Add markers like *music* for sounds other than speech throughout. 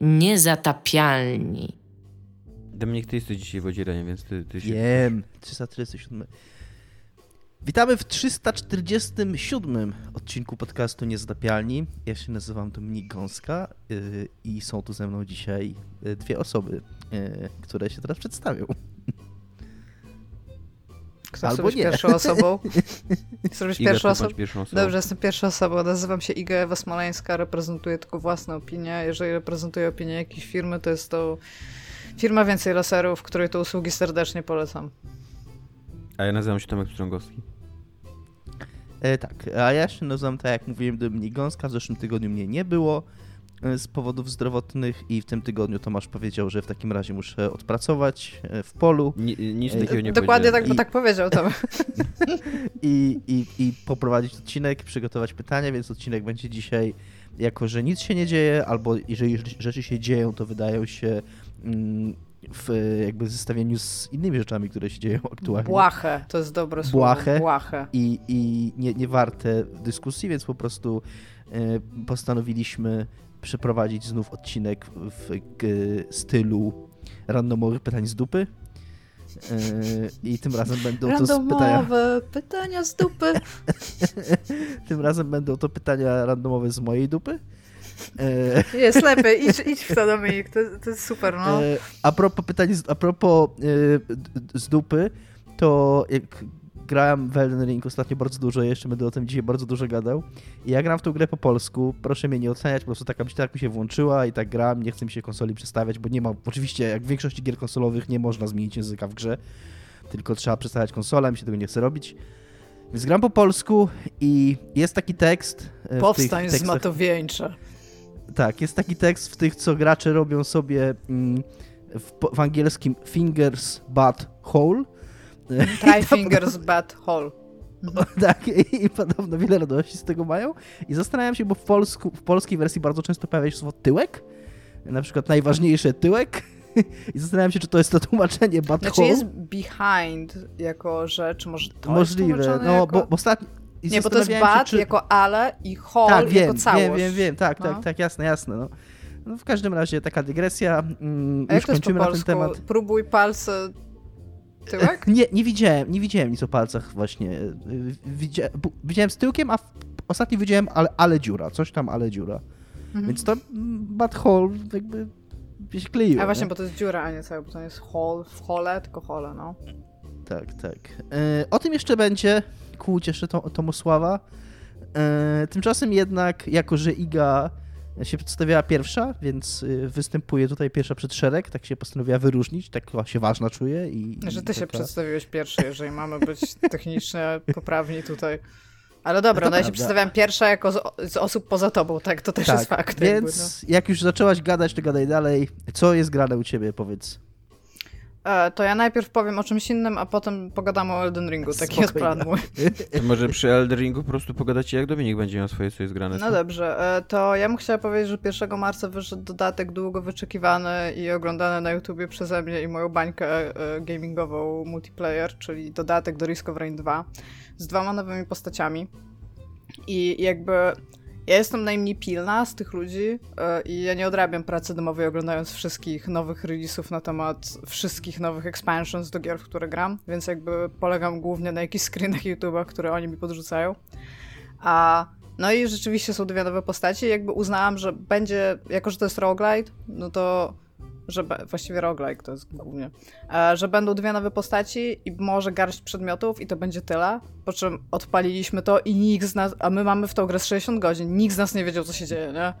Niezatapialni. Dominik, ty jesteś dzisiaj wodziraniem, więc ty, ty się... Wiem, 347. Witamy w 347 odcinku podcastu Niezatapialni. Ja się nazywam Dominik Gąska yy, i są tu ze mną dzisiaj yy, dwie osoby, yy, które się teraz przedstawią. Kto Albo nie. pierwszą osobą? *laughs* Chcesz być pierwszą osobą? pierwszą osobą. Dobrze, jestem pierwszą osobą. Nazywam się Iga Ewa Smoleńska, reprezentuję tylko własne opinie. Jeżeli reprezentuję opinię jakiejś firmy, to jest to firma Więcej Laserów, której to usługi serdecznie polecam. A ja nazywam się Tomek Strągowski. E, tak, a ja się nazywam, tak jak mówiłem, Dominik Gąska. W zeszłym tygodniu mnie nie było z powodów zdrowotnych i w tym tygodniu Tomasz powiedział, że w takim razie muszę odpracować e, w polu Ni, nic Ej, takiego nie Dokładnie tak, bo I- tak powiedział tam. *laughs* i, i, i poprowadzić odcinek, przygotować pytania, więc odcinek będzie dzisiaj jako, że nic się nie dzieje, albo jeżeli rzeczy się dzieją, to wydają się mm, w jakby zestawieniu z innymi rzeczami, które się dzieją aktualnie. Błahe, to jest dobre słowo. Błahe. Błahe. I, i nie, nie warte dyskusji, więc po prostu e, postanowiliśmy przeprowadzić znów odcinek w stylu randomowych pytań z dupy. E, I tym razem będą to z pytania. Randomowe pytania z dupy. *laughs* Tym razem będą to pytania randomowe z mojej dupy. E, Jest lepiej, idź, idź w to Dominik, to, to jest super, no. e, a propos pytań, a propos z dupy, to jak grałem w Elden Ring ostatnio bardzo dużo, jeszcze będę o tym dzisiaj bardzo dużo gadał. I ja gram w tą grę po polsku, proszę mnie nie oceniać, po prostu taka tak mi się włączyła i tak gram, nie chcę mi się konsoli przestawiać, bo nie ma, oczywiście jak w większości gier konsolowych nie można zmienić języka w grze, tylko trzeba przestawiać konsolę, mi się tego nie chce robić. Więc gram po polsku i jest taki tekst. e, Powstań z tekstach- matowieńcza. tak, jest taki tekst w tych, co gracze robią sobie mm, w, w angielskim fingers, butt, hole. *laughs* Try fingers bad hole. *laughs* tak, i, i podobno wiele radości z tego mają. I zastanawiam się, bo w, polsku, w polskiej wersji bardzo często pojawia się słowo tyłek, na przykład najważniejsze tyłek. *laughs* I zastanawiam się, czy to jest to tłumaczenie butt Znaczy hole. jest behind jako rzecz, może to Możliwe, no jako... bo, bo ostatnio... Nie, bo to jest bad czy- jako ale i hole tak, jako wiem, całość. wiem, wiem, wiem, tak, No. tak, tak, jasne, jasne. No. No, w każdym razie taka dygresja. Mm, już to jest po kończymy na ten temat. Próbuj palce tyłek? Nie, nie widziałem, nie widziałem nic o palcach właśnie. Y, Widzia, bu- widziałem z tyłkiem, a ostatnio widziałem ale, ale dziura, coś tam ale dziura. Mhm. Więc to mm, bad hole jakby się kleiło. A właśnie, nie? bo to jest dziura, a nie cały, bo to nie jest hole w hole, tylko hole, no. Tak, tak. E, o tym jeszcze będzie ku ucieszy to, Tomosława. E, tymczasem jednak, jako że Iga się przedstawiała pierwsza, więc y, występuje tutaj pierwsza przed szereg, tak się postanowiła wyróżnić, tak się ważna czuje. I, Że i ty się taka- przedstawiłeś pierwszy, jeżeli mamy być technicznie poprawni tutaj. Ale dobra, To no ja się przedstawiam pierwsza jako z, z osób poza tobą, tak, to też Tak, jest fakt. jakby, no. Więc jak już zaczęłaś gadać, to gadaj dalej. Co jest grane u ciebie, powiedz. E, to ja najpierw powiem o czymś innym, a potem pogadamy o Elden Ringu, taki jest Spokojnie. plan mój. To *laughs* może przy Elden Ringu po prostu pogadacie, jak Dominik będzie miał swoje, co jest grane. No dobrze, e, to ja bym chciała powiedzieć, że 1 marca wyszedł dodatek długo wyczekiwany i oglądany na YouTubie przeze mnie i moją bańkę e, gamingową multiplayer, czyli dodatek do Risk of Rain 2 z dwoma nowymi postaciami. I jakby ja jestem najmniej pilna z tych ludzi e, i ja nie odrabiam pracy domowej oglądając wszystkich nowych release'ów na temat wszystkich nowych expansions do gier, w które gram, więc jakby polegam głównie na jakichś screenach YouTube'a, które oni mi podrzucają. A no i rzeczywiście są dwie nowe postacie. Jakby uznałam, że będzie, jako że to jest roguelite, no to że właściwie roguelike to jest głównie, e, że będą dwie nowe postaci i może garść przedmiotów i to będzie tyle, po czym odpaliliśmy to i nikt z nas, a my mamy w tą grę z 60 godzin, nikt z nas nie wiedział, co się dzieje, nie?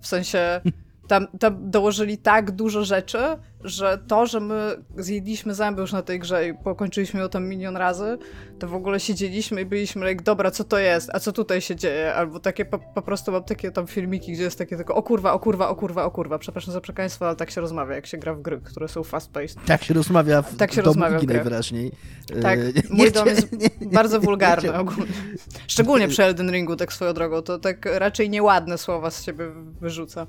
W sensie *laughs* tam, tam dołożyli tak dużo rzeczy, że to, że my zjedliśmy zęby już na tej grze i pokończyliśmy ją tam milion razy, to w ogóle siedzieliśmy i byliśmy jak, dobra, co to jest, a co tutaj się dzieje? Albo takie po, po prostu mam takie tam filmiki, gdzie jest takie tylko o kurwa, o kurwa, o kurwa, o kurwa. Przepraszam za przekleństwo, ale tak się rozmawia, jak się gra w gry, które są fast-paced. Tak się rozmawia w Tak się rozmawia w grach. najwyraźniej. E, Tak, nie mój dom chcia- jest nie- nie- bardzo nie wulgarny chcia- ogólnie. Szczególnie przy Elden Ringu, tak swoją drogą, to tak raczej nieładne słowa z siebie wyrzuca.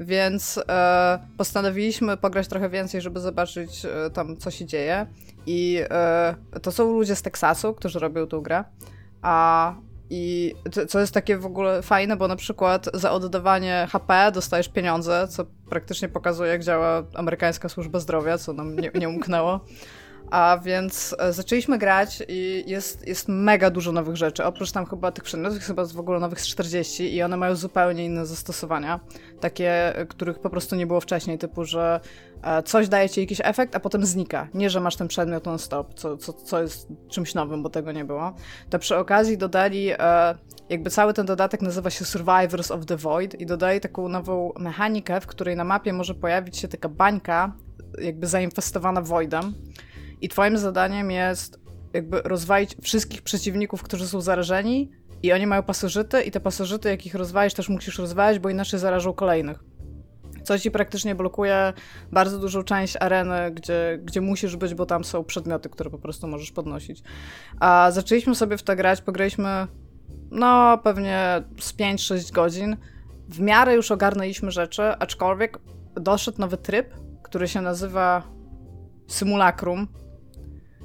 Więc e, postanowiliśmy pograć trochę więcej, żeby zobaczyć e, tam, co się dzieje. I e, to są ludzie z Teksasu, którzy robią tą grę. A I co jest takie w ogóle fajne, bo na przykład za oddawanie HP dostajesz pieniądze, co praktycznie pokazuje, jak działa amerykańska służba zdrowia, co nam nie, nie umknęło. *laughs* A więc e, zaczęliśmy grać i jest, jest mega dużo nowych rzeczy. Oprócz tam chyba tych przedmiotów, chyba w ogóle nowych z 40 i one mają zupełnie inne zastosowania. Takie, e, których po prostu nie było wcześniej, typu, że e, coś daje ci jakiś efekt, a potem znika. Nie, że masz ten przedmiot non-stop, co, co, co jest czymś nowym, bo tego nie było. To przy okazji dodali, jakby cały ten dodatek nazywa się Survivors of the Void i dodali taką nową mechanikę, w której na mapie może pojawić się taka bańka, jakby zainwestowana voidem i twoim zadaniem jest jakby rozwalić wszystkich przeciwników, którzy są zarażeni i oni mają pasożyty i te pasożyty, jak ich rozwalisz, też musisz rozwalić, bo inaczej zarażą kolejnych. Co ci praktycznie blokuje bardzo dużą część areny, gdzie, gdzie musisz być, bo tam są przedmioty, które po prostu możesz podnosić. A zaczęliśmy sobie w to grać, pograliśmy no pewnie z 5-6 godzin. W miarę już ogarnęliśmy rzeczy, aczkolwiek doszedł nowy tryb, który się nazywa Simulacrum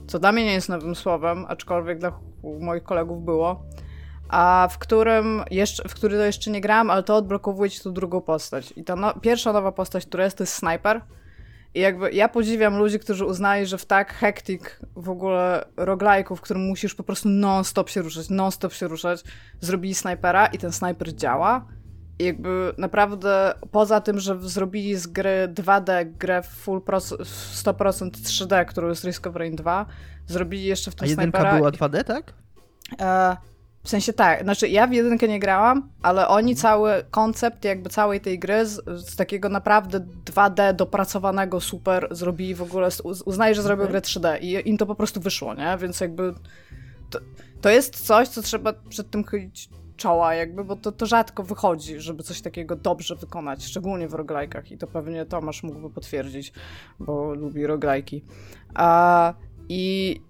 co dla mnie nie jest nowym słowem, aczkolwiek dla moich kolegów było, a w którym jeszcze, w który to jeszcze nie grałam, ale to odblokowuje ci tu drugą postać. I ta no, pierwsza nowa postać, która jest, to jest Sniper. I jakby ja podziwiam ludzi, którzy uznali, że w tak hektik w ogóle roglajku, w którym musisz po prostu non-stop się ruszać, non-stop się ruszać, zrobili snajpera i ten snajper działa jakby naprawdę poza tym, że zrobili z gry 2D grę w full 100% 3D, którą jest Risk of Rain 2, zrobili jeszcze w tym A jedynka była 2D, tak? E, w sensie tak, znaczy ja w jedynkę nie grałam, ale oni mhm. cały koncept jakby całej tej gry z, z takiego naprawdę 2D dopracowanego super zrobili w ogóle, uznali, że zrobią okay. grę 3D i im to po prostu wyszło, nie? Więc jakby to, to jest coś, co trzeba przed tym chylić czoła jakby, bo to, to rzadko wychodzi, żeby coś takiego dobrze wykonać, szczególnie w roglajkach i to pewnie Tomasz mógłby potwierdzić, bo lubi roglajki. A, I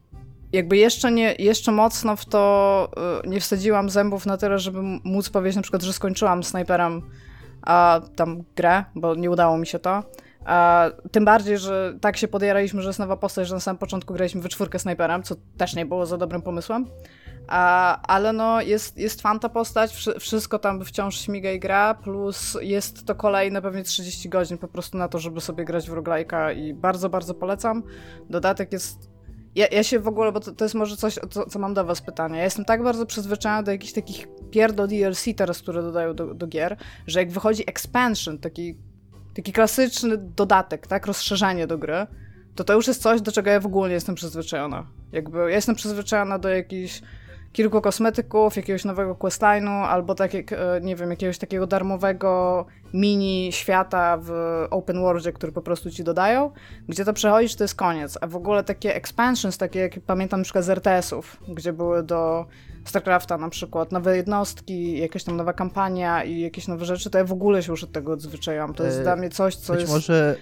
jakby jeszcze, nie, jeszcze mocno w to y, nie wsadziłam zębów na tyle, żeby móc powiedzieć na przykład, że skończyłam snajperem a, tam grę, bo nie udało mi się to. A, tym bardziej, że tak się podjaraliśmy, że jest nowa postać, że na samym początku graliśmy we czwórkę snajperem, co też nie było za dobrym pomysłem. A, ale no, jest, jest fanta postać, wszystko tam wciąż śmiga i gra, plus jest to kolejne pewnie 30 godzin po prostu na to, żeby sobie grać w roguelike'a i bardzo, bardzo polecam. Dodatek jest... Ja, ja się w ogóle, bo to, to jest może coś, co, co mam do was pytanie. Ja jestem tak bardzo przyzwyczajona do jakichś takich pierdo DLC teraz, które dodają do, do gier, że jak wychodzi expansion, taki, taki klasyczny dodatek, tak, rozszerzenie do gry, to to już jest coś, do czego ja w ogóle nie jestem przyzwyczajona. Jakby ja jestem przyzwyczajona do jakichś kilku kosmetyków, jakiegoś nowego questline'u, albo tak jak, e, nie wiem, jakiegoś takiego darmowego mini świata w open worldzie, który po prostu ci dodają, gdzie to przechodzisz, to jest koniec. A w ogóle takie expansions, takie jak pamiętam na przykład z RTS-ów, gdzie były do StarCrafta na przykład nowe jednostki, jakaś tam nowa kampania i jakieś nowe rzeczy, to ja w ogóle się już od tego odzwyczaiłam. To jest e, dla mnie coś, co być jest... może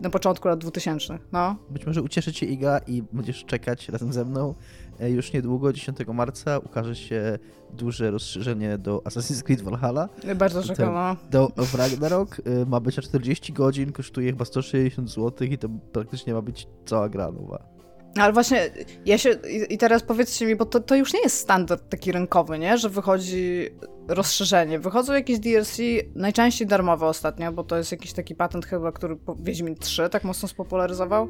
na początku lat 2000, no. Być może ucieszy cię Iga i będziesz czekać razem ze mną już niedługo, 10 marca, ukaże się duże rozszerzenie do Assassin's Creed Valhalla. Bardzo czekam, no. Do Ragnarok e, ma być na 40 godzin, kosztuje chyba 160 zł i to praktycznie ma być cała gra nowa. Ale właśnie, ja się, i teraz powiedzcie mi, bo to, to już nie jest standard taki rynkowy, nie? Że wychodzi rozszerzenie. Wychodzą jakieś DLC, najczęściej darmowe ostatnio, bo to jest jakiś taki patent chyba, który Wiedźmin 3 tak mocno spopularyzował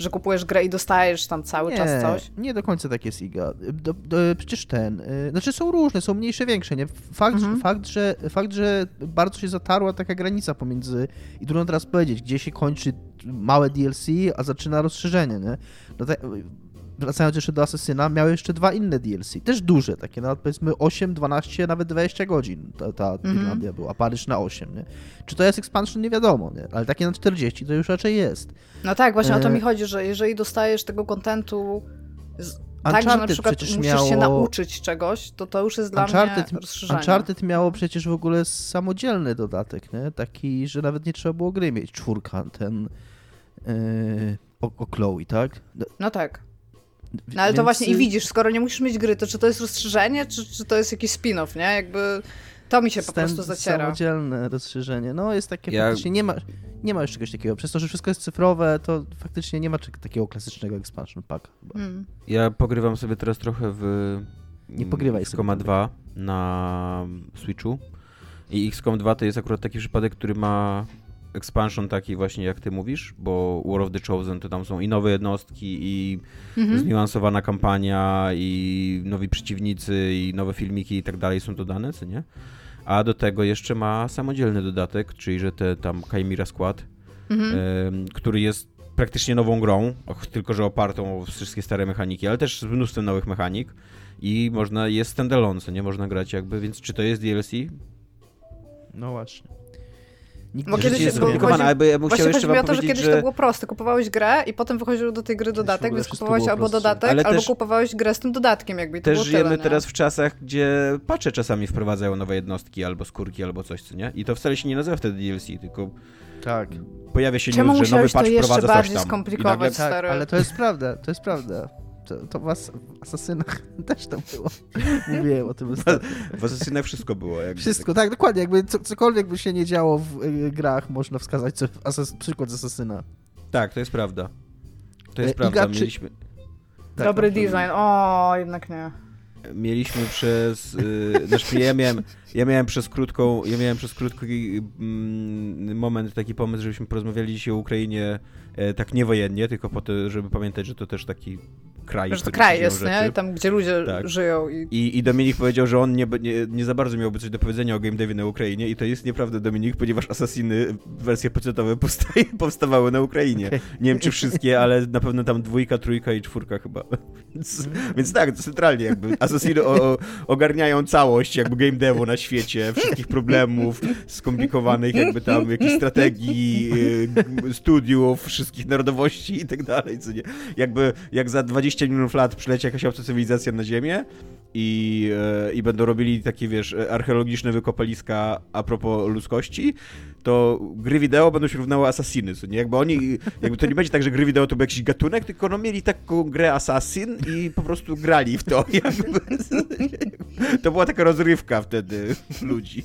że kupujesz grę i dostajesz tam cały nie, czas coś? Nie do końca tak jest Iga. Do, do, przecież ten, y, znaczy są różne, są mniejsze, większe, nie? Fakt, mhm. fakt, że, fakt, że bardzo się zatarła taka granica pomiędzy, i trudno teraz powiedzieć, gdzie się kończy małe DLC, a zaczyna rozszerzenie, nie? No te, wracając jeszcze do Asesyna, miały jeszcze dwa inne DLC, też duże, takie nawet powiedzmy 8, 12, nawet 20 godzin ta, ta mm -hmm. Irlandia była, Paryż na 8, nie? Czy to jest expansion, nie wiadomo, nie? Ale takie na 40 to już raczej jest. No tak, właśnie e... o to mi chodzi, że jeżeli dostajesz tego kontentu z... tak, że na przykład musisz miało... się nauczyć czegoś, to to już jest dla Uncharted, mnie rozszerzenie. Uncharted miało przecież w ogóle samodzielny dodatek, nie? Taki, że nawet nie trzeba było gry mieć. Czwórka, ten... Yy, o, o Chloe, tak? No tak. No ale Więc... to właśnie i widzisz, skoro nie musisz mieć gry, to czy to jest rozszerzenie, czy, czy to jest jakiś spin-off, nie? Jakby to mi się po prostu zaciera. Samodzielne rozszerzenie. No jest takie ja... faktycznie, nie ma, nie ma już czegoś takiego. Przez to, że wszystko jest cyfrowe, to faktycznie nie ma takiego klasycznego expansion pack. Hmm. Ja pogrywam sobie teraz trochę w Nie pogrywaj XCOM 2 na Switchu. I XCOM 2 to jest akurat taki przypadek, który ma expansion taki właśnie jak ty mówisz, bo War of the Chosen to tam są i nowe jednostki, i Mhm. zniuansowana kampania, i nowi przeciwnicy, i nowe filmiki i tak dalej są dodane, co nie? A do tego jeszcze ma samodzielny dodatek, czyli że te tam Chimera Squad, Mhm. em, który jest praktycznie nową grą, tylko że opartą o wszystkie stare mechaniki, ale też z mnóstwem nowych mechanik i można, jest standalone, co nie można grać jakby, więc czy to jest DLC? No właśnie. Nigdy Bo kiedyś jest skomplikowane, ale ja bym chciał jeszcze wam o to, że kiedyś że... to było proste. Kupowałeś grę i potem wychodził do tej gry dodatek, więc kupowałeś albo prostsze. dodatek, Ale albo też- kupowałeś grę z tym dodatkiem jakby to Też było żyjemy tyle, teraz w czasach, gdzie patche czasami wprowadzają nowe jednostki albo skórki, albo coś, co nie? I to wcale się nie nazywa wtedy DLC, tylko Tak. pojawia się Czemu news, że nowy musiałeś to patch jeszcze wprowadza coś bardziej tam. I skomplikować? nagle Tak, ale to jest prawda, to jest prawda. To, to was w Asasynach *laughs* też tam było. *laughs* Mówiłem o tym ostatnio. w Assassinach wszystko było. Jakby Wszystko, tak, dokładnie. Jakby co, cokolwiek by się nie działo w y, grach, można wskazać co, asas, przykład z Asasyna. Tak, to jest prawda. To E, jest Iga, prawda. czy- Mieliśmy, Tak, Dobry no, design. O, jednak nie. mieliśmy przez. Yy, znaczy ja miałem, ja miałem przez krótką. Ja miałem przez krótki mm, moment taki pomysł, żebyśmy porozmawiali dzisiaj o Ukrainie e, tak niewojennie, tylko po to, żeby pamiętać, że to też taki kraj. Że to kraj jest, rzeczy. nie? Tam, gdzie ludzie Tak. żyją i I, I Dominik powiedział, że on nie, nie, nie za bardzo miałby coś do powiedzenia o game devie na Ukrainie i to jest nieprawda, Dominik, ponieważ Assassiny, wersje pecetowe powstaje, *laughs* powstawały na Ukrainie. Okej. Nie wiem, czy wszystkie, ale na pewno tam dwójka, trójka i czwórka chyba. Więc, więc tak, to centralnie jakby Assassiny o, o, ogarniają całość jakby game devu na świecie, wszystkich problemów, skomplikowanych jakby tam jakichś strategii, y, studiów, wszystkich narodowości i tak dalej, co nie. Jakby jak za 20 milionów lat przyleci jakaś obca cywilizacja na Ziemię i, e, i będą robili takie, wiesz, archeologiczne wykopaliska a propos ludzkości, to gry wideo będą się równały Assassiny, nie? Jakby oni, jakby to nie będzie tak, że gry wideo to był jakiś gatunek, tylko no mieli taką grę Assassin i po prostu grali w to, *laughs* jakby. To była taka rozrywka wtedy ludzi.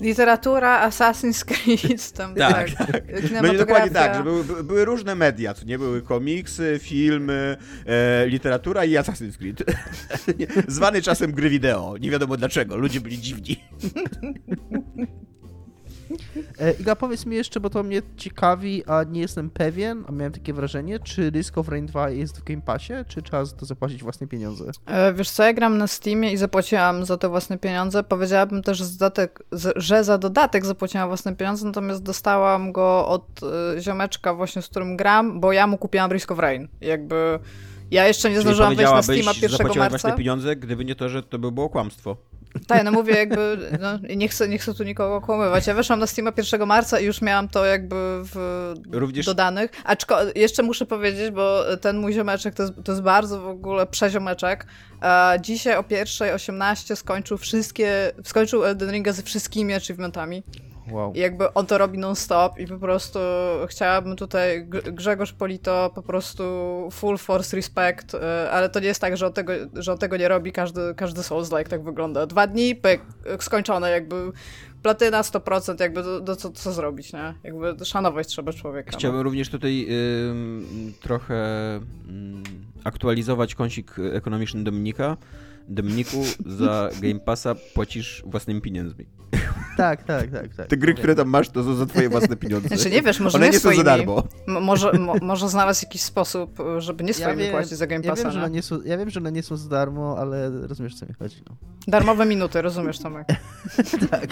Literatura, Assassin's Creed, *laughs* tam Tak, tak, tak. Dokładnie tak, że były, by- były różne media, co nie? Były komiksy, filmy, e, literatura i Assassin's Creed. *laughs* Zwany czasem gry wideo. Nie wiadomo dlaczego. Ludzie byli dziwni. *laughs* E, Iga, powiedz mi jeszcze, bo to mnie ciekawi, a nie jestem pewien, a miałem takie wrażenie, czy Risk of Rain 2 jest w Game Passie, czy trzeba za to zapłacić własne pieniądze? E, Wiesz co, ja gram na Steamie i zapłaciłam za to własne pieniądze. Powiedziałabym też, że, dodatek, że za dodatek zapłaciłam własne pieniądze, natomiast dostałam go od e, ziomeczka właśnie, z którym gram, bo ja mu kupiłam Risk of Rain. Jakby ja jeszcze nie Czyli zdążyłam wejść na Steama 1 zapłaciłaś marca. własne pieniądze, gdyby nie to, że to by było kłamstwo. Tak, no mówię jakby, no, nie, chcę, nie chcę tu nikogo okłamywać. Ja weszłam na Steama 1 marca i już miałam to jakby w Również- dodanych. Aczko, jeszcze muszę powiedzieć, bo ten mój ziomeczek to jest, to jest bardzo w ogóle przeziomeczek. E, dzisiaj o 1.18 skończył wszystkie, skończył Elden Ringa ze wszystkimi achievementami. Wow. I jakby on to robi non-stop i po prostu chciałabym tutaj Grzegorz Polito po prostu full force respect, e, ale to nie jest tak, że on tego, że on tego nie robi, każdy, każdy Souls-like tak wygląda. Dwa dni, pyk, skończone, jakby platyna 100%, jakby do, do co, co zrobić, nie? Jakby szanować trzeba człowieka. no. Chciałbym również tutaj ym, trochę ym, aktualizować kąsik ekonomiczny Dominika. Dominiku, za *laughs* Game Passa płacisz własnymi pieniędzmi. Tak, tak, tak. tak. Te gry, które tam masz, to są za twoje własne pieniądze. Znaczy nie wiesz, może One nie nie są za swoimi. darmo. M- może, mo, może znalazł jakiś sposób, żeby nie swoimi wiem, płacić za Game ja Passa, wiem, że nie? one nie są, ja wiem, że one nie są za darmo, ale rozumiesz, co mi chodzi. No. Darmowe minuty, rozumiesz Tomek? *laughs* Tak.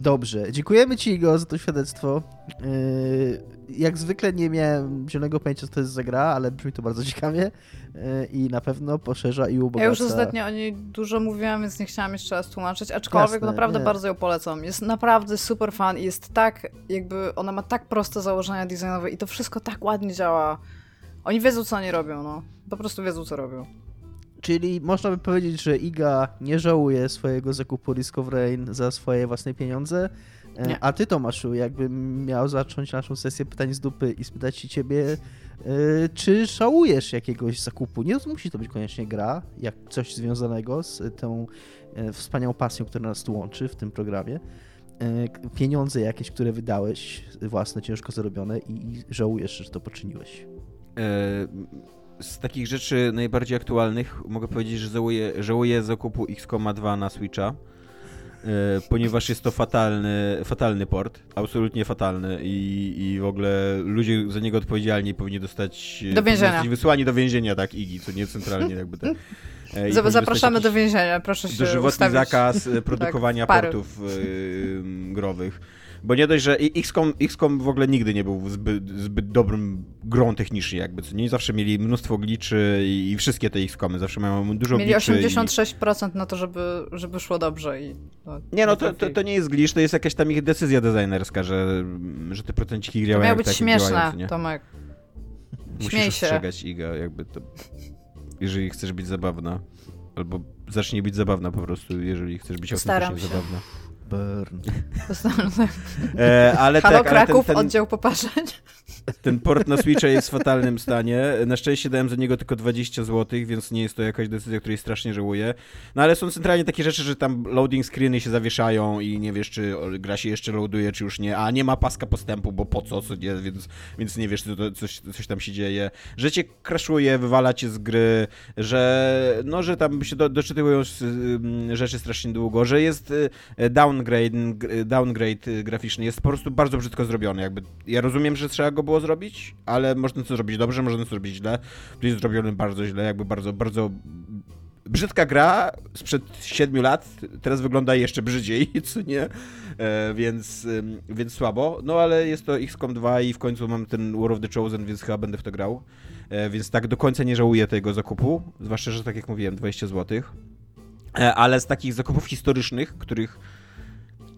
Dobrze, dziękujemy Ci, Igo, za to świadectwo. Yy, Jak zwykle nie miałem zielonego pojęcia, co to jest za gra, ale brzmi to bardzo ciekawie yy, i na pewno poszerza i ubogaca. Ja już ostatnio o niej dużo mówiłam, więc nie chciałam jeszcze raz tłumaczyć, aczkolwiek Jasne, naprawdę nie. bardzo ją polecam. Jest naprawdę super fan i jest tak, jakby ona ma tak proste założenia designowe i to wszystko tak ładnie działa. Oni wiedzą, co oni robią, no. Po prostu wiedzą, co robią. Czyli można by powiedzieć, że Iga nie żałuje swojego zakupu Risk of Rain za swoje własne pieniądze. E, Nie. A ty, Tomaszu, jakbym miał zacząć naszą sesję pytań z dupy i spytać się ciebie, e, czy żałujesz jakiegoś zakupu? Nie musi to być koniecznie gra, jak coś związanego z tą e, wspaniałą pasją, która nas tu łączy w tym programie. E, k- Pieniądze jakieś, które wydałeś, własne, ciężko zarobione i i żałujesz, że to poczyniłeś. E, z takich rzeczy najbardziej aktualnych mogę powiedzieć, że żałuję, żałuję zakupu XCOMa 2 na Switcha. E, ponieważ jest to fatalny, fatalny port, absolutnie fatalny i, i w ogóle ludzie za niego odpowiedzialni powinni dostać... Do więzienia. Zostać wysłani do więzienia, tak, IGI, co nie centralnie *laughs* jakby tak. E, zapraszamy do więzienia, proszę się Dożywotni ustawić. zakaz e, *laughs* produkowania tak, portów growych. Bo nie dość, że XCOM, XCOM w ogóle nigdy nie był zbyt, zbyt dobrym grą technicznie jakby, co nie zawsze mieli mnóstwo gliczy i, i wszystkie te XCOMy zawsze mają dużo mieli gliczy. Mieli 86% i... na to, żeby, żeby szło dobrze i... No, nie no, to, to, to, nie jest glitch, to jest jakaś tam ich decyzja designerska, że, że te procenciki działają to miało być tak, śmieszne, działają, nie? Tomek. Musisz Śmiej się. ostrzegać Iga, jakby to... Jeżeli chcesz być zabawna. Albo zacznij być zabawna po prostu, jeżeli chcesz być autentycznie zabawna. Burn. e, ale Halo tak, Kraków, ale ten, ten, oddział poparzeń. Ten port na Switcha jest w fatalnym stanie. Na szczęście dałem za niego tylko 20 zł, więc nie jest to jakaś decyzja, której strasznie żałuję. No ale są centralnie takie rzeczy, że tam loading screeny się zawieszają i nie wiesz, czy gra się jeszcze loaduje, czy już nie. A nie ma paska postępu, bo po co, co nie, więc, więc nie wiesz, co coś, coś tam się dzieje. Że cię crashuje, wywala cię z gry, że no, że tam się do, doczytują rzeczy strasznie długo, że jest y, downgrade, downgrade graficzny, jest po prostu bardzo brzydko zrobiony. Jakby ja rozumiem, że trzeba go było zrobić, ale można to zrobić dobrze, można to zrobić źle. Tu jest zrobiony bardzo źle, jakby bardzo, bardzo brzydka gra sprzed 7 lat, teraz wygląda jeszcze brzydziej, *laughs* co nie? E, więc, więc słabo. No ale jest to XCOM 2 i w końcu mam ten War of the Chosen, więc chyba będę w to grał. E, więc tak do końca nie żałuję tego zakupu, zwłaszcza, że tak jak mówiłem, 20 zł. E, ale z takich zakupów historycznych, których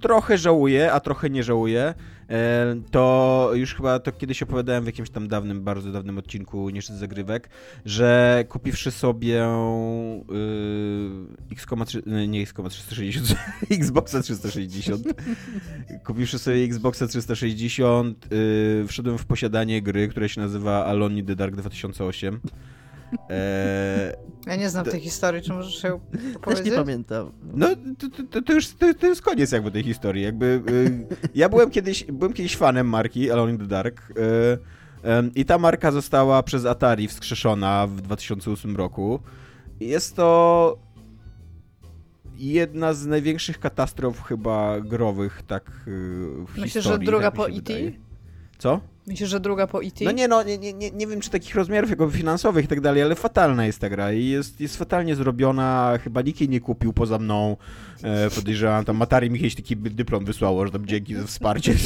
trochę żałuję, a trochę nie żałuję, E, to już chyba to kiedyś opowiadałem w jakimś tam dawnym, bardzo dawnym odcinku Nieszczyt Zagrywek, że kupiwszy sobie yy, X, nie X 360, Xboxa 360, *laughs* kupiwszy sobie Xboxa 360, yy, wszedłem w posiadanie gry, która się nazywa Alone in the Dark 2008. Eee, ja nie znam tej historii, czy możesz się opowiedzieć? Też nie pamiętam. No, to, to, to już to, to, jest koniec jakby tej historii. Jakby, y, ja byłem kiedyś, byłem kiedyś fanem marki Alone in the Dark y, y, i ta marka została przez Atari wskrzeszona w 2008 roku. Jest to jedna z największych katastrof chyba growych tak w Myślę, historii. Myślę, że druga tak po E.T.? Co? Myślisz, że druga po E.T.? No nie, no, nie, nie, nie wiem, czy takich rozmiarów jako finansowych i tak dalej, ale fatalna jest ta gra i jest, jest fatalnie zrobiona, chyba nikt jej nie kupił poza mną, e, podejrzewam, tam Matari mi taki dyplom wysłało, że tam dzięki za wsparcie. *laughs*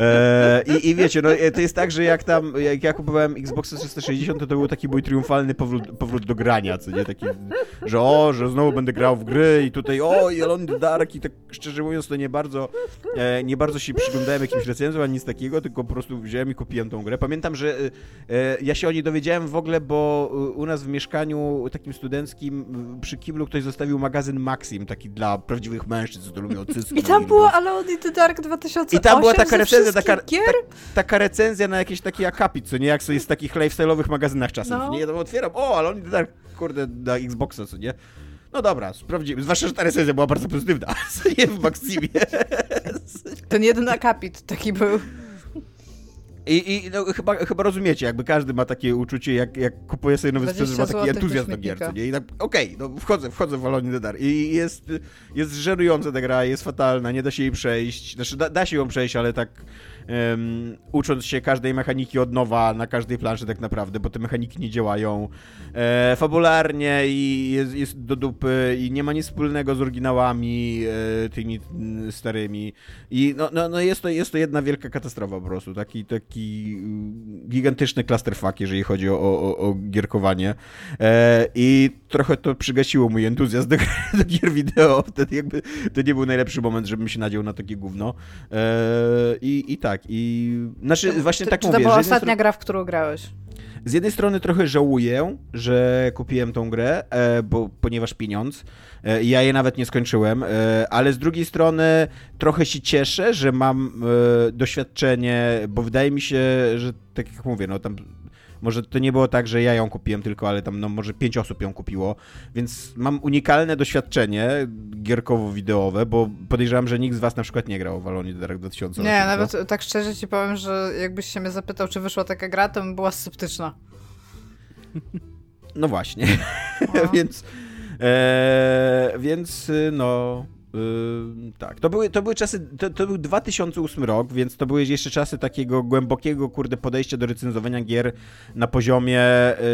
e, i, I wiecie, no e, to jest tak, że jak tam, jak ja kupowałem Xbox 360, to to był taki mój triumfalny powrót, powrót do grania, co nie, taki, że o, że znowu będę grał w gry i tutaj o, Elon Dark i tak szczerze mówiąc to nie bardzo, e, nie bardzo się przyglądałem jakimś recenzjom, ani nic takiego, tylko po prostu wziąłem i kupiłem tą grę. Pamiętam, że y, ja się o niej dowiedziałem w ogóle, bo y, u nas w mieszkaniu takim studenckim przy kiblu ktoś zostawił magazyn Maxim, taki dla prawdziwych mężczyzn, co lubią cyski. I tam było Alone in the Dark 2008 I tam była taka recenzja, taka, ta, taka recenzja na jakiś taki akapit, co nie, jak jest w takich lifestyle'owych magazynach czasem, no. nie? Tam otwieram, o, Alone in the Dark, kurde, na Xboxa, co nie? No dobra, sprawdzimy. Zwłaszcza, że ta recenzja była bardzo pozytywna. *laughs* Nie w Maximie. Ten jeden akapit taki był. I, i no, chyba, chyba rozumiecie, jakby każdy ma takie uczucie, jak, jak kupuje sobie nowy sprzęt, że ma taki entuzjazm do gier, nie? I tak, okej, okay, no wchodzę, wchodzę w Alone Dar. I jest, jest żerująca ta gra, jest fatalna, nie da się jej przejść. Znaczy, da, da się ją przejść, ale tak um, ucząc się każdej mechaniki od nowa na każdej planszy tak naprawdę, bo te mechaniki nie działają e, fabularnie i jest, jest, do dupy i nie ma nic wspólnego z oryginałami e, tymi starymi. I no, no, no jest, to, jest to jedna wielka katastrofa po prostu, taki, taki gigantyczny clusterfuck, jeżeli chodzi o, o, o gierkowanie. E, I trochę to przygasiło mój entuzjazm do, *laughs* do gier wideo. Wtedy jakby to nie był najlepszy moment, żebym się nadział na takie gówno. E, i, I tak, i... Znaczy, to, właśnie to, tak czy mówię. to była ostatnia gra, w którą grałeś? Z jednej strony trochę żałuję, że kupiłem tą grę, e, bo, ponieważ pieniądz. E, ja jej nawet nie skończyłem, e, ale z drugiej strony trochę się cieszę, że mam doświadczenie, bo wydaje mi się, że tak jak mówię, no tam Może to nie było tak, że ja ją kupiłem tylko, ale tam no, może pięć osób ją kupiło, więc mam unikalne doświadczenie gierkowo-wideowe, bo podejrzewam, że nikt z was na przykład nie grał w Alonie Dark 2008. Nie, nawet tak szczerze ci powiem, że jakbyś się mnie zapytał, czy wyszła taka gra, to bym była sceptyczna. No właśnie, No. *laughs* więc, e, więc y, no... tak, to były, to były czasy, to, to był 2008 rok, więc to były jeszcze czasy takiego głębokiego, kurde, podejścia do recenzowania gier na poziomie,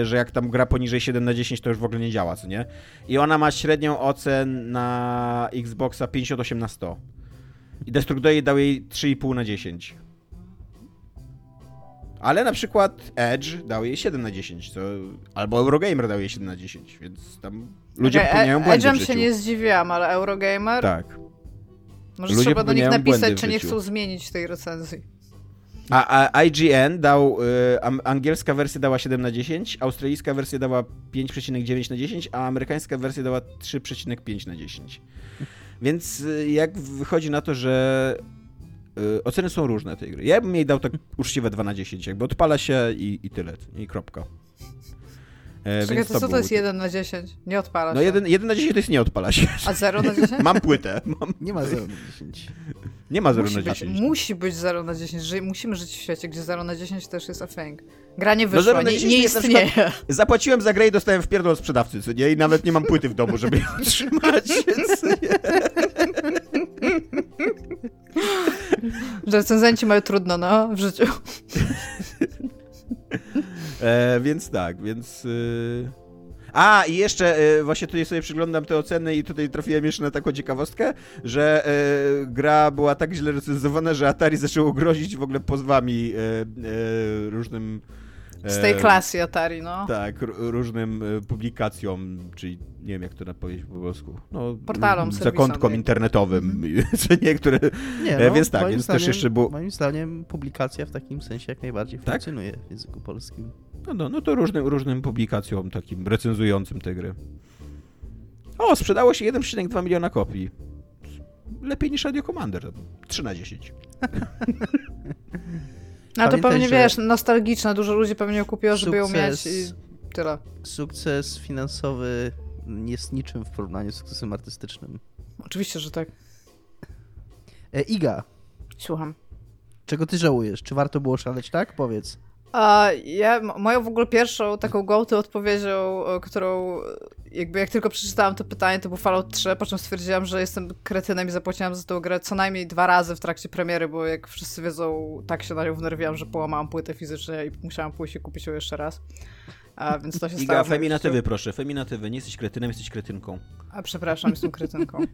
y, że jak tam gra poniżej 7 na 10, to już w ogóle nie działa, co nie? I ona ma średnią ocen na Xboxa 58 na 100. I Destructoid dał jej 3,5 na 10. Ale na przykład Edge dał jej 7 na 10, co... albo Eurogamer dał jej 7 na 10, więc tam ludzie popełniają e- błędy w Edge'em się nie zdziwiłam, ale Eurogamer? Tak. Może Ludzie trzeba do nich popełniają błędy napisać, czy nie chcą zmienić tej recenzji. A, a IGN dał, y, angielska wersja dała 7 na 10, australijska wersja dała 5,9 na 10, a amerykańska wersja dała 3,5 na 10. Więc y, jak wychodzi na to, że y, oceny są różne tej gry. Ja bym jej dał tak uczciwe 2 na 10, jakby odpala się i, i tyle, i kropka. E, Czekaj, więc to co to był- jest 1 na 10? Nie odpala No się. 1, 1 na 10 to jest nie odpala się. A 0 na 10? Mam płytę, *laughs* mam, Nie ma 0 na 10. nie ma 0 musi na być, 10. musi być 0 na 10. Ży musimy żyć w świecie, gdzie 0 na 10 też jest a thing. Gra nie No wyszła, 0 na nie, 10 nie jest na istnieje. Zapłaciłem za grę i dostałem wpierdol od sprzedawcy, co nie? I nawet nie mam płyty w domu, żeby ją *laughs* trzymać, *laughs* nie. Recenzenci mają trudno, no, w życiu. E, więc tak, więc... Y... A, i jeszcze y, właśnie tutaj sobie przyglądam te oceny i tutaj trafiłem jeszcze na taką ciekawostkę, że y, gra była tak źle recenzowana, że Atari zaczęło grozić w ogóle pozwami y, y, różnym... Z tej klasy Atari, no. Tak, różnym y, publikacjom, czyli nie wiem jak to powiedzieć po polsku. No, Portalom, zakątkom internetowym, *laughs* co niektóre. Nie, E, no, więc tak, więc też zdaniem, jeszcze było- Moim zdaniem publikacja w takim sensie jak najbardziej Tak? funkcjonuje w języku polskim. No, no, no to różnym, różnym publikacjom takim recenzującym te gry. O, sprzedało się 1,2 miliona kopii. Lepiej niż Radio Commander. 3 na 10. *laughs* No to pewnie, wiesz, nostalgiczne, dużo ludzi pewnie ją kupiło, żeby ją mieć i tyle. Sukces finansowy jest niczym w porównaniu z sukcesem artystycznym. Oczywiście, że tak. E, Iga, Słucham. czego ty żałujesz? Czy warto było szaleć tak? Powiedz. A ja, moją w ogóle pierwszą taką go-to odpowiedzią, którą jakby jak tylko przeczytałam to pytanie, to był Fallout 3, po czym stwierdziłam, że jestem kretynem i zapłaciłam za tą grę co najmniej dwa razy w trakcie premiery, bo jak wszyscy wiedzą, tak się na nią wnerwiłam, że połamałam płytę fizycznie i musiałam pójść i kupić ją jeszcze raz. A więc to się stało. Iga, moim feminatywy proszę, feminatywy. Nie jesteś kretynem, jesteś kretynką. A przepraszam, jestem kretynką. *laughs*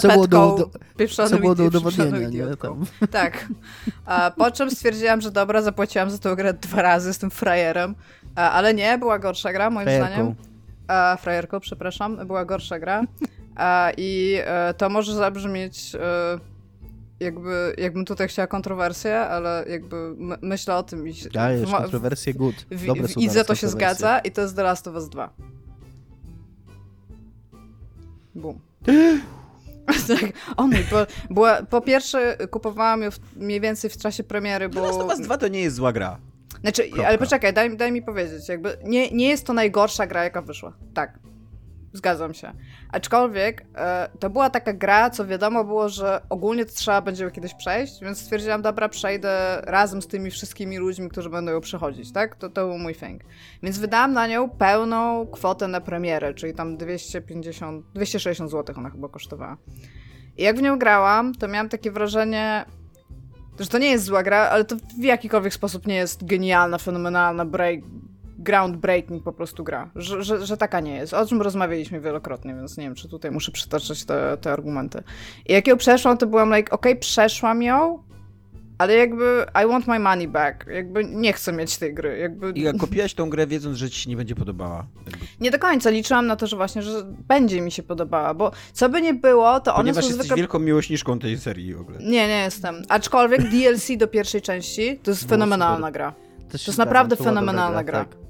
Co było do- pieprzonym Co było do udowodnienia, nie? Tam. *laughs* Tak. A po czym stwierdziłam, że dobra, zapłaciłam za tę grę dwa razy, jestem frajerem. A, ale nie, była gorsza gra, moim Frajerką. zdaniem. A, frajerką, przepraszam, była gorsza gra. A, I e, to może zabrzmieć e, jakby, jakbym tutaj chciała kontrowersję, ale jakby my, myślę o tym i Dajesz w, kontrowersję good. w, Dobre w Idze teraz to się kontrowersje. zgadza i to jest The Last of Us 2. Bum. *gasps* *laughs* *laughs* tak, o mój, bo, była, po pierwsze kupowałam ją w, mniej więcej w czasie premiery, The Last bo... of Us 2 to nie jest zła gra. Znaczy, Kropka. ale poczekaj, daj, daj mi powiedzieć, jakby nie, nie jest to najgorsza gra, jaka wyszła. Tak. Zgadzam się. Aczkolwiek e, to była taka gra, co wiadomo było, że ogólnie to trzeba będzie ją kiedyś przejść, więc stwierdziłam, dobra, przejdę razem z tymi wszystkimi ludźmi, którzy będą ją przechodzić, tak? To, to był mój thing. Więc wydałam na nią pełną kwotę na premierę, czyli tam 250, 260 zł ona chyba kosztowała. I jak w nią grałam, to miałam takie wrażenie, że to nie jest zła gra, ale to w jakikolwiek sposób nie jest genialna, fenomenalna, break, groundbreaking po prostu gra. Że, że, że taka nie jest. O czym rozmawialiśmy wielokrotnie, więc nie wiem, czy tutaj muszę przytaczać te, te argumenty. I jak ją przeszłam, to byłam like, okej, przeszłam ją, ale jakby I want my money back. Jakby nie chcę mieć tej gry. Jakby... Iga, kupiłaś tą grę wiedząc, że ci się nie będzie podobała. Jakby. Nie do końca liczyłam na to, że właśnie, że będzie mi się podobała, bo co by nie było, to one Ponieważ są jesteś zwykle... wielką miłośniczką tej serii w ogóle. Nie, nie jestem. Aczkolwiek DLC do pierwszej części to jest fenomenalna super. gra. Też się jest naprawdę to fenomenalna gra. Tak.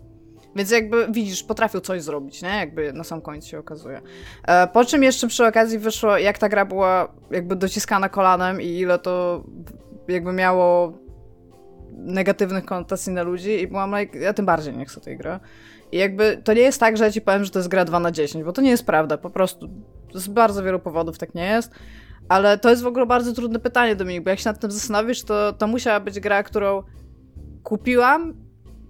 Więc jakby widzisz, potrafił coś zrobić, nie? Jakby na sam koniec się okazuje. E, po czym jeszcze przy okazji wyszło, jak ta gra była jakby dociskana kolanem i ile to jakby miało negatywnych konotacji na ludzi i byłam like, ja tym bardziej nie chcę tej gry. I jakby to nie jest tak, że ja ci powiem, że to jest gra 2 na 10, bo to nie jest prawda, po prostu z bardzo wielu powodów tak nie jest. Ale to jest w ogóle bardzo trudne pytanie, Dominik, bo jak się nad tym zastanowisz, to, to musiała być gra, którą kupiłam,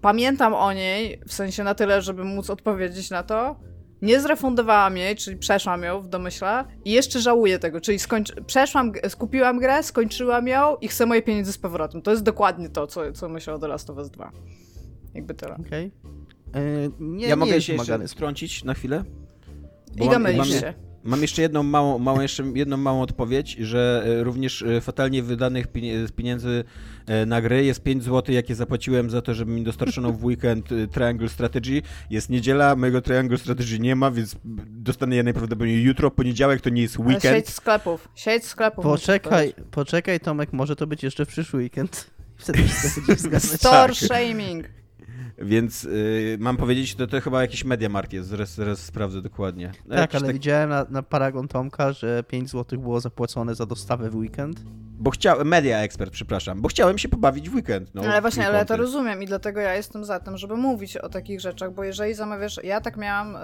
pamiętam o niej, w sensie na tyle, żeby móc odpowiedzieć na to, nie zrefundowałam jej, czyli przeszłam ją w domyśle i jeszcze żałuję tego, czyli skończy... przeszłam, skupiłam grę, skończyłam ją i chcę moje pieniądze z powrotem. To jest dokładnie to, co, co myślę o The Last of Us 2. Jakby tyle. Okej. Okay. Nie, ja nie mogę się jeszcze wtrącić na chwilę? Bo I domylisz się. Mam jeszcze jedną małą, małą, jeszcze jedną małą odpowiedź, że e, również e, fatalnie wydanych pieniędzy e, na gry jest 5 zł, jakie zapłaciłem za to, żeby mi dostarczono w weekend Triangle Strategy. Jest niedziela, mojego Triangle Strategy nie ma, więc dostanę je najprawdopodobniej jutro. Poniedziałek to nie jest weekend. Ale sieć sklepów, sieć sklepów. Poczekaj, poczekaj Tomek, może to być jeszcze w przyszły weekend. *laughs* Wtedy. *laughs* Store shaming. Więc y, mam powiedzieć, to, to chyba jakiś Mediamarkt jest, zaraz, zaraz sprawdzę dokładnie. No tak, ale tak... widziałem na, na Paragon Tomka, że 5 zł było zapłacone za dostawę w weekend. Bo chciałem, Media Expert, przepraszam, bo chciałem się pobawić w weekend. No, ale właśnie, ale ja to rozumiem i dlatego ja jestem za tym, żeby mówić o takich rzeczach, bo jeżeli zamawiasz, ja tak miałam... Y,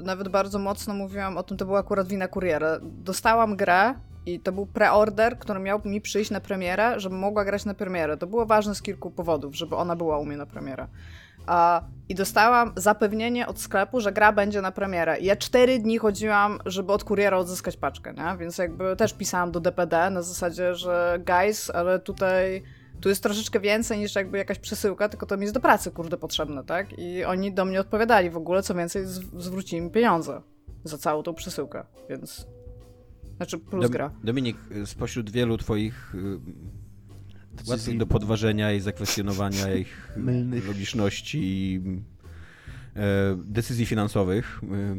y, nawet bardzo mocno mówiłam o tym, to była akurat wina kuriera. Dostałam grę, i to był preorder, który miał mi przyjść na premierę, żebym mogła grać na premierę. To było ważne z kilku powodów, żeby ona była u mnie na premierę. I dostałam zapewnienie od sklepu, że gra będzie na premierę. I ja cztery dni chodziłam, żeby od kuriera odzyskać paczkę, nie? Więc jakby też pisałam do DPD na zasadzie, że guys, ale tutaj tu jest troszeczkę więcej niż jakby jakaś przesyłka, tylko to mi jest do pracy, kurde, potrzebne, tak? I oni do mnie odpowiadali w ogóle, co więcej, zwrócili mi pieniądze za całą tą przesyłkę, więc znaczy plus Dom gra. Dominik, spośród wielu twoich y, łatwych do podważenia i zakwestionowania ich logiczności i decyzji finansowych, e,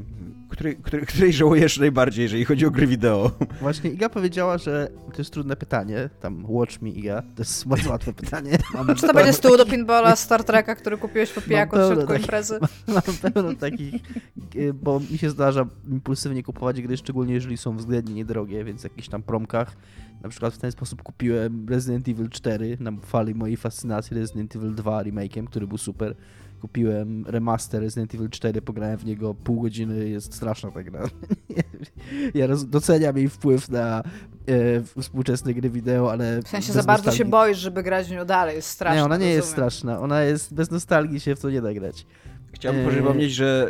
której, której, której żałujesz najbardziej, jeżeli chodzi o gry wideo? Właśnie Iga powiedziała, że to jest trudne pytanie, tam watch me Iga, to jest bardzo łatwe pytanie. Mam *laughs* Czy to będzie stół do pinballa Star Treka, który kupiłeś po pijaku w środku imprezy? *laughs* Mam, pełno takich, e, bo mi się zdarza impulsywnie kupować gry, szczególnie jeżeli są względnie niedrogie, więc w jakichś tam promkach. Na przykład w ten sposób kupiłem Resident Evil 4 na fali mojej fascynacji Resident Evil 2 remake'iem, który był super kupiłem remaster Resident Evil 4, pograłem w niego pół godziny, jest straszna ta gra. *laughs* ja doceniam jej wpływ na e, współczesne gry wideo, ale... W sensie za bardzo nostalgii... się boisz, żeby grać w nią dalej, jest straszna. Nie, ona nie rozumiem. jest straszna, ona jest, bez nostalgii się w to nie da grać. Chciałbym e... przypomnieć, że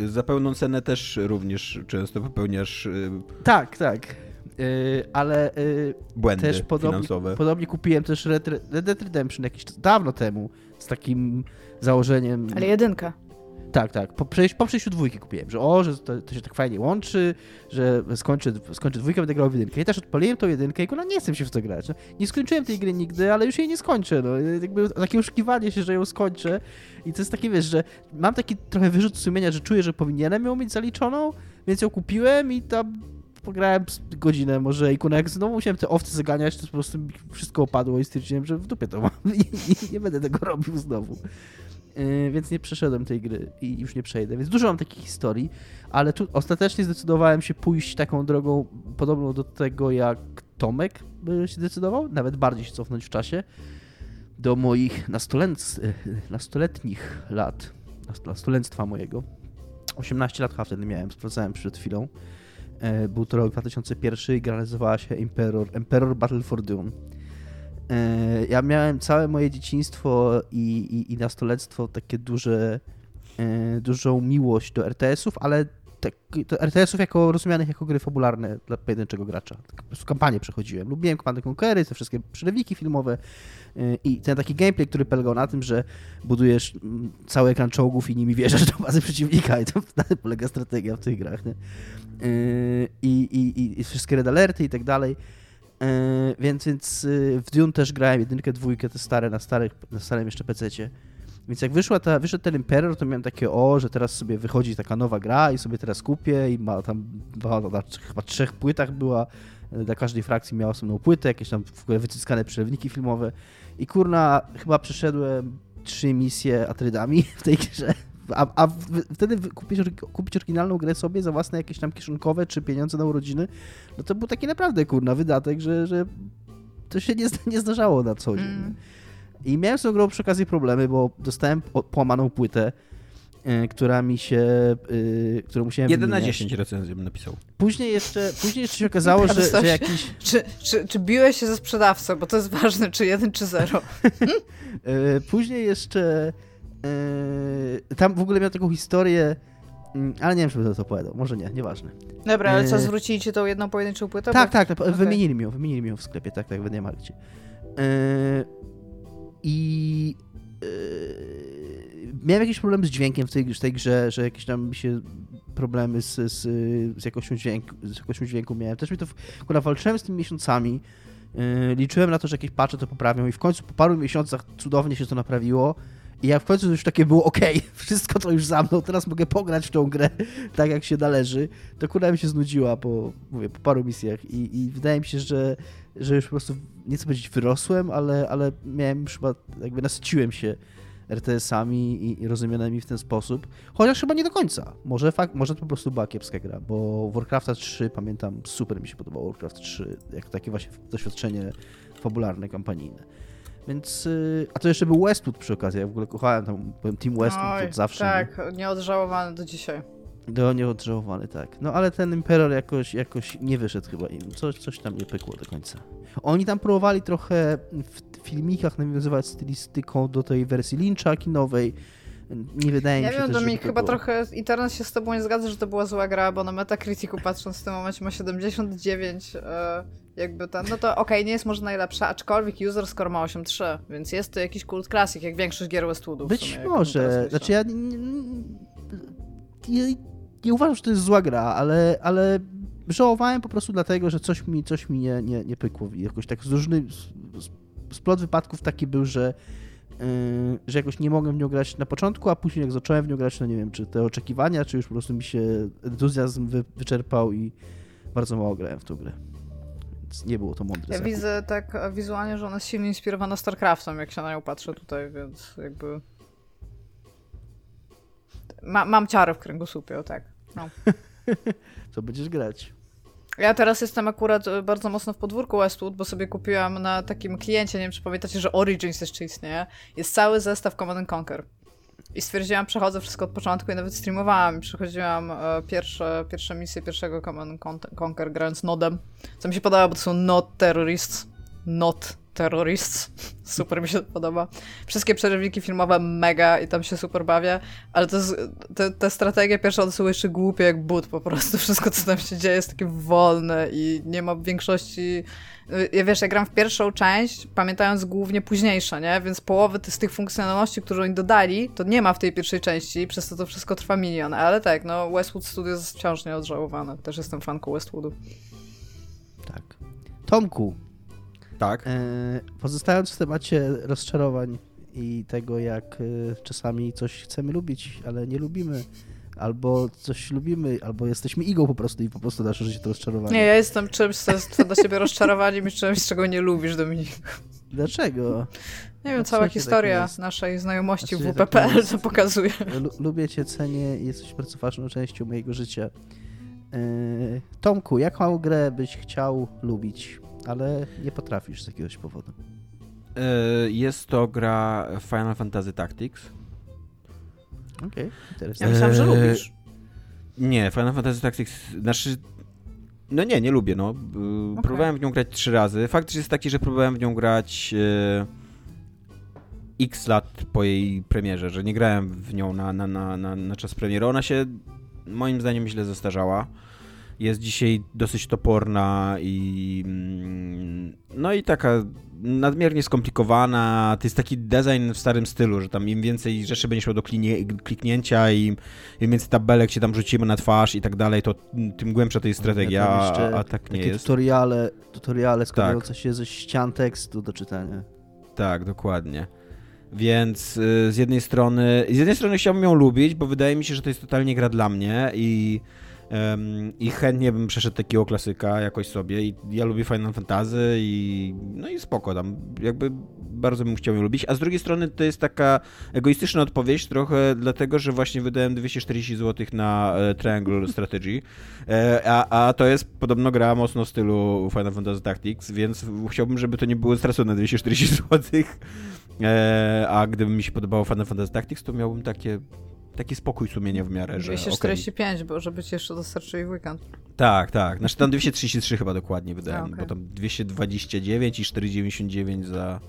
y, za pełną cenę też również często popełniasz... Y... Tak, tak. Yy, ale yy, Błędy też podobnie, finansowe. podobnie kupiłem też Red, Red Dead Redemption jakiś dawno temu z takim założeniem. Ale jedynka. Tak, tak. Po, przejś, po przejściu dwójki kupiłem, że o, że to, to, się tak fajnie łączy, że skończę, skończę dwójkę, będę grał w jedynkę. I też odpaliłem tą jedynkę i kurwa nie chcę się w to grać. No, nie skończyłem tej gry nigdy, ale już jej nie skończę. No. Jakby takie oszukiwanie się, że ją skończę. I to jest takie, wiesz, że mam taki trochę wyrzut sumienia, że czuję, że powinienem ją mieć zaliczoną, więc ją kupiłem i tam pograłem godzinę może i jak znowu musiałem te owce zaganiać, to po prostu wszystko opadło i stwierdziłem, że w dupie to mam *laughs* i, nie będę tego robił znowu. Yy, więc nie przeszedłem tej gry i już nie przejdę. Więc dużo mam takich historii, ale tu ostatecznie zdecydowałem się pójść taką drogą podobną do tego, jak Tomek by się decydował, nawet bardziej się cofnąć w czasie, do moich nastolet... nastoletnich lat, nastolenstwa mojego. 18 lat chyba wtedy miałem, sprawdzałem przed chwilą. E, był to rok 2001 i gra nazywała się Emperor, Emperor Battle for Dune. E, ja miałem całe moje dzieciństwo i, i, i nastolectwo takie duże, e, dużą miłość do RTS-ów, ale tak, RTS-ów jako rozumianych jako gry fabularne dla pojedynczego gracza. Tak po prostu kampanię przechodziłem. Lubiłem Command Conquery, te wszystkie przerywiki filmowe i ten taki gameplay, który polegał na tym, że budujesz mm, cały ekran czołgów i nimi wjeżdżasz do bazy przeciwnika i to *laughs* na tym polega strategia w tych grach. Nie? I, i, i wszystkie red alerty i tak dalej. Więc, więc y, w Dune też grałem jedynkę, dwójkę, te stare, na, starych, na starym jeszcze PC-cie. Więc jak wyszła ta, wyszedł ten Emperor, to miałem takie, o, że teraz sobie wychodzi taka nowa gra i sobie teraz kupię i ma tam, na, na, chyba trzech płytach była, e, dla każdej frakcji miała osobną płytę, jakieś tam w ogóle wyciskane przelewniki filmowe i kurna, chyba przeszedłem trzy misje Atrydami w tej grze. A, a wtedy kupić, kupić oryginalną grę sobie za własne jakieś tam kieszonkowe czy pieniądze na urodziny, no to był taki naprawdę kurna wydatek, że, że to się nie, nie zdarzało na co dzień. Mm. I miałem z tą grą przy okazji problemy, bo dostałem po- połamaną płytę, y, która mi się, y, którą musiałem 1 na wymieniać. 10 recenzję bym napisał. Później jeszcze, później jeszcze się okazało, że, że jakiś... Czy, czy, czy biłeś się ze sprzedawcą, bo to jest ważne, czy jeden, czy zero. *laughs* E, Później jeszcze e, tam w ogóle miał taką historię, mm, ale nie wiem, czy będę to opowiadał. Może nie, nieważne. Dobra, ale co, Yy. zwrócili ci tą jedną pojedynczą płytę? tak, Bo- tak, tak, okej. wymienili mi ją, wymienili mi ją w sklepie, tak, tak, w Mediamarkcie. E, I e, miałem jakiś problem z dźwiękiem w tej, w tej grze, że jakieś tam się problemy z, z, z, jakością dźwięku, z jakością dźwięku miałem. Też mi to, akurat walczyłem z tymi miesiącami, e, liczyłem na to, że jakieś patche to poprawią i w końcu po paru miesiącach cudownie się to naprawiło. I jak w końcu już takie było ok, *laughs* wszystko to już za mną, teraz mogę pograć w tą grę tak jak się należy, to kurwa mi się znudziła po, mówię, po paru misjach i, i wydaje mi się, że, że już po prostu nie chcę powiedzieć wyrosłem, ale, ale miałem chyba, jakby nasyciłem się RTS-ami i, i rozumianymi w ten sposób, chociaż chyba nie do końca. Może, fakt, może to po prostu była kiepska gra, bo Warcrafta 3 pamiętam, super mi się podobało Warcraft 3, jak takie właśnie doświadczenie fabularne, kampanijne. Więc, y, a to jeszcze był Westwood przy okazji, ja w ogóle kochałem tam, byłem Team Westwood Oj, od zawsze. nie? Tak, nieodżałowany do dzisiaj. Do nieodżałowany, tak. No ale ten Imperial jakoś, jakoś nie wyszedł chyba im. Coś, coś tam nie pykło do końca. Oni tam próbowali trochę w filmikach nawiązywać stylistyką do tej wersji Lyncha kinowej. Nie wydaje Nie mi się wiem, też, Dominik, chyba było. trochę internet się z tobą nie zgadza, że to była zła gra, bo na Metacriticu patrząc w tym momencie ma 79, e, jakby ten, no to okej, nie jest może najlepsza, aczkolwiek user score ma 8.3, więc jest to jakiś kult classic, jak większość gier Westwoodu w Być sumie, może. Znaczy ja nie, nie, nie uważam, że to jest zła gra, ale, ale żałowałem po prostu dlatego, że coś mi, coś mi nie, nie, nie pykło. I jakoś tak z różnych... Splot wypadków taki był, że że jakoś nie mogłem w nią grać na początku, a później jak zacząłem w nią grać, no nie wiem, czy te oczekiwania, czy już po prostu mi się entuzjazm wy, wyczerpał i bardzo mało grałem w tą grę. Więc nie było to mądre. Ja widzę tak wizualnie, że ona jest silnie inspirowana StarCraftem, jak się na nią patrzę tutaj, więc jakby... Ma, mam ciarę w kręgosłupie, o tak. No. *laughs* Co będziesz grać? Ja teraz jestem akurat e, bardzo mocno w podwórku Westwood, bo sobie kupiłam na takim kliencie, nie wiem czy pamiętacie, że Origins jeszcze istnieje, jest cały zestaw Command and Conquer. I stwierdziłam, przechodzę wszystko od początku i nawet streamowałam. Przechodziłam e, pierwsze, pierwsze misje pierwszego Command and Con- Conquer grając nodem. Co mi się podoba, bo to są not terrorists. Not terrorists. *laughs* Super mi się podoba. Wszystkie przerywniki filmowe mega i tam się super bawię, ale to jest, te, te strategie pierwsze one są jeszcze głupie jak but po prostu. *laughs* Wszystko co tam się dzieje jest takie wolne i nie ma większości... Ja wiesz, ja gram w pierwszą część, pamiętając głównie późniejsze, nie? Więc połowy z tych funkcjonalności, które oni dodali, to nie ma w tej pierwszej części, przez to to wszystko trwa milion. Ale tak, no Westwood Studios wciąż nieodżałowane. Też jestem fanką Westwoodu. Tak. Tomku, Tak. e, pozostając w temacie rozczarowań i tego, jak e, czasami coś chcemy lubić, ale nie lubimy, albo coś lubimy, albo jesteśmy igą po prostu i po prostu nasze życie to rozczarowanie. Nie, ja jestem czymś, co jest dla ciebie rozczarowaniem i czymś, czego nie lubisz, Dominik. Dlaczego? Nie wiem, cała historia jest? naszej znajomości w WPPL jest? to pokazuje. Lu- lubię cię, cenię i jesteś bardzo ważną częścią mojego życia. E, Tomku, jaką grę byś chciał lubić, ale nie potrafisz z jakiegoś powodu? E, Jest to gra Final Fantasy Tactics. Okej, Ja interesujące. myślałam, że Eee, lubisz. Nie, Final Fantasy Tactics, znaczy... No nie, nie lubię, no. Y, Próbowałem w nią grać trzy razy. Fakt jest taki, że próbowałem w nią grać e, x lat po jej premierze, że nie grałem w nią na, na, na, na, na czas premiery. Ona się moim zdaniem źle zestarzała. Jest dzisiaj dosyć toporna i mm, no i taka nadmiernie skomplikowana. To jest taki design w starym stylu, że tam im więcej rzeczy będziesz miał do kliknięcia i im więcej tabelek się tam rzucimy na twarz i tak dalej, to tym głębsza to jest strategia, a, a tak nie jest. tutoriale, tutoriale składające się ze ścian tekstu do czytania. Tak, dokładnie. Więc y, z jednej strony, z jednej strony chciałbym ją lubić, bo wydaje mi się, że to jest totalnie gra dla mnie i, i chętnie bym przeszedł takiego klasyka jakoś sobie. I ja lubię Final Fantasy i no i spoko tam, jakby bardzo bym chciał ją lubić, a z drugiej strony to jest taka egoistyczna odpowiedź trochę dlatego, że właśnie wydałem 240 zł na e, Triangle *laughs* Strategy, e, a, a to jest podobno gra mocno w stylu Final Fantasy Tactics, więc chciałbym, żeby to nie było stracone 240 zł, e, a gdyby mi się podobało Final Fantasy Tactics, to miałbym takie taki spokój sumienia w miarę, że 245, okay. bo żeby ci jeszcze dostarczyli w weekend. Tak, tak. Znaczy tam 233 chyba dokładnie wydałem, okay. bo tam 229 i 499 za,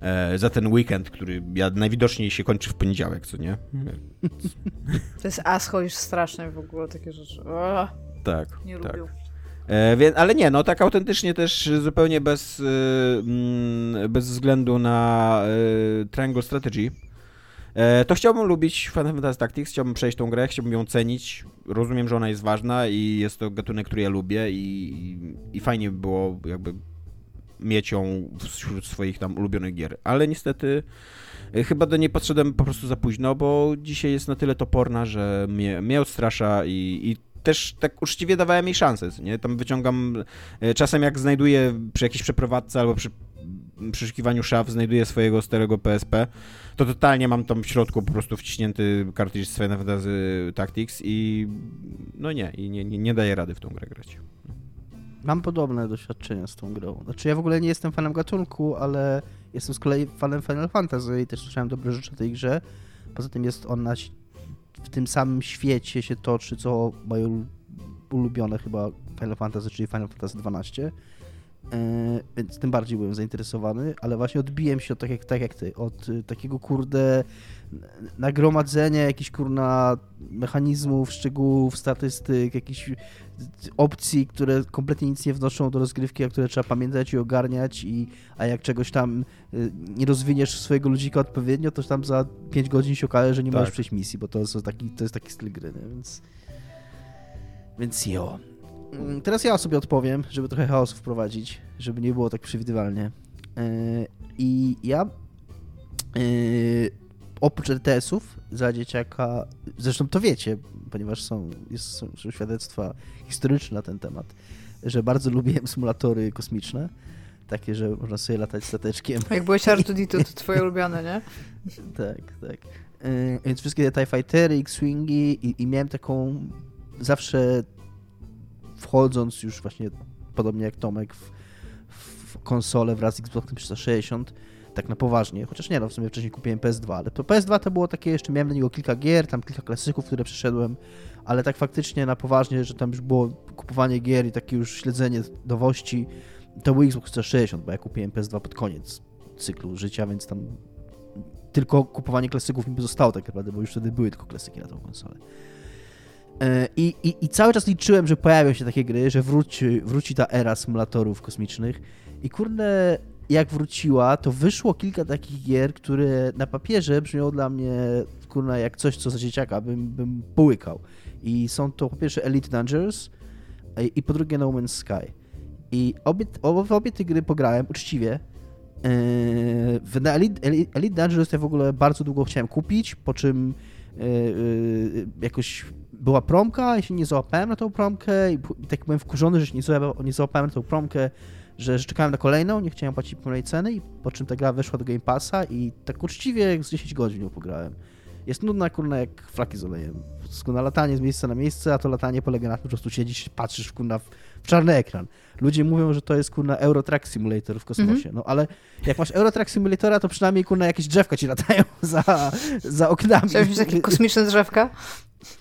e, za ten weekend, który ja najwidoczniej się kończy w poniedziałek, co nie? *laughs* To jest ascho już straszne w ogóle takie rzeczy. O, tak. Nie tak. lubię. E, wie, ale nie, no tak autentycznie też zupełnie bez, y, mm, bez względu na y, Triangle Strategy to chciałbym lubić Final Fantasy Tactics, chciałbym przejść tą grę, chciałbym ją cenić. Rozumiem, że ona jest ważna i jest to gatunek, który ja lubię i, i fajnie by było jakby mieć ją wśród swoich tam ulubionych gier. Ale niestety e, chyba do niej podszedłem po prostu za późno, bo dzisiaj jest na tyle toporna, że mnie, mnie odstrasza i, i też tak uczciwie dawałem jej szansę, nie? Tam wyciągam, e, czasem jak znajduję przy jakiejś przeprowadzce albo przy przeszukiwaniu szaf znajduję swojego starego PSP, to totalnie mam tam w środku po prostu wciśnięty kartridż z Final Fantasy Tactics i no nie, i nie, nie, nie daję rady w tą grę grać. Mam podobne doświadczenia z tą grą. Znaczy ja w ogóle nie jestem fanem gatunku, ale jestem z kolei fanem Final Fantasy i też słyszałem dobre rzeczy o tej grze. Poza tym jest ona w tym samym świecie się toczy, co moje ulubione chyba Final Fantasy, czyli Final Fantasy 12 więc tym bardziej byłem zainteresowany, ale właśnie odbiłem się od, tak, jak, tak jak ty, od y, takiego kurde nagromadzenia jakichś kurna mechanizmów, szczegółów, statystyk, jakichś opcji, które kompletnie nic nie wnoszą do rozgrywki, a które trzeba pamiętać i ogarniać, i, a jak czegoś tam y, nie rozwiniesz swojego ludzika odpowiednio, to tam za 5 godzin się okaże, że nie tak. możesz przejść misji, bo to jest taki, to jest taki styl gry, nie? więc więc jo. Mm, teraz ja sobie odpowiem, żeby trochę chaosu wprowadzić, żeby nie było tak przewidywalnie. E, I ja e, oprócz RTS-ów za dzieciaka, zresztą to wiecie, ponieważ są, jest, są, są świadectwa historyczne na ten temat, że bardzo lubiłem *laughs* symulatory kosmiczne, takie, że można sobie latać stateczkiem. Jak byłeś *laughs* R2D, to, to twoje ulubione, nie? *laughs* tak, tak. E, więc wszystkie te TIE Fightery, X-Wingi i, i miałem taką zawsze wchodząc już właśnie podobnie jak Tomek w, w konsolę wraz z Xboxem 360, tak na poważnie, chociaż nie no, w sumie wcześniej kupiłem PS2, ale to PS2 to było takie, jeszcze miałem na niego kilka gier, tam kilka klasyków, które przeszedłem, ale tak faktycznie na poważnie, że tam już było kupowanie gier i takie już śledzenie nowości, to był Xbox 360, bo ja kupiłem PS2 pod koniec cyklu życia, więc tam tylko kupowanie klasyków mi zostało tak naprawdę, bo już wtedy były tylko klasyki na tą konsolę. E, I, i, I, cały czas liczyłem, że pojawią się takie gry, że wróci, wróci ta era symulatorów kosmicznych. I kurde, jak wróciła, to wyszło kilka takich gier, które na papierze brzmiało dla mnie, kurna, jak coś, co za dzieciaka bym, bym połykał. I są to po pierwsze Elite Dangerous e, i po drugie No Man's Sky. I obie, obie te gry pograłem uczciwie. E, w Elite, Elite Dangerous ja w ogóle bardzo długo chciałem kupić, po czym jakoś była promka i się nie załapałem na tą promkę i, tak byłem wkurzony, że się nie, załapałem, nie załapałem na tą promkę, że, że czekałem na kolejną, nie chciałem płacić pełnej ceny i po czym ta gra weszła do Game Passa i tak uczciwie z 10 godzin ją pograłem. Jest nudna, kurna, jak flaki z olejem. Na latanie z miejsca na miejsce, a to latanie polega na tym, po prostu siedzisz, patrzysz, kurna, w, w czarny ekran. Ludzie mówią, że to jest, kurna, Eurotrack Simulator w kosmosie. Mm -hmm. No ale jak masz Eurotrack Simulatora, to przynajmniej, kurna, jakieś drzewka ci latają *laughs* za, za oknami. Chciałbyś takie kosmiczne drzewka?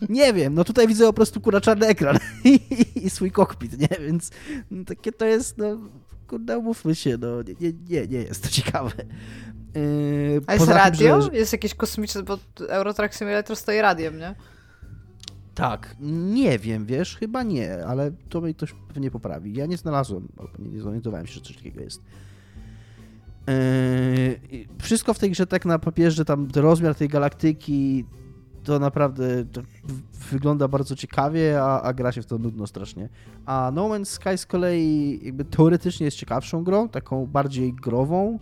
Nie wiem, no tutaj widzę po prostu kurna czarny ekran *laughs* i, i, swój kokpit, nie? Więc no, takie to jest, no kurde, umówmy się, no nie, nie, nie jest to ciekawe. Yy, A jest radio? Tym, że... Jest jakieś kosmiczne, bo Eurotrack Simulator stoi radiem, nie? Tak, nie wiem, wiesz, chyba nie, ale to mi ktoś pewnie poprawi. Ja nie znalazłem, albo nie, nie zorientowałem się, że coś takiego jest. Yy, wszystko w tej grze tak na papierze, tam rozmiar tej galaktyki, to naprawdę to wygląda bardzo ciekawie, a, a, gra się w to nudno strasznie. A No Man's Sky z kolei jakby teoretycznie jest ciekawszą grą, taką bardziej grową,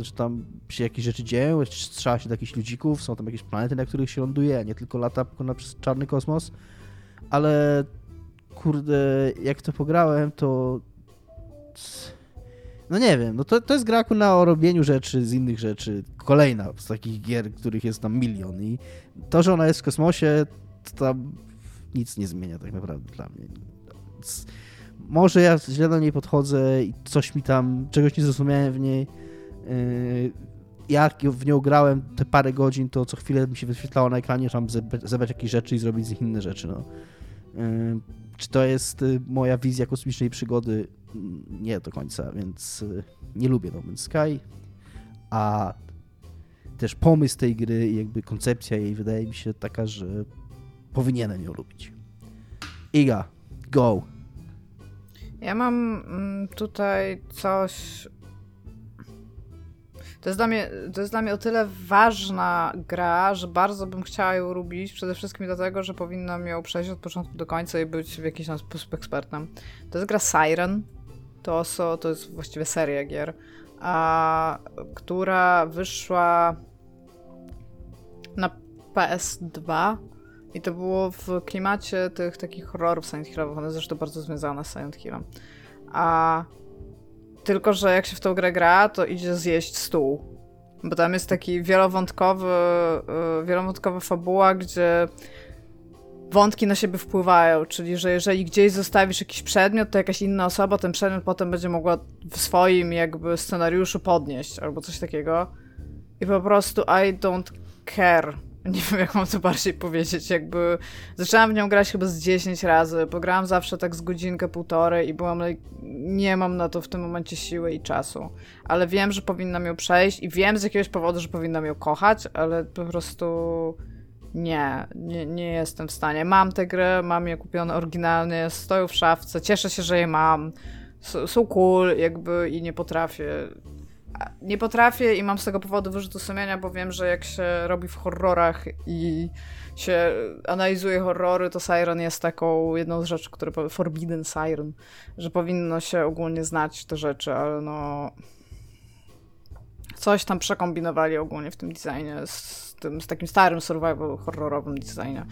y, że tam się jakieś rzeczy dzieją, strzela się do jakichś ludzików, są tam jakieś planety, na których się ląduje, a nie tylko lata przez czarny kosmos. Ale kurde, jak to pograłem, to No nie wiem, no to, to jest gra na o robieniu rzeczy z innych rzeczy. Kolejna z takich gier, których jest tam milion i to, że ona jest w kosmosie, to tam nic nie zmienia tak naprawdę dla mnie. Więc może ja źle do niej podchodzę i coś mi tam, czegoś nie zrozumiałem w niej. Yy, jak w nią grałem te parę godzin, to co chwilę mi się wyświetlało na ekranie, tam zebrać jakieś rzeczy i zrobić z nich inne rzeczy. No. Yy, czy to jest y, moja wizja kosmicznej przygody? Nie do końca, więc y, nie lubię No Man's Sky, a też pomysł tej gry jakby koncepcja jej wydaje mi się taka, że powinienem ją lubić. Iga, go! Ja mam mm, tutaj coś to jest, dla mnie, to jest dla mnie o tyle ważna gra, że bardzo bym chciała ją lubić, przede wszystkim dlatego, że powinnam ją przejść od początku do końca i być w jakiś sposób ekspertem. To jest gra Siren, to, so, to jest właściwie seria gier, a, która wyszła na PS2 i to było w klimacie tych takich horrorów Silent Hillowych, one zresztą bardzo związane z Silent Hillem. A tylko, że jak się w tą grę gra, to idzie zjeść stół. Bo tam jest taki wielowątkowy, yy, wielowątkowa fabuła, gdzie wątki na siebie wpływają, czyli że jeżeli gdzieś zostawisz jakiś przedmiot, to jakaś inna osoba ten przedmiot potem będzie mogła w swoim jakby scenariuszu podnieść albo coś takiego. I po prostu I don't care. *laughs* Nie wiem jak mam to bardziej powiedzieć, jakby zaczęłam w nią grać chyba z 10 razy, pograłam zawsze tak z godzinkę, półtorej i byłam like, nie mam na to w tym momencie siły i czasu, ale wiem, że powinnam ją przejść i wiem z jakiegoś powodu, że powinnam ją kochać, ale po prostu nie, nie, nie jestem w stanie. Mam tę grę, mam je kupione oryginalnie, stoją w szafce, cieszę się, że je mam, S są cool jakby i nie potrafię nie potrafię i mam z tego powodu wyrzutu sumienia, bo wiem, że jak się robi w horrorach i się analizuje horrory, to Siren jest taką jedną z rzeczy, które Forbidden Siren, że powinno się ogólnie znać te rzeczy, ale no coś tam przekombinowali ogólnie w tym designie z, tym, z takim starym survival horrorowym designie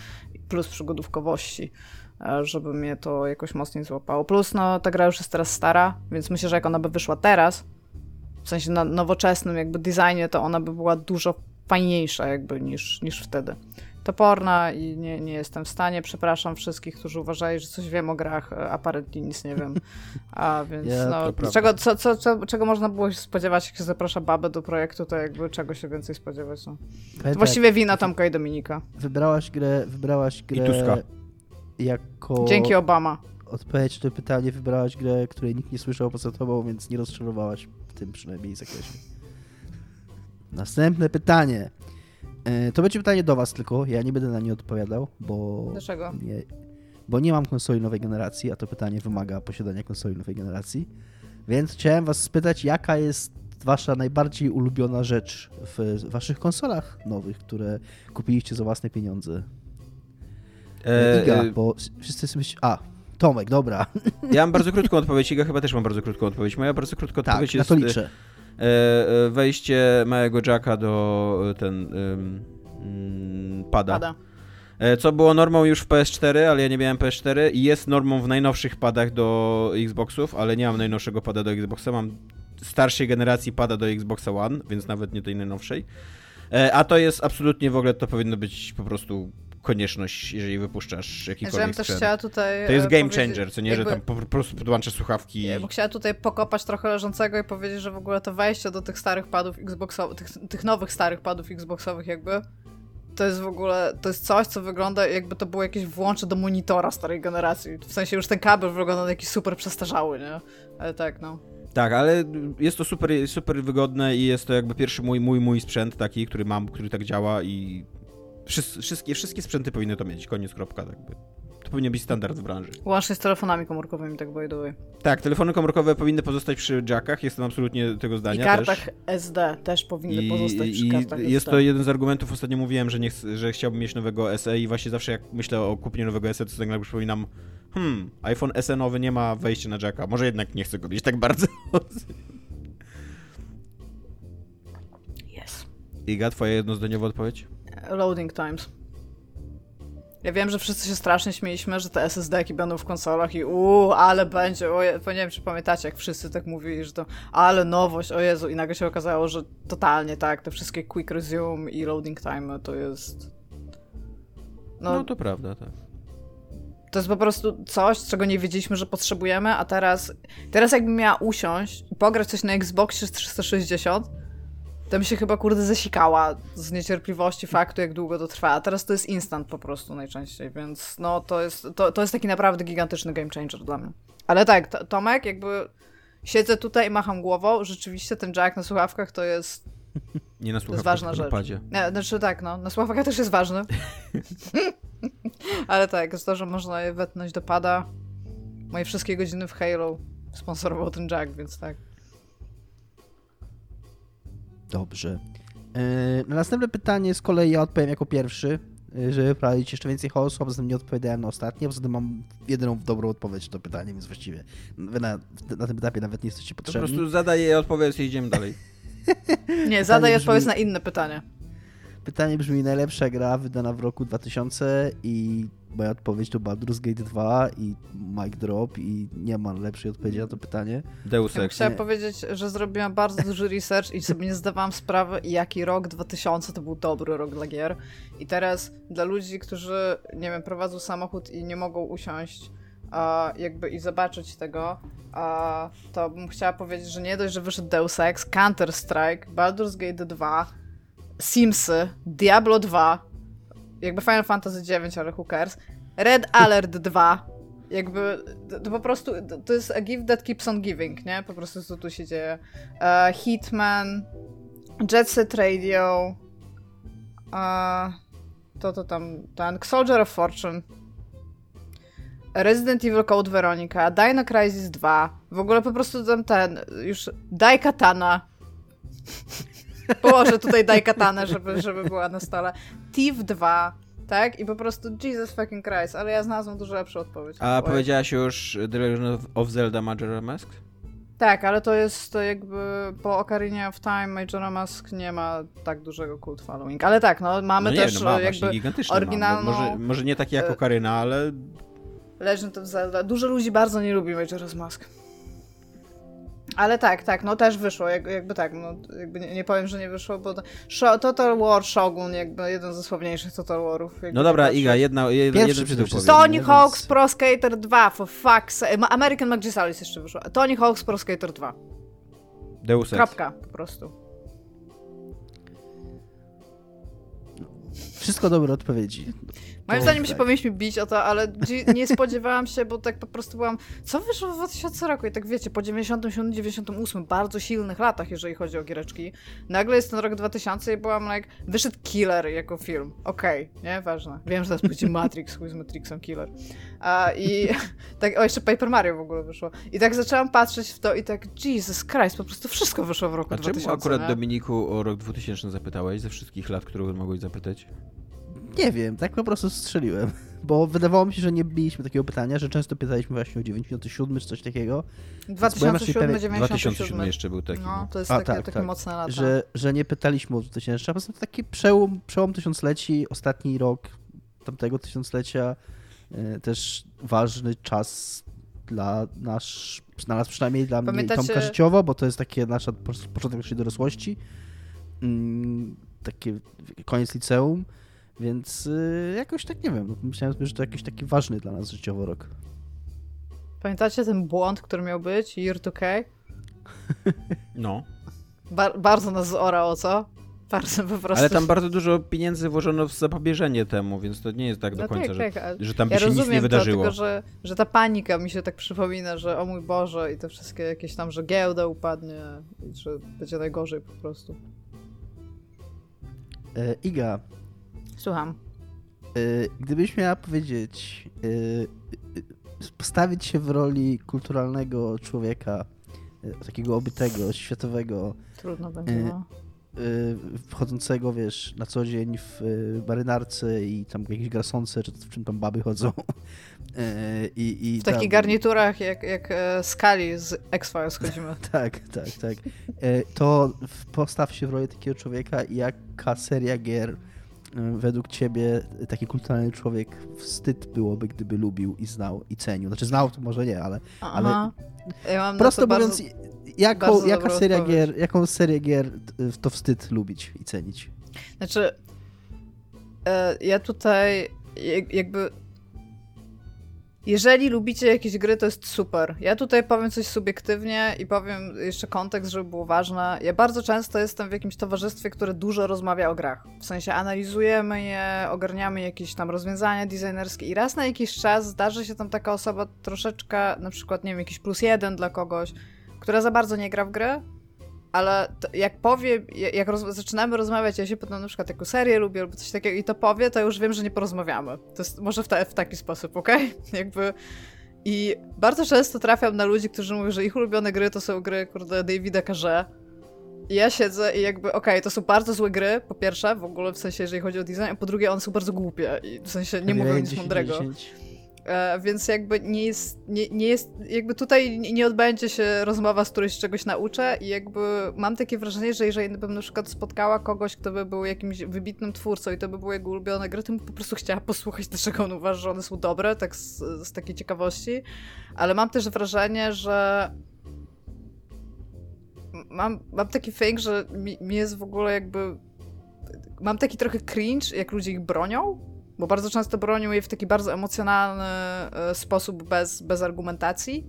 plus przygodówkowości e, żeby mnie to jakoś mocniej złapało. Plus, no, ta gra już jest teraz stara, więc myślę, że jak ona by wyszła teraz, w sensie na nowoczesnym jakby designie, to ona by była dużo fajniejsza jakby niż, niż wtedy. Toporna i nie, nie jestem w stanie. Przepraszam wszystkich, którzy uważali, że coś wiem o grach, aparentnie nic nie wiem. A *laughs* więc yeah, no, czego, co, co, co, czego można było się spodziewać, jak się zaprasza babę do projektu, to jakby czego się więcej spodziewać. No. To właściwie wina Tomka i Dominika. Wybrałaś grę, wybrałaś grę I Tuska. jako... Dzięki Obama. Odpowiedź na to pytanie, wybrałaś grę, której nikt nie słyszał poza tobą, więc nie rozczarowałaś tym przynajmniej zakresie. Następne pytanie. E, to będzie pytanie do was tylko, ja nie będę na nie odpowiadał, bo... Dlaczego? Nie, bo nie mam konsoli nowej generacji, a to pytanie wymaga posiadania konsoli nowej generacji. Więc chciałem was spytać, jaka jest wasza najbardziej ulubiona rzecz w waszych konsolach nowych, które kupiliście za własne pieniądze? E, Iga, e... bo wszyscy sobie... A, Tomek, dobra. Ja mam bardzo krótką odpowiedź, Iga chyba też mam bardzo krótką odpowiedź. Moja bardzo krótka tak, odpowiedź jest... to liczę. E, e, wejście małego Jacka do e, ten um, pada. pada. Co było normą już w PS4, ale ja nie miałem PS4 i jest normą w najnowszych padach do Xboxów, ale nie mam najnowszego pada do Xboxa, mam starszej generacji pada do Xboxa One, więc nawet nie tej najnowszej. A to jest absolutnie w ogóle, to powinno być po prostu konieczność, jeżeli wypuszczasz jakikolwiek też chciała tutaj To jest e, game changer, co nie, jakby, że tam po, po prostu podłączasz słuchawki. Ja bym chciała tutaj pokopać trochę leżącego i powiedzieć, że w ogóle to wejście do tych starych padów Xboxowych, tych, tych nowych starych padów Xboxowych jakby, to jest w ogóle, to jest coś, co wygląda jakby to było jakieś włącze do monitora starej generacji. W sensie już ten kabel wygląda na jakiś super przestarzały, nie? Ale tak, no. Tak, ale jest to super, super wygodne i jest to jakby pierwszy mój, mój, mój sprzęt taki, który mam, który tak działa i wszystkie, wszystkie sprzęty powinny to mieć, koniec, kropka. Jakby. To powinien być standard w branży. Łącznie z telefonami komórkowymi, tak by the. Tak, telefony komórkowe powinny pozostać przy jackach, jestem absolutnie tego zdania. I kartach też. SD też powinny I, pozostać przy i kartach Jest SD. to jeden z argumentów, ostatnio mówiłem, że, nie, że chciałbym mieć nowego SE i właśnie zawsze jak myślę o kupieniu nowego SE, to tak nagle przypominam, hmm, iPhone SE nowy nie ma wejścia na jacka, może jednak nie chcę go mieć tak bardzo. Yes. Iga, twoja jednozdaniowa odpowiedź? Loading times. Ja wiem, że wszyscy się strasznie śmieliśmy, że te SSD-ki będą w konsolach i uuu, ale będzie, o, je... nie wiem, czy pamiętacie, jak wszyscy tak mówili, że to ale nowość, o Jezu, i nagle się okazało, że totalnie tak, te wszystkie quick resume i loading time to jest... No, no to prawda, tak. To jest po prostu coś, czego nie wiedzieliśmy, że potrzebujemy, a teraz, teraz jakbym miała usiąść i pograć coś na Xboxie 360, to bym się chyba, kurde, zasikała z niecierpliwości faktu, jak długo to trwa. A teraz to jest instant po prostu najczęściej, więc no to jest, to, to jest taki naprawdę gigantyczny game changer dla mnie. Ale tak, Tomek, jakby siedzę tutaj i macham głową, rzeczywiście ten jack na słuchawkach to jest *laughs* nie na słuchawkach, to jest ważna rzecz. Nie, znaczy tak, no, na słuchawkach też jest ważny. *laughs* Ale tak, z to, że można je wetnąć do pada. Moje wszystkie godziny w Halo sponsorował ten jack, więc tak. Dobrze. E, na następne pytanie z kolei ja odpowiem jako pierwszy, e, żeby wprowadzić jeszcze więcej chaosu, a poza tym nie odpowiedziałem na ostatnie, poza tym mam jedyną dobrą odpowiedź na to pytanie, więc właściwie wy na, na tym etapie nawet nie jesteście potrzebni. Po prostu zadaj je odpowiedź i idziemy dalej. *laughs* nie, zadaj brzmi... odpowiedź na inne pytanie. Pytanie brzmi, najlepsza gra wydana w roku 2000 i moja odpowiedź to Baldur's Gate 2 i Mic Drop i nie ma lepszej odpowiedzi na to pytanie. Deus Ex. Ja chciałam powiedzieć, że zrobiłam bardzo duży research i sobie nie zdawałam sprawy, jaki rok 2000 to był dobry rok dla gier. I teraz dla ludzi, którzy, nie wiem, prowadzą samochód i nie mogą usiąść a, jakby i zobaczyć tego, a, to bym chciała powiedzieć, że nie dość, że wyszedł Deus Ex, Counter-Strike, Baldur's Gate 2, Simsy, Diablo 2, jakby Final Fantasy 9, ale cares, Red Alert 2, jakby to, po prostu to jest a gift that keeps on giving, nie? Po prostu co tu się dzieje. Uh, Hitman, Jet Set Radio, uh, to to tam, ten Soldier of Fortune, Resident Evil Code Veronica, Dino Crisis 2, w ogóle po prostu tam ten, już Daikatana. Położę tutaj Daikatanę, żeby, żeby była na stole. Thief 2, tak? I po prostu Jesus fucking Christ, ale ja znalazłam dużo lepszą odpowiedź. A Oj. powiedziałaś już The Legend of Zelda Majora Mask? Tak, ale to jest to jakby po Ocarina of Time Majora Mask nie ma tak dużego cult following. Ale tak, no mamy no nie, też no ma, jakby oryginalną... Może, może nie tak jak e, Ocarina, ale... Legend of Zelda. Dużo ludzi bardzo nie lubi Majora's Mask. Ale tak, tak, no też wyszło, jakby tak, no jakby nie, nie powiem, że nie wyszło, bo to, Total War Shogun, jakby jeden ze sławniejszych Total Warów. No dobra, Iga, jedna, jedna, jeden przytył Tony Hawk's Pro Skater 2, for fuck's sake. American Magisalis jeszcze wyszło. Tony Hawk's Pro Skater 2. Deus Ex. Kropka, po prostu. Wszystko dobre odpowiedzi. Moim zdaniem tak. się powinniśmy bić o to, ale nie *laughs* spodziewałam się, bo tak po prostu byłam. Co wyszło w 2000 roku? I tak wiecie, po 97, 98, bardzo silnych latach, jeżeli chodzi o giereczki. Nagle jest ten rok 2000 i byłam like, wyszedł Killer jako film. Okej, okay, nie? Ważne. Wiem, że teraz będzie *laughs* Matrix, z Matrixem Killer. A, I *laughs* tak, o jeszcze Paper Mario w ogóle wyszło. I tak zaczęłam patrzeć w to i tak, Jesus Christ, po prostu wszystko wyszło w roku A 2000. A czemu akurat nie? Dominiku o rok 2000 zapytałeś ze wszystkich lat, które mogłeś zapytać? Nie wiem, tak po prostu strzeliłem. *laughs* Bo wydawało mi się, że nie biliśmy takiego pytania, że często pytaliśmy właśnie o 97 czy coś takiego. 2007, 97. 2007 jeszcze był taki. No, to jest A, takie, tak, takie tak. mocne lata. Że, że nie pytaliśmy o 2000, a po prostu taki przełom, przełom tysiącleci, ostatni rok tamtego tysiąclecia, e, też ważny czas dla nas, dla nas przynajmniej dla Pamiętacie... mnie Tomka życiowo, bo to jest takie nasza początek naszej dorosłości. Mm, takie koniec liceum. Więc y, jakoś tak nie wiem. Myślałem sobie, że to jakiś taki ważny dla nas życiowo rok. Pamiętacie ten błąd, który miał być? Year 2K? *laughs* No. bardzo nas orało, co? Bardzo po prostu. Ale tam bardzo dużo pieniędzy włożono w zapobieżenie temu, więc to nie jest tak do no końca, tak, że, tak, że tam by ja się nic nie wydarzyło. Ja tylko, że, że ta panika mi się tak przypomina, że o mój Boże i te wszystkie jakieś tam, że giełda upadnie i że będzie najgorzej po prostu. E, Iga, Słucham. Y, gdybyś miała powiedzieć, y, y, postawić się w roli kulturalnego człowieka, takiego obytego, światowego. Trudno będzie. No. Wchodzącego, wiesz, na co dzień w marynarce i tam jakieś grasonce, czy w czym tam baby chodzą. *laughs* I, i w tam... takich garniturach jak, jak e, Skali z X-Files *laughs* chodzimy. tak, tak, tak. To postaw się w roli takiego człowieka i jaka seria gier według ciebie taki kulturalny człowiek wstyd byłoby, gdyby lubił i znał i cenił? Znaczy znał to może nie, ale, ale Aha. Ja mam na prosto to mówiąc, bardzo... bardzo jaka seria odpowiedź. gier, jaką serię gier y, to wstyd lubić i cenić? Znaczy, e, ja tutaj jak- jakby. Jeżeli lubicie jakieś gry, to jest super. Ja tutaj powiem coś subiektywnie i powiem jeszcze kontekst, żeby było ważne. Ja bardzo często jestem w jakimś towarzystwie, które dużo rozmawia o grach. W sensie analizujemy je, ogarniamy jakieś tam rozwiązania designerskie i raz na jakiś czas zdarzy się tam taka osoba troszeczkę, na przykład, nie wiem, jakiś plus jeden dla kogoś, która za bardzo nie gra w grę, ale jak powie, jak roz, zaczynamy rozmawiać, ja się pytam na przykład jaką serię lubię albo coś takiego i to powie, to już wiem, że nie porozmawiamy. To jest może w, ta, w taki sposób, okej? *laughs* Jakby... I bardzo często trafiam na ludzi, którzy mówią, że ich ulubione gry to są gry, kurde, Davida Carze. I ja siedzę i jakby, okej, to są bardzo złe gry, po pierwsze, w ogóle w sensie, jeżeli chodzi o design, a po drugie, one są bardzo głupie i w sensie nie mówią nic 10, mądrego. 10. E, więc jakby nie jest, nie, nie jest, jakby tutaj nie odbędzie się rozmowa, z której się czegoś nauczę i jakby mam takie wrażenie, że jeżeli bym na przykład spotkała kogoś, kto by był jakimś wybitnym twórcą i to by były jego ulubione gry, to bym po prostu chciała posłuchać, *laughs* dlaczego on uważa, że one są dobre, tak z, z takiej ciekawości, ale mam też wrażenie, że mam, mam taki fake, że mi, mi jest w ogóle jakby mam taki trochę cringe, jak ludzie ich bronią, bo bardzo często bronią je w taki bardzo emocjonalny e, sposób, bez, bez argumentacji.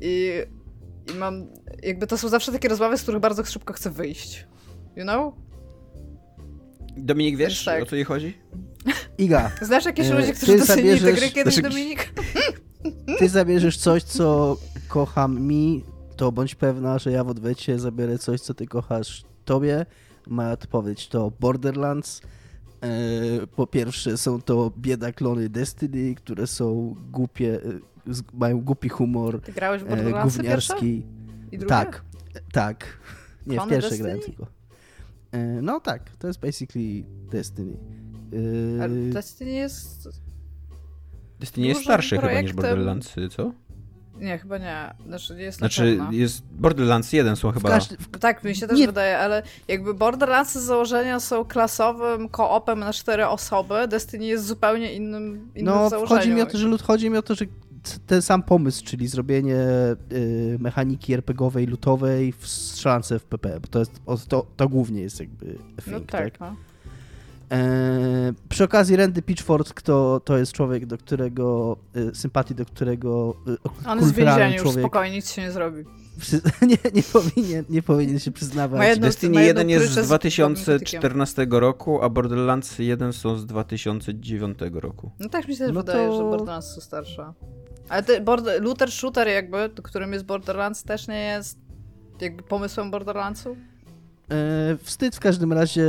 I, I mam. Jakby to są zawsze takie rozmowy, z których bardzo szybko chcę wyjść. You know? Dominik, wiesz, Tak. o co jej chodzi? Iga, *laughs* Znasz jakieś E, ludzi, którzy docenili te zabierzesz- gry kiedyś, znaczy- Dominik? *laughs* ty zabierzesz coś, co kocham mi, to bądź pewna, że ja w odwecie zabiorę coś, co ty kochasz tobie. Moja odpowiedź to Borderlands. E, Po pierwsze są to bieda klony Destiny, które są głupie, e, mają głupi humor, Ty grałeś w e, Borderlandsy gówniarski. I drugie? Tak, tak. Nie, w Klony pierwsze Destiny? grałem tylko. No tak, to jest basically Destiny. Ale Destiny jest... Destiny jest starszy chyba niż Borderlandsy, co? Nie, chyba nie. Znaczy, nie jest Znaczy, jest Borderlands 1 są chyba... każdy, Tak, mi się też Nie- wydaje, ale jakby Borderlands z założenia są klasowym koopem na cztery osoby, Destiny jest zupełnie innym, innym no, w założeniu. chodzi mi o to, że lud- chodzi mi o to, że ten sam pomysł, czyli zrobienie y, mechaniki RPGowej, lutowej w strzelance w PP, bo to, jest, to, to głównie jest jakby No thing, tak, no. E, przy okazji Randy Pitchford to, to jest człowiek, do którego, y, sympatii do którego y, On jest w więzieniu, już człowiek spokojnie, nic się nie zrobi. przy, *laughs* nie, nie, powinien, nie powinien się przyznawać. Jedno- Destiny ma jedną 1 jest z z 2014 roku, a Borderlands 1 są z 2009 roku. No tak mi się też No wydaje, to- że Borderlands są starsze. Ale te border, looter shooter jakby, którym jest Borderlands, też nie jest jakby pomysłem Borderlandsu? E, wstyd w każdym razie,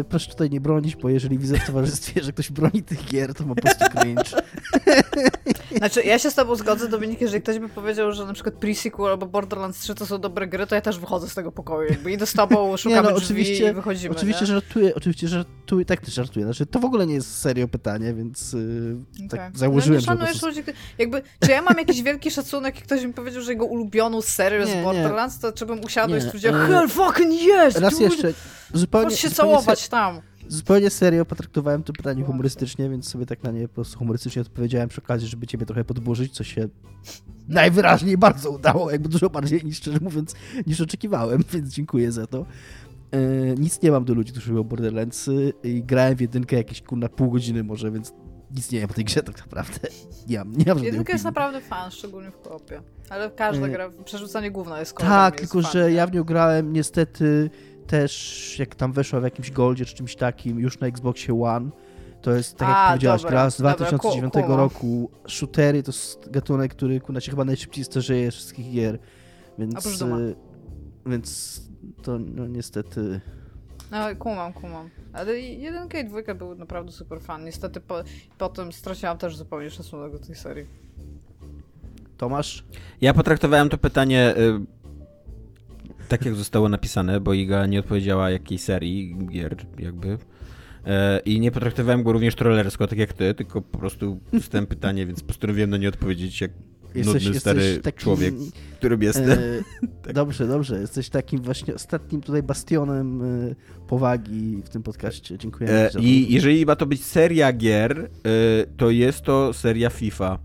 e, proszę tutaj nie bronić, bo jeżeli widzę w towarzystwie, że ktoś broni tych gier, to ma po prostu cringe. *laughs* Znaczy, ja się z tobą zgodzę, Dominik, jeżeli ktoś by powiedział, że na przykład Pre-Sequel albo Borderlands 3 to są dobre gry, to ja też wychodzę z tego pokoju, jakby idę z tobą, *laughs* szukamy no, drzwi oczywiście- i wychodzimy, Oczywiście nie? żartuję, oczywiście żartuję, tak też żartuję. Znaczy, to w ogóle nie jest serio pytanie, więc y, tak Okej. założyłem, no, że nie po prostu... szanujesz ludzi, jakby, czy ja mam jakiś wielki *laughs* szacunek i ktoś mi powiedział, że jego ulubioną serią jest Nie, nie. Borderlands, to czy bym usiadł i Nie, stwierdził, e, hell fucking yes, Raz dude! jeszcze, zupełnie, Chodź się zupełnie, całować tam. zupełnie serio potraktowałem to pytanie humorystycznie, więc sobie tak na nie po prostu humorystycznie odpowiedziałem przy okazji, żeby ciebie trochę podburzyć, co się najwyraźniej bardzo udało, jakby dużo bardziej niż, szczerze mówiąc, niż oczekiwałem, *laughs* więc dziękuję za to. E, nic nie mam do ludzi, którzy lubią Borderlandsy i grałem w jedynkę jakieś kurna pół godziny może, więc nic nie wiem o tej grze tak naprawdę. Nie mam, nie mam Jedynka jest naprawdę fan, szczególnie w koopie. Ale każda E, gra, przerzucanie gówna jest kolegami Tak, tylko fan, że nie? ja w nią grałem niestety też, jak tam weszła w jakimś Goldzie czy czymś takim, już na Xboxie One. To jest, tak jak A, powiedziałaś, dobra, gra z dobra, 2009 ku- kumam. roku. Shootery to jest gatunek, który kurna, się chyba najszybciej starzeje wszystkich gier. Więc, y, więc to no, niestety... No, kumam, kumam. Ale jedynka i dwójka były naprawdę super fan. Niestety po, potem straciłam też zupełnie szacunek do tej serii. Tomasz? Ja potraktowałem to pytanie y, tak, jak zostało napisane, bo Iga nie odpowiedziała jakiej serii gier jakby. E, I nie potraktowałem go również trollersko, tak jak ty, tylko po prostu dostałem pytanie, więc postanowiłem na nie odpowiedzieć jak Jesteś, nudny, stary takim, człowiek, którym jestem. E, *laughs* tak. Dobrze, dobrze. Jesteś takim właśnie ostatnim tutaj bastionem e, powagi w tym podcaście. Dziękuję. E, I jeżeli ma to być seria gier, e, to jest to seria FIFA.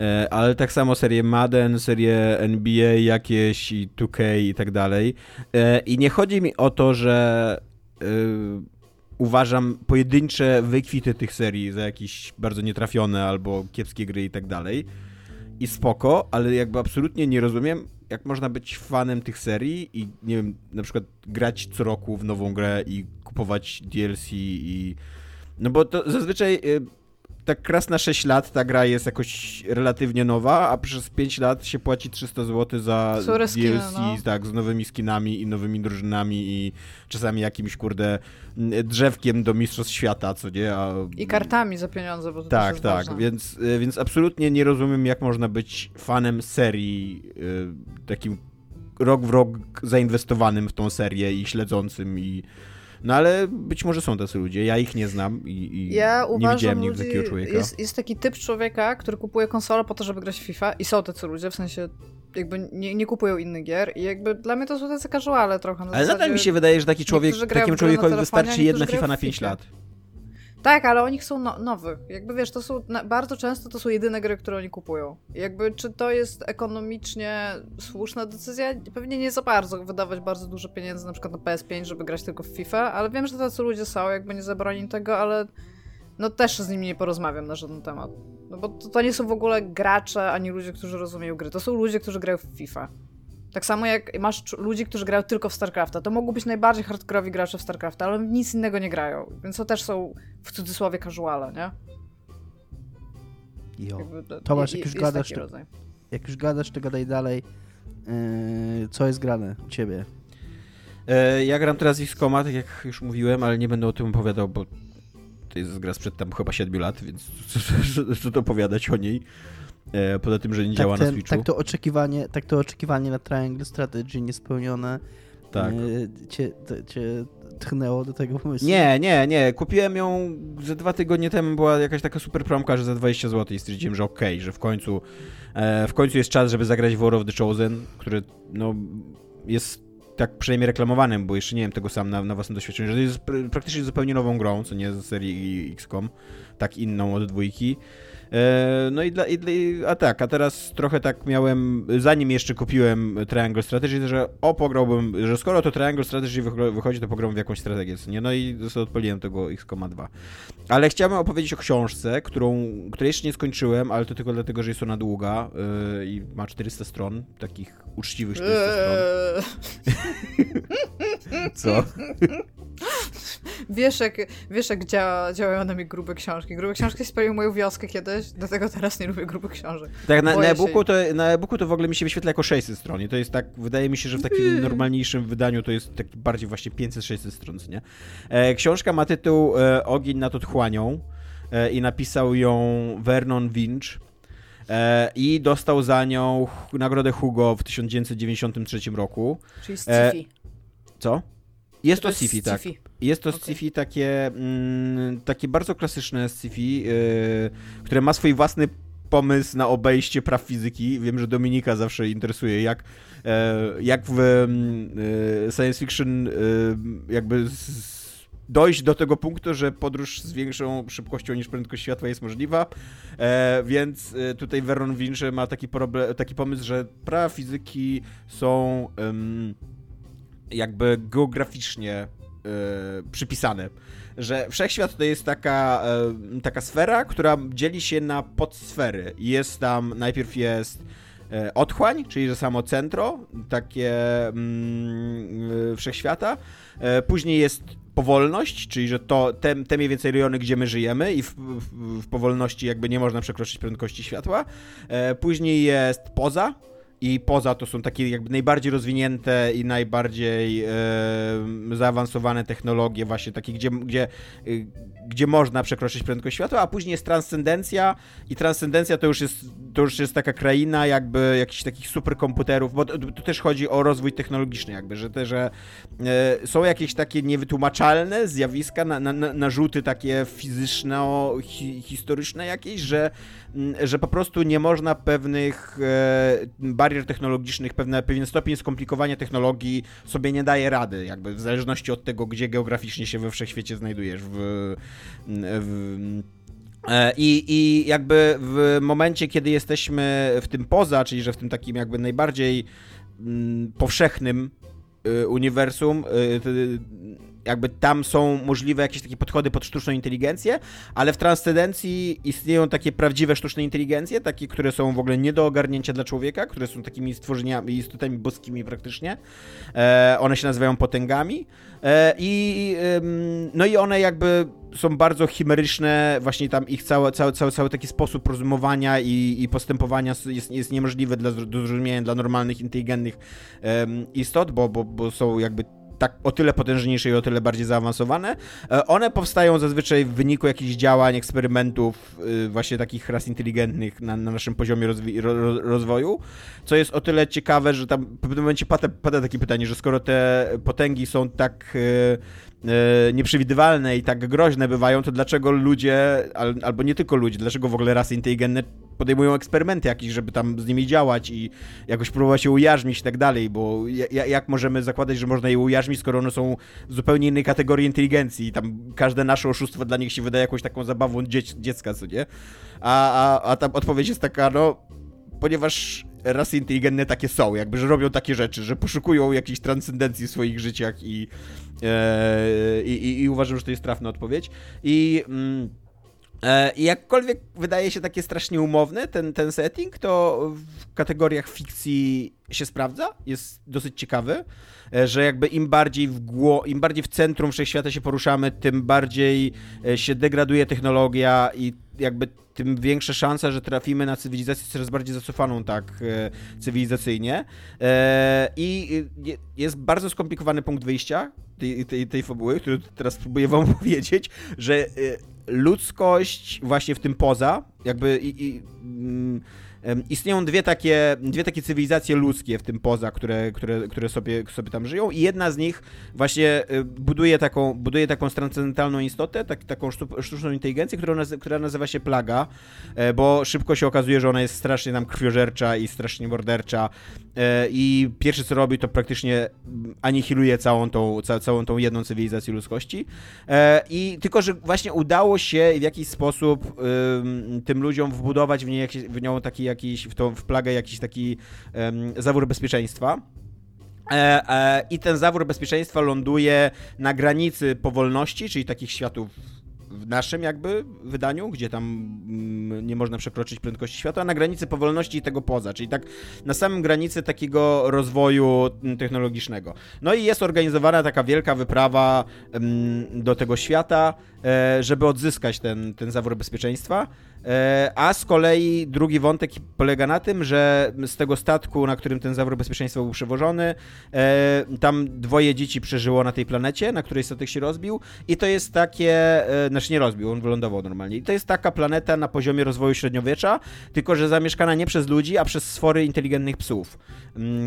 E, ale tak samo serie Madden, serie NBA jakieś i 2K i tak dalej. I nie chodzi mi o to, że uważam pojedyncze wykwity tych serii za jakieś bardzo nietrafione albo kiepskie gry i tak dalej. I spoko, ale jakby absolutnie nie rozumiem, jak można być fanem tych serii i nie wiem, na przykład grać co roku w nową grę i kupować DLC i... No bo to zazwyczaj y, tak raz na 6 lat ta gra jest jakoś relatywnie nowa, a przez 5 lat się płaci 300 zł za Które DLC, no. tak, z nowymi skinami i nowymi drużynami i czasami jakimś, kurde, drzewkiem do Mistrzostw Świata, co nie? A... I kartami za pieniądze, bo to Tak, tak, więc, y, więc absolutnie nie rozumiem, jak można być fanem serii, yy, takim rok w rok zainwestowanym w tą serię i śledzącym i no ale być może są tacy ludzie, ja ich nie znam i, i ja nie widziałem nigdy takiego człowieka. Jest, jest taki typ człowieka, który kupuje konsolę po to, żeby grać w FIFA i są tacy ludzie, w sensie jakby nie, nie kupują innych gier i jakby dla mnie to są tacy casuale trochę. ale nadal mi się wydaje, że taki człowiek, takim człowiekowi wystarczy jedna FIFA na 5 lat. Tak, ale oni są no, nowych. Jakby wiesz, to są bardzo często to są jedyne gry, które oni kupują. Jakby czy to jest ekonomicznie słuszna decyzja? Pewnie nie za bardzo wydawać bardzo dużo pieniędzy na przykład na PS5, żeby grać tylko w FIFA, ale wiem, że tacy ludzie są, jakby nie zabroni tego, ale no też z nimi nie porozmawiam na żaden temat. No bo to, to nie są w ogóle gracze, ani ludzie, którzy rozumieją gry. To są ludzie, którzy grają w FIFA. Tak samo jak masz ludzi, którzy grają tylko w StarCrafta. To mogą być najbardziej hardkorowi gracze w StarCrafta, ale nic innego nie grają. Więc to też są w cudzysłowie casuale, nie? Jo. Tomasz, jak już gadasz, to, jak już gadasz, to gadaj dalej. Yy, co jest grane u ciebie? E, ja gram teraz w Koma, tak jak już mówiłem, ale nie będę o tym opowiadał, bo to jest gra sprzed tam chyba 7 lat, więc *laughs* co to opowiadać o niej. E, poza tym, że nie tak działa ten, na Switchu. Tak to oczekiwanie, tak to oczekiwanie na Triangle Strategy niespełnione tak. E, cię, cię tchnęło do tego pomysłu. Nie, nie, nie. Kupiłem ją ze dwa tygodnie temu, była jakaś taka super promka, że za 20 zł i stwierdziłem, że okej, okay, że w końcu e, w końcu jest czas, żeby zagrać w War of the Chosen, który no jest tak przynajmniej reklamowanym, bo jeszcze nie wiem tego sam na, na własnym doświadczeniu, że to jest pr praktycznie zupełnie nową grą, co nie z serii XCOM, tak inną od dwójki. E, no i dla, i dla, a tak, a teraz trochę tak miałem, zanim jeszcze kupiłem Triangle Strategy, że o, pograłbym, że skoro to Triangle Strategy wychodzi, to pogram w jakąś strategię, nie? No i sobie odpaliłem tego X,2. Ale chciałbym opowiedzieć o książce, którą, której jeszcze nie skończyłem, ale to tylko dlatego, że jest ona długa yy, i ma 400 stron, takich uczciwych 400 stron. *laughs* Co? *laughs* *gasps* Wiesz jak, wiesz, jak działa, działają na mnie grube książki. Grube książki sprawiły moją wioskę kiedyś, dlatego teraz nie lubię grubych książek. Tak, na, na e-booku, to, na e-booku to w ogóle mi się wyświetla jako 600 stron i to jest tak, wydaje mi się, że w takim mm. normalniejszym wydaniu to jest tak bardziej właśnie 500-600 stron, nie? E, książka ma tytuł e, Ogień nad otchłanią e, i napisał ją Vernon Winch. E, I dostał za nią nagrodę Hugo w 1993 roku. Czyli sci-fi. co? Jest to, to sci-fi, tak. Jest to okay. sci-fi takie, mm, takie bardzo klasyczne sci-fi, yy, które ma swój własny pomysł na obejście praw fizyki. Wiem, że Dominika zawsze interesuje, jak, e, jak w e, science fiction e, jakby dojść do tego punktu, że podróż z większą szybkością niż prędkość światła jest możliwa. Więc tutaj Vernon Winch ma taki, problem, taki pomysł, że prawa fizyki są jakby geograficznie Yy, przypisane. Że wszechświat to jest taka, yy, taka sfera, która dzieli się na podsfery. Jest tam, najpierw jest yy, otchłań, czyli że samo centro, takie mm, wszechświata. Później jest powolność, czyli że to te, te mniej więcej rejony, gdzie my żyjemy i w, w, w powolności jakby nie można przekroczyć prędkości światła. Później jest poza, i poza to są takie jakby najbardziej rozwinięte i najbardziej e, zaawansowane technologie właśnie takie, gdzie, gdzie, y, gdzie można przekroczyć prędkość światła, a później jest transcendencja i transcendencja to już jest, to już jest taka kraina jakby jakichś takich superkomputerów, bo tu też chodzi o rozwój technologiczny jakby, że te, że e, są jakieś takie niewytłumaczalne zjawiska, na, na, narzuty takie fizyczno-historyczne jakieś, że, że po prostu nie można pewnych e, barier technologicznych, pewne, pewien stopień skomplikowania technologii sobie nie daje rady, jakby w zależności od tego, gdzie geograficznie się we wszechświecie znajdujesz w, w e, i, I jakby w momencie, kiedy jesteśmy w tym poza, czyli że w tym takim jakby najbardziej mm, powszechnym y, uniwersum, y, jakby tam są możliwe jakieś takie podchody pod sztuczną inteligencję, ale w transcendencji istnieją takie prawdziwe sztuczne inteligencje, takie, które są w ogóle nie do ogarnięcia dla człowieka, które są takimi stworzeniami, istotami boskimi praktycznie. E, one się nazywają potęgami e, i no i one jakby są bardzo chimeryczne, właśnie tam ich cały, cały, cały, cały taki sposób rozumowania i, i postępowania jest, jest niemożliwy dla, do zrozumienia dla normalnych, inteligentnych um, istot, bo, bo, bo są jakby tak o tyle potężniejsze i o tyle bardziej zaawansowane. E, one powstają zazwyczaj w wyniku jakichś działań, eksperymentów, y, właśnie takich ras inteligentnych na, na naszym poziomie ro, rozwoju, co jest o tyle ciekawe, że tam w pewnym momencie pada, pada takie pytanie, że skoro te potęgi są tak y, E, nieprzewidywalne i tak groźne bywają, to dlaczego ludzie, albo nie tylko ludzie, dlaczego w ogóle rasy inteligentne podejmują eksperymenty jakieś, żeby tam z nimi działać i jakoś próbować je ujarzmić i tak dalej, bo jak możemy zakładać, że można je ujarzmić, skoro one są w zupełnie innej kategorii inteligencji i tam każde nasze oszustwo dla nich się wydaje jakąś taką zabawą dziec dziecka, co nie? A, a, a tam odpowiedź jest taka, no, ponieważ rasy inteligentne takie są, jakby, że robią takie rzeczy, że poszukują jakiejś transcendencji w swoich życiach i, e, i, i, uważam, że to jest trafna odpowiedź. I... Mm, e, jakkolwiek wydaje się takie strasznie umowne ten, ten setting, to w kategoriach fikcji się sprawdza, jest dosyć ciekawy, e, że jakby im bardziej w gło, im bardziej w centrum wszechświata się poruszamy, tym bardziej się degraduje technologia i jakby tym większa szansa, że trafimy na cywilizację coraz bardziej zacofaną tak e, cywilizacyjnie. E, I jest bardzo skomplikowany punkt wyjścia tej, tej, tej fabuły, który teraz próbuję wam *laughs* powiedzieć, że e, ludzkość właśnie w tym poza, jakby i, i mm, Istnieją dwie takie, dwie takie cywilizacje ludzkie w tym poza, które, które, które sobie, sobie tam żyją i jedna z nich właśnie y, buduje taką, buduje taką transcendentalną istotę, tak, taką sztuczną inteligencję, która, nazy która nazywa się Plaga, e, bo szybko się okazuje, że ona jest strasznie nam krwiożercza i strasznie mordercza e, i pierwsze co robi to praktycznie anihiluje całą tą, ca całą tą jedną cywilizację ludzkości. E, i tylko, że właśnie udało się w jakiś sposób tym ludziom wbudować w, nie, w nią taki jakiś, w, tą, w plagę jakiś taki um, zawór bezpieczeństwa. E, e, I ten zawór bezpieczeństwa ląduje na granicy powolności, czyli takich światów w naszym jakby wydaniu, gdzie tam mm, nie można przekroczyć prędkości światła, na granicy powolności i tego poza, czyli tak na samym granicy takiego rozwoju mm, technologicznego. No i jest organizowana taka wielka wyprawa do tego świata, e, żeby odzyskać ten, ten zawór bezpieczeństwa. E, a z kolei drugi wątek polega na tym, że z tego statku, na którym ten zawór bezpieczeństwa był przewożony, e, tam dwoje dzieci przeżyło na tej planecie, na której statek się rozbił i to jest takie, e, znaczy nie rozbił, on wylądował normalnie. I to jest taka planeta na poziomie rozwoju średniowiecza, tylko że zamieszkana nie przez ludzi, a przez stwory inteligentnych psów,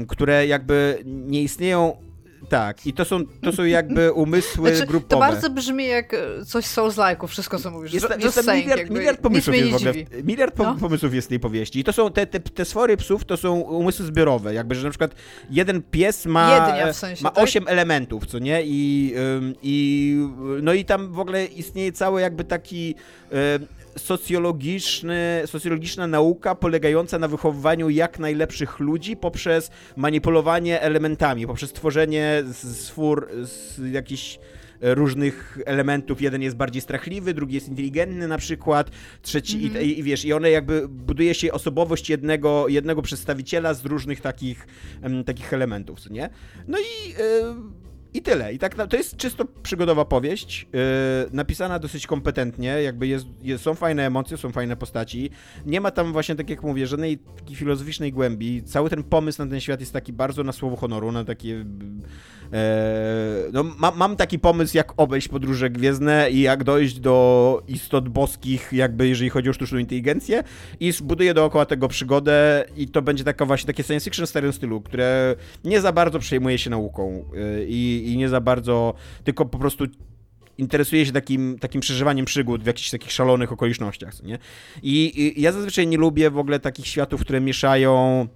które jakby nie istnieją tak, i to są, to są jakby *laughs* umysły znaczy, grupowe. To bardzo brzmi jak e, coś z Souls-like'u, wszystko co mówisz. Jest, jest saying, miliard, miliard pomysłów jest w ogóle. Miliard no. pomysłów jest w tej powieści. I to są, te, te, te stwory psów to są umysły zbiorowe, jakby, że na przykład jeden pies ma, w sensie, ma tak? 8 elementów, co nie? I, i, no i tam w ogóle istnieje cały jakby taki socjologiczny, socjologiczna nauka polegająca na wychowywaniu jak najlepszych ludzi poprzez manipulowanie elementami, poprzez tworzenie stwór z jakichś różnych elementów. Jeden jest bardziej strachliwy, drugi jest inteligentny na przykład, trzeci mm -hmm. i, i, wiesz, i one jakby buduje się osobowość jednego, jednego przedstawiciela z różnych takich, um, takich elementów, co nie? No i... Yy i tyle. I tak to jest czysto przygodowa powieść, yy, napisana dosyć kompetentnie, jakby jest, jest, są fajne emocje, są fajne postaci. Nie ma tam właśnie, tak jak mówię, żadnej takiej filozoficznej głębi. Cały ten pomysł na ten świat jest taki bardzo na słowo honoru, na takie... Yy, no, ma, mam taki pomysł, jak obejść podróże gwiezdne i jak dojść do istot boskich, jakby jeżeli chodzi o sztuczną inteligencję i zbuduję dookoła tego przygodę i to będzie taka właśnie takie science fiction w starym stylu, które nie za bardzo przejmuje się nauką yy, i i nie za bardzo, tylko po prostu interesuje się takim, takim przeżywaniem przygód w jakichś takich szalonych okolicznościach, nie? I, I, ja zazwyczaj nie lubię w ogóle takich światów, które mieszają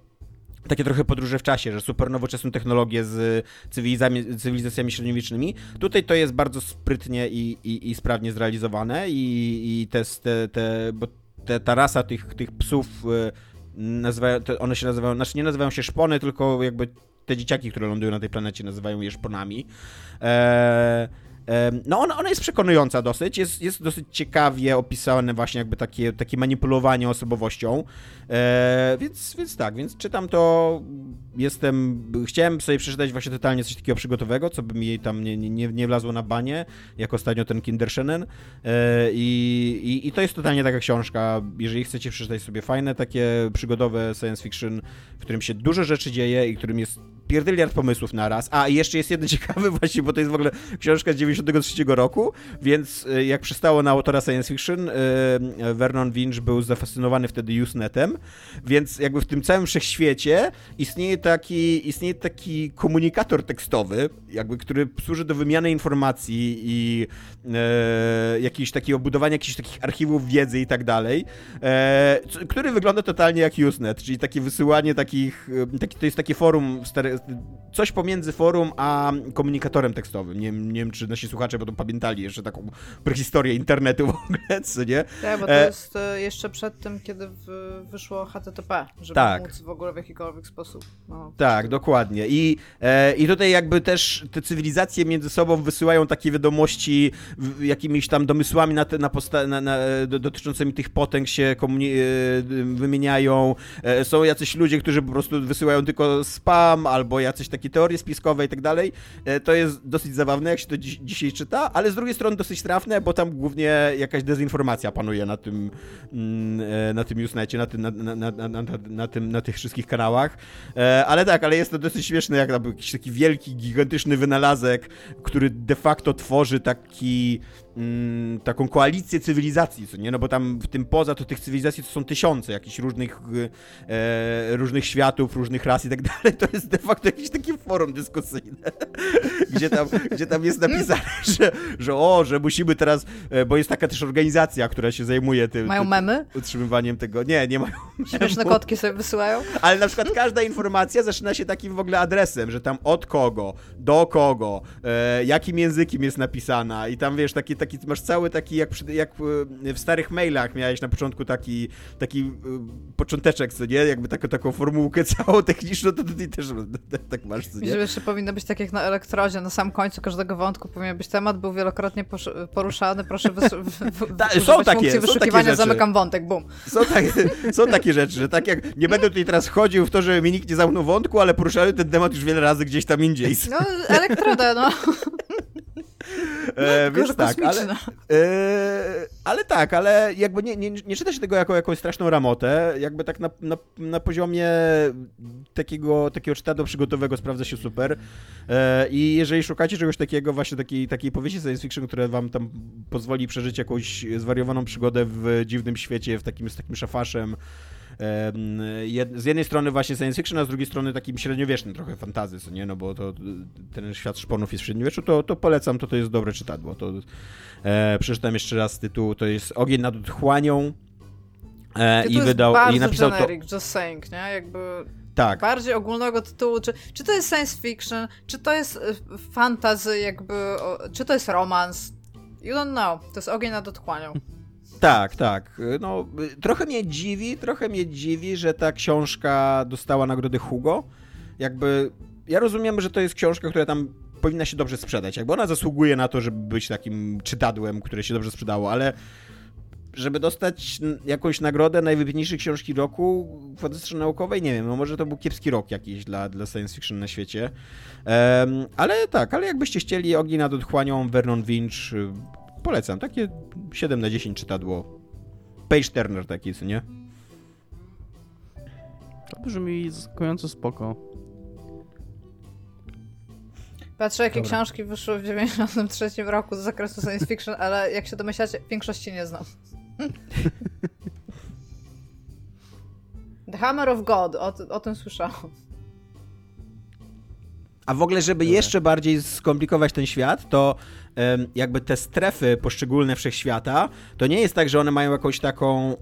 takie trochę podróże w czasie, że super nowoczesną technologię z cywilizacjami, średniowiecznymi. Tutaj to jest bardzo sprytnie i, i, i sprawnie zrealizowane i, i te, te, te, bo te, ta rasa tych, tych psów e, nazywają, one się nazywają, znaczy nie nazywają się szpony, tylko jakby te dzieciaki, które lądują na tej planecie, nazywają je szponami. Eee, no ona, ona jest przekonująca dosyć, jest, jest dosyć ciekawie opisane właśnie jakby takie, takie manipulowanie osobowością, e, więc, więc tak, więc czytam to, jestem, chciałem sobie przeczytać właśnie totalnie coś takiego przygotowego, co by mi tam nie, nie, nie wlazło na banie, jak ostatnio ten Kindershennen e, i, i, i to jest totalnie taka książka, jeżeli chcecie przeczytać sobie fajne takie przygodowe science fiction, w którym się dużo rzeczy dzieje i którym jest pierdyliard pomysłów na raz. A, jeszcze jest jeden *laughs* ciekawy właśnie, bo to jest w ogóle książka z 93 roku, więc y, jak przystało na autora science fiction, y, Vernon Winch był zafascynowany wtedy Usenetem, więc jakby w tym całym wszechświecie istnieje taki, istnieje taki komunikator tekstowy, jakby, który służy do wymiany informacji i e, jakiejś takiej obudowania jakichś takich archiwów wiedzy i tak dalej, e, który wygląda totalnie jak Usenet, czyli takie wysyłanie takich, taki, to jest takie forum stare, coś pomiędzy forum a komunikatorem tekstowym. Nie, nie wiem, czy nasi słuchacze będą pamiętali jeszcze taką prehistorię internetu *laughs* w ogóle, co nie? Tak, bo to e... jest e, jeszcze przed tym, kiedy wyszło HTTP, żeby tak. móc w ogóle w jakikolwiek sposób. No, tak, dokładnie. I, e, I tutaj jakby też te cywilizacje między sobą wysyłają takie wiadomości jakimiś tam domysłami na te, na posta- na, na, dotyczącymi tych potęg się komuni- wymieniają. Są jacyś ludzie, którzy po prostu wysyłają tylko spam albo albo jacyś takie teorie spiskowe i tak dalej. E, to jest dosyć zabawne, jak się to dziś, dzisiaj czyta, ale z drugiej strony dosyć trafne, bo tam głównie jakaś dezinformacja panuje na tym, mm, e, na tym Usenecie, na, na, na, na, na, tym, na tych wszystkich kanałach. E, ale tak, ale jest to dosyć śmieszne, jak jakiś taki wielki, gigantyczny wynalazek, który de facto tworzy taki mm, taką koalicję cywilizacji, co nie? No bo tam w tym poza to tych cywilizacji to są tysiące jakichś różnych, e, różnych światów, różnych ras i tak dalej. To jest de facto jakieś takie forum dyskusyjne, *laughs* gdzie, tam, gdzie tam jest napisane, *laughs* że, że o, że musimy teraz, e, bo jest taka też organizacja, która się zajmuje tym. Mają memy? Utrzymywaniem tego. Nie, nie mają. Śmieszne kotki sobie wysyłają? Ale na przykład każda informacja zaczyna się takim w ogóle adresem, że tam od kogo, do kogo, e, jakim językiem jest napisana i tam wiesz, takie taki, masz cały taki, jak, jak w starych mailach miałeś na początku taki, taki y, począteczek, co nie? Jakby taką, taką formułkę *laughs* całą techniczną, to tutaj też tak masz, co nie? Że jeszcze powinno być tak jak na elektrodzie, na sam końcu każdego wątku powinien być temat, był wielokrotnie poruszany, proszę wys *laughs* Ta, są takie, wyszukiwania, są takie zamykam wątek, bum. Są, takie, *laughs* są takie rzeczy, że tak jak, nie będę tutaj teraz wchodził w to, że mi nikt nie zamknął wątku, ale poruszałem ten temat już wiele razy gdzieś tam indziej. No, elektroda, no. E, więc tak, ale, e, ale tak, ale jakby nie, nie, nie czyta się tego jako jakąś straszną ramotę, jakby tak na, na, na poziomie takiego, takiego czytadła przygotowego sprawdza się super. E, i jeżeli szukacie czegoś takiego, właśnie takiej, takiej powieści science fiction, które wam tam pozwoli przeżyć jakąś zwariowaną przygodę w dziwnym świecie, w takim, z takim szafaszem, z jednej strony właśnie science fiction, a z drugiej strony takim średniowiecznym trochę fantazy, co nie, no bo to ten świat szponów jest w średniowieczu, to, to polecam, to to jest dobre czytadło. To, e, przeczytam jeszcze raz tytuł, to jest Ogień nad otchłanią e, i wydał i napisał generic, to... just saying, nie? Jakby tak. bardziej ogólnego tytułu, czy, czy to jest science fiction, czy to jest e, fantasy, jakby, czy to jest romans, you don't know, to jest Ogień nad otchłanią. Tak, tak. No, trochę mnie dziwi, trochę mnie dziwi, że ta książka dostała nagrodę Hugo. Jakby, ja rozumiem, że to jest książka, która tam powinna się dobrze sprzedać. Jakby ona zasługuje na to, żeby być takim czytadłem, które się dobrze sprzedało, ale żeby dostać jakąś nagrodę najwybitniejszej książki roku w fantastyce naukowej, nie wiem, no może to był kiepski rok jakiś dla, dla science fiction na świecie. Um, ale tak, ale jakbyście chcieli Ogień nad otchłanią, Vernon Winch, polecam. Takie 7 na 10 czytadło. Page Turner taki, co nie? To brzmi zaskakująco spoko. Patrzę, jakie Dobra. książki wyszły w 93 roku z zakresu science fiction, ale jak się domyślacie, większości nie znam. The Hammer of God, o, o tym słyszałam. A w ogóle, żeby jeszcze bardziej skomplikować ten świat, to jakby te strefy poszczególne wszechświata, to nie jest tak, że one mają jakąś taką e,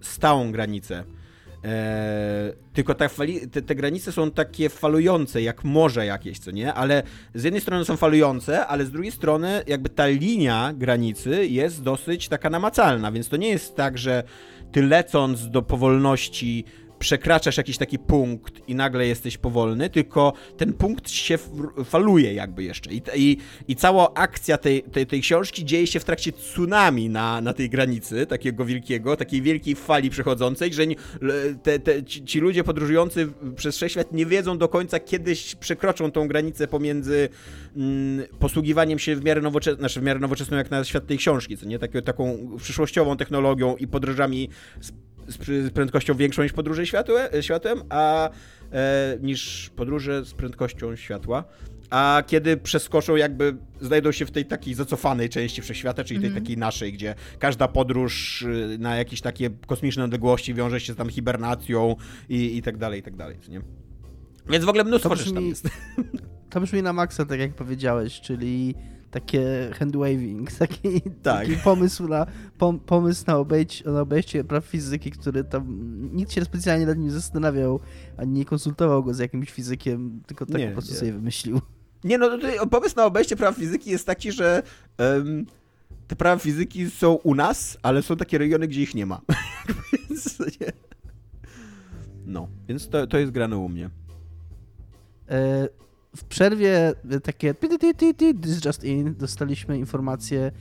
stałą granicę. E, tylko fali, te, te, granice są takie falujące, jak morze jakieś, co nie? Ale z jednej strony są falujące, ale z drugiej strony jakby ta linia granicy jest dosyć taka namacalna, więc to nie jest tak, że ty lecąc do powolności przekraczasz jakiś taki punkt i nagle jesteś powolny, tylko ten punkt się faluje jakby jeszcze. I, i, i cała akcja tej, tej, tej książki dzieje się w trakcie tsunami na, na tej granicy, takiego wielkiego, takiej wielkiej fali przechodzącej, że te, te, ci, ludzie podróżujący przez wszechświat nie wiedzą do końca, kiedyś przekroczą tą granicę pomiędzy mm, posługiwaniem się w miarę, nowoczes znaczy w miarę nowoczesną, jak na świat tej książki, co nie? Taką, taką przyszłościową technologią i podróżami z prędkością większą niż podróże światłem, światłem a e, niż podróże z prędkością światła. A kiedy przeskoczą, jakby znajdą się w tej takiej zacofanej części wszechświata, czyli tej mm -hmm. takiej naszej, gdzie każda podróż y, na jakieś takie kosmiczne odległości wiąże się z tam hibernacją i, i tak dalej, i tak dalej, nie? Więc w ogóle mnóstwo rzeczy tam jest. *laughs* To brzmi na maksa, tak jak powiedziałeś, czyli takie handwaving, *laughs* taki, tak. taki pomysł na, pom, pomysł na obejście, na obejście praw fizyki, który tam nikt się specjalnie nad nim zastanawiał, ani nie konsultował go z jakimś fizykiem, tylko tak nie, po prostu nie. sobie wymyślił. Nie, no tutaj pomysł na obejście praw fizyki jest taki, że um, te prawa fizyki są u nas, ale są takie regiony, gdzie ich nie ma. *laughs* więc, nie. No, więc to, to jest grane u mnie. E, w przerwie takie this just in dostaliśmy informację,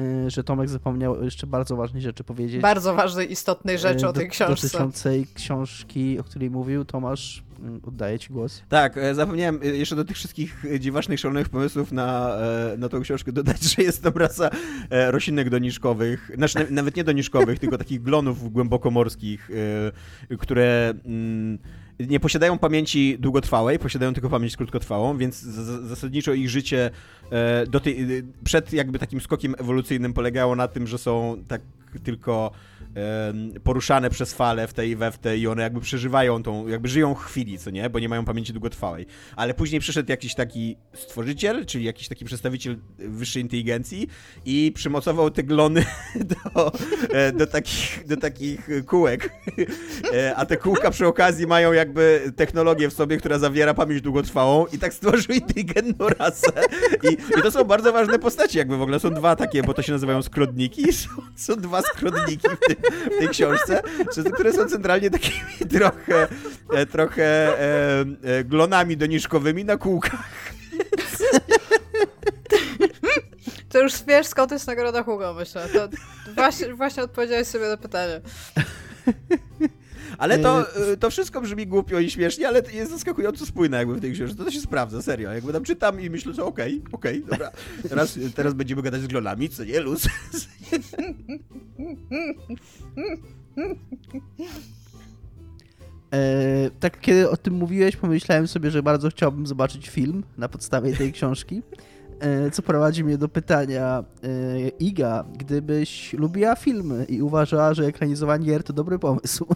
e, że Tomek zapomniał jeszcze bardzo ważnej rzeczy powiedzieć. Bardzo ważnej, istotnej rzeczy o tej książce. Dotyczącej książki, o której mówił Tomasz. Mm, oddaję ci głos. Tak, e, zapomniałem e, jeszcze do tych wszystkich dziwacznych, szalonych pomysłów na, na tą książkę dodać, że jest to rasa roślinek doniczkowych, znaczy nawet nie doniczkowych, *laughs* tylko takich glonów głębokomorskich, które mm, nie posiadają pamięci długotrwałej, posiadają tylko pamięć krótkotrwałą, więc zasadniczo ich życie e, tej, e, przed jakby takim skokiem ewolucyjnym polegało na tym, że są tak tylko poruszane przez fale w tej i we w tej i one jakby przeżywają tą, jakby żyją chwili, co nie, bo nie mają pamięci długotrwałej. Ale później przyszedł jakiś taki stworzyciel, czyli jakiś taki przedstawiciel wyższej inteligencji i przymocował te glony *laughs* do, e, do, takich, do takich kółek. E, a te kółka przy okazji mają jakby technologię w sobie, która zawiera pamięć długotrwałą i tak stworzył inteligentną rasę. I, I, to są bardzo ważne postaci jakby w ogóle. Są dwa takie, bo to się nazywają skrodniki. Są, są dwa skrodniki w tym, w tej książce, które są centralnie takimi *laughs* trochę, e, trochę e, e, glonami doniczkowymi na kółkach. To już wiesz, skąd jest nagroda Hugo, myślę. To właśnie, właśnie odpowiedziałeś sobie na pytanie. Ale to, to wszystko brzmi głupio i śmiesznie, ale jest zaskakująco spójne jakby w tej książce. To się sprawdza, serio. Jakby tam czytam i myślę, że okej, okay, okej, okay, dobra. Teraz, teraz będziemy gadać z glonami, co nie, luz. E, tak, kiedy o tym mówiłeś, pomyślałem sobie, że bardzo chciałbym zobaczyć film na podstawie tej książki. E, co prowadzi mnie do pytania, e, Iga, gdybyś lubiła filmy i uważała, że ekranizowanie gier to dobry pomysł, *laughs*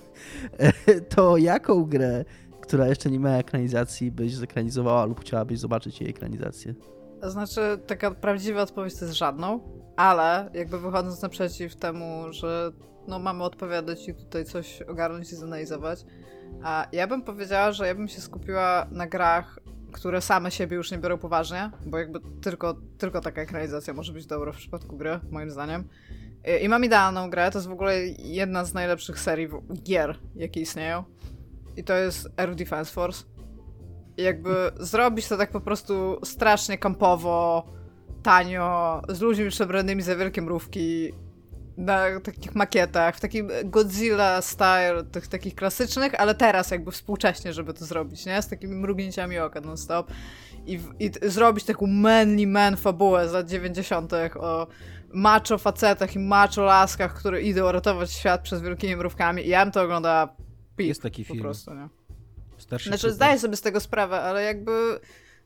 e, to jaką grę, która jeszcze nie ma ekranizacji, byś zekranizowała lub chciałabyś zobaczyć jej ekranizację? Znaczy, taka prawdziwa odpowiedź to jest żadną, ale jakby wychodząc naprzeciw temu, że no mamy odpowiadać i tutaj coś ogarnąć i zanalizować, a ja bym powiedziała, że ja bym się skupiła na grach które same siebie już nie biorą poważnie, bo jakby tylko, tylko taka ekranizacja może być dobra w przypadku gry, moim zdaniem. I mam idealną grę, to jest w ogóle jedna z najlepszych serii gier, jakie istnieją. I to jest Air Defense Force. I jakby zrobić to tak po prostu strasznie kampowo, tanio, z ludźmi przebranymi za wielkie mrówki na takich makietach, w takim Godzilla style, tych takich klasycznych, ale teraz jakby współcześnie, żeby to zrobić, nie? Z takimi mrugnięciami oka non-stop. I, I zrobić taką manly man fabułę za 90. o macho facetach i macho laskach, które idą ratować świat przez wielkimi mrówkami. I ja bym to oglądała pip, Jest taki po film. prostu, nie? Starszy Znaczy, zdaję sobie z tego sprawę, ale jakby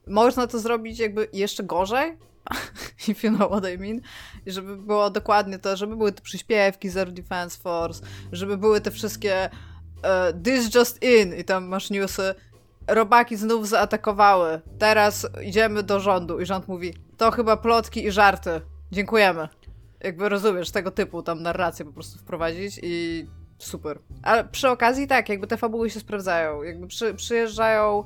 można to zrobić jakby jeszcze gorzej, *laughs* if you know what I mean, i żeby było dokładnie to, żeby były te przyśpiewki Zero Defense Force, żeby były te wszystkie e, this just in. I tam masz newsy, robaki znów zaatakowały, teraz idziemy do rządu. I rząd mówi, to chyba plotki i żarty, dziękujemy. Jakby rozumiesz, tego typu tam narrację po prostu wprowadzić i super. Ale przy okazji tak, jakby te fabuły się sprawdzają, jakby przy, przyjeżdżają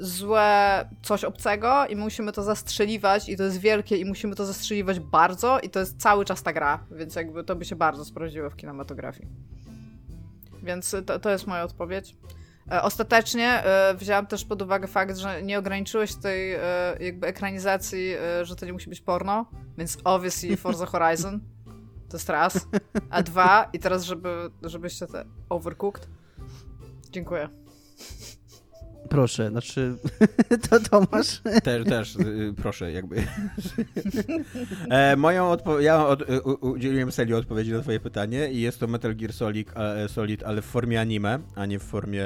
złe coś obcego i musimy to zastrzeliwać i to jest wielkie i musimy to zastrzeliwać bardzo i to jest cały czas ta gra, więc jakby to by się bardzo sprawdziło w kinematografii. Więc to, to jest moja odpowiedź. E, Ostatecznie wzięłam też pod uwagę fakt, że nie ograniczyłeś tej e, jakby ekranizacji, e, że to nie musi być porno, więc obviously Forza Horizon to jest raz, a dwa i teraz żeby, żebyście te overcooked. Dziękuję. Proszę, znaczy, *laughs* to Tomasz. Też, też y, proszę, jakby. *laughs* e, moją odpo- ja od, y, udzieliłem Seli odpowiedzi na twoje pytanie i jest to Metal Gear Solid, a- Solid, ale w formie anime, a nie w formie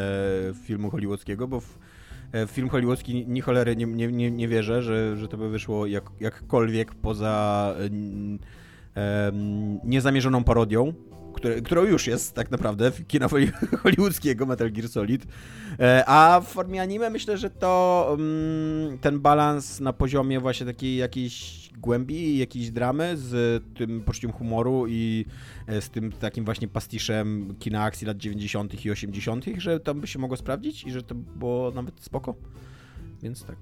filmu hollywoodzkiego, bo w, e, w film hollywoodzki ni cholery nie, nie, nie, nie wierzę, że, że to by wyszło jak, jakkolwiek poza niezamierzoną parodią, które, już jest tak naprawdę w kina holly- *laughs* hollywoodzkiego Metal Gear Solid. E, A w formie anime myślę, że to mm, ten balans na poziomie właśnie takiej jakiejś głębi, jakiejś dramy z tym poczuciem humoru i e, z tym takim właśnie pastiszem kina akcji lat 90. i 80., że to by się mogło sprawdzić i że to było nawet spoko. Więc tak.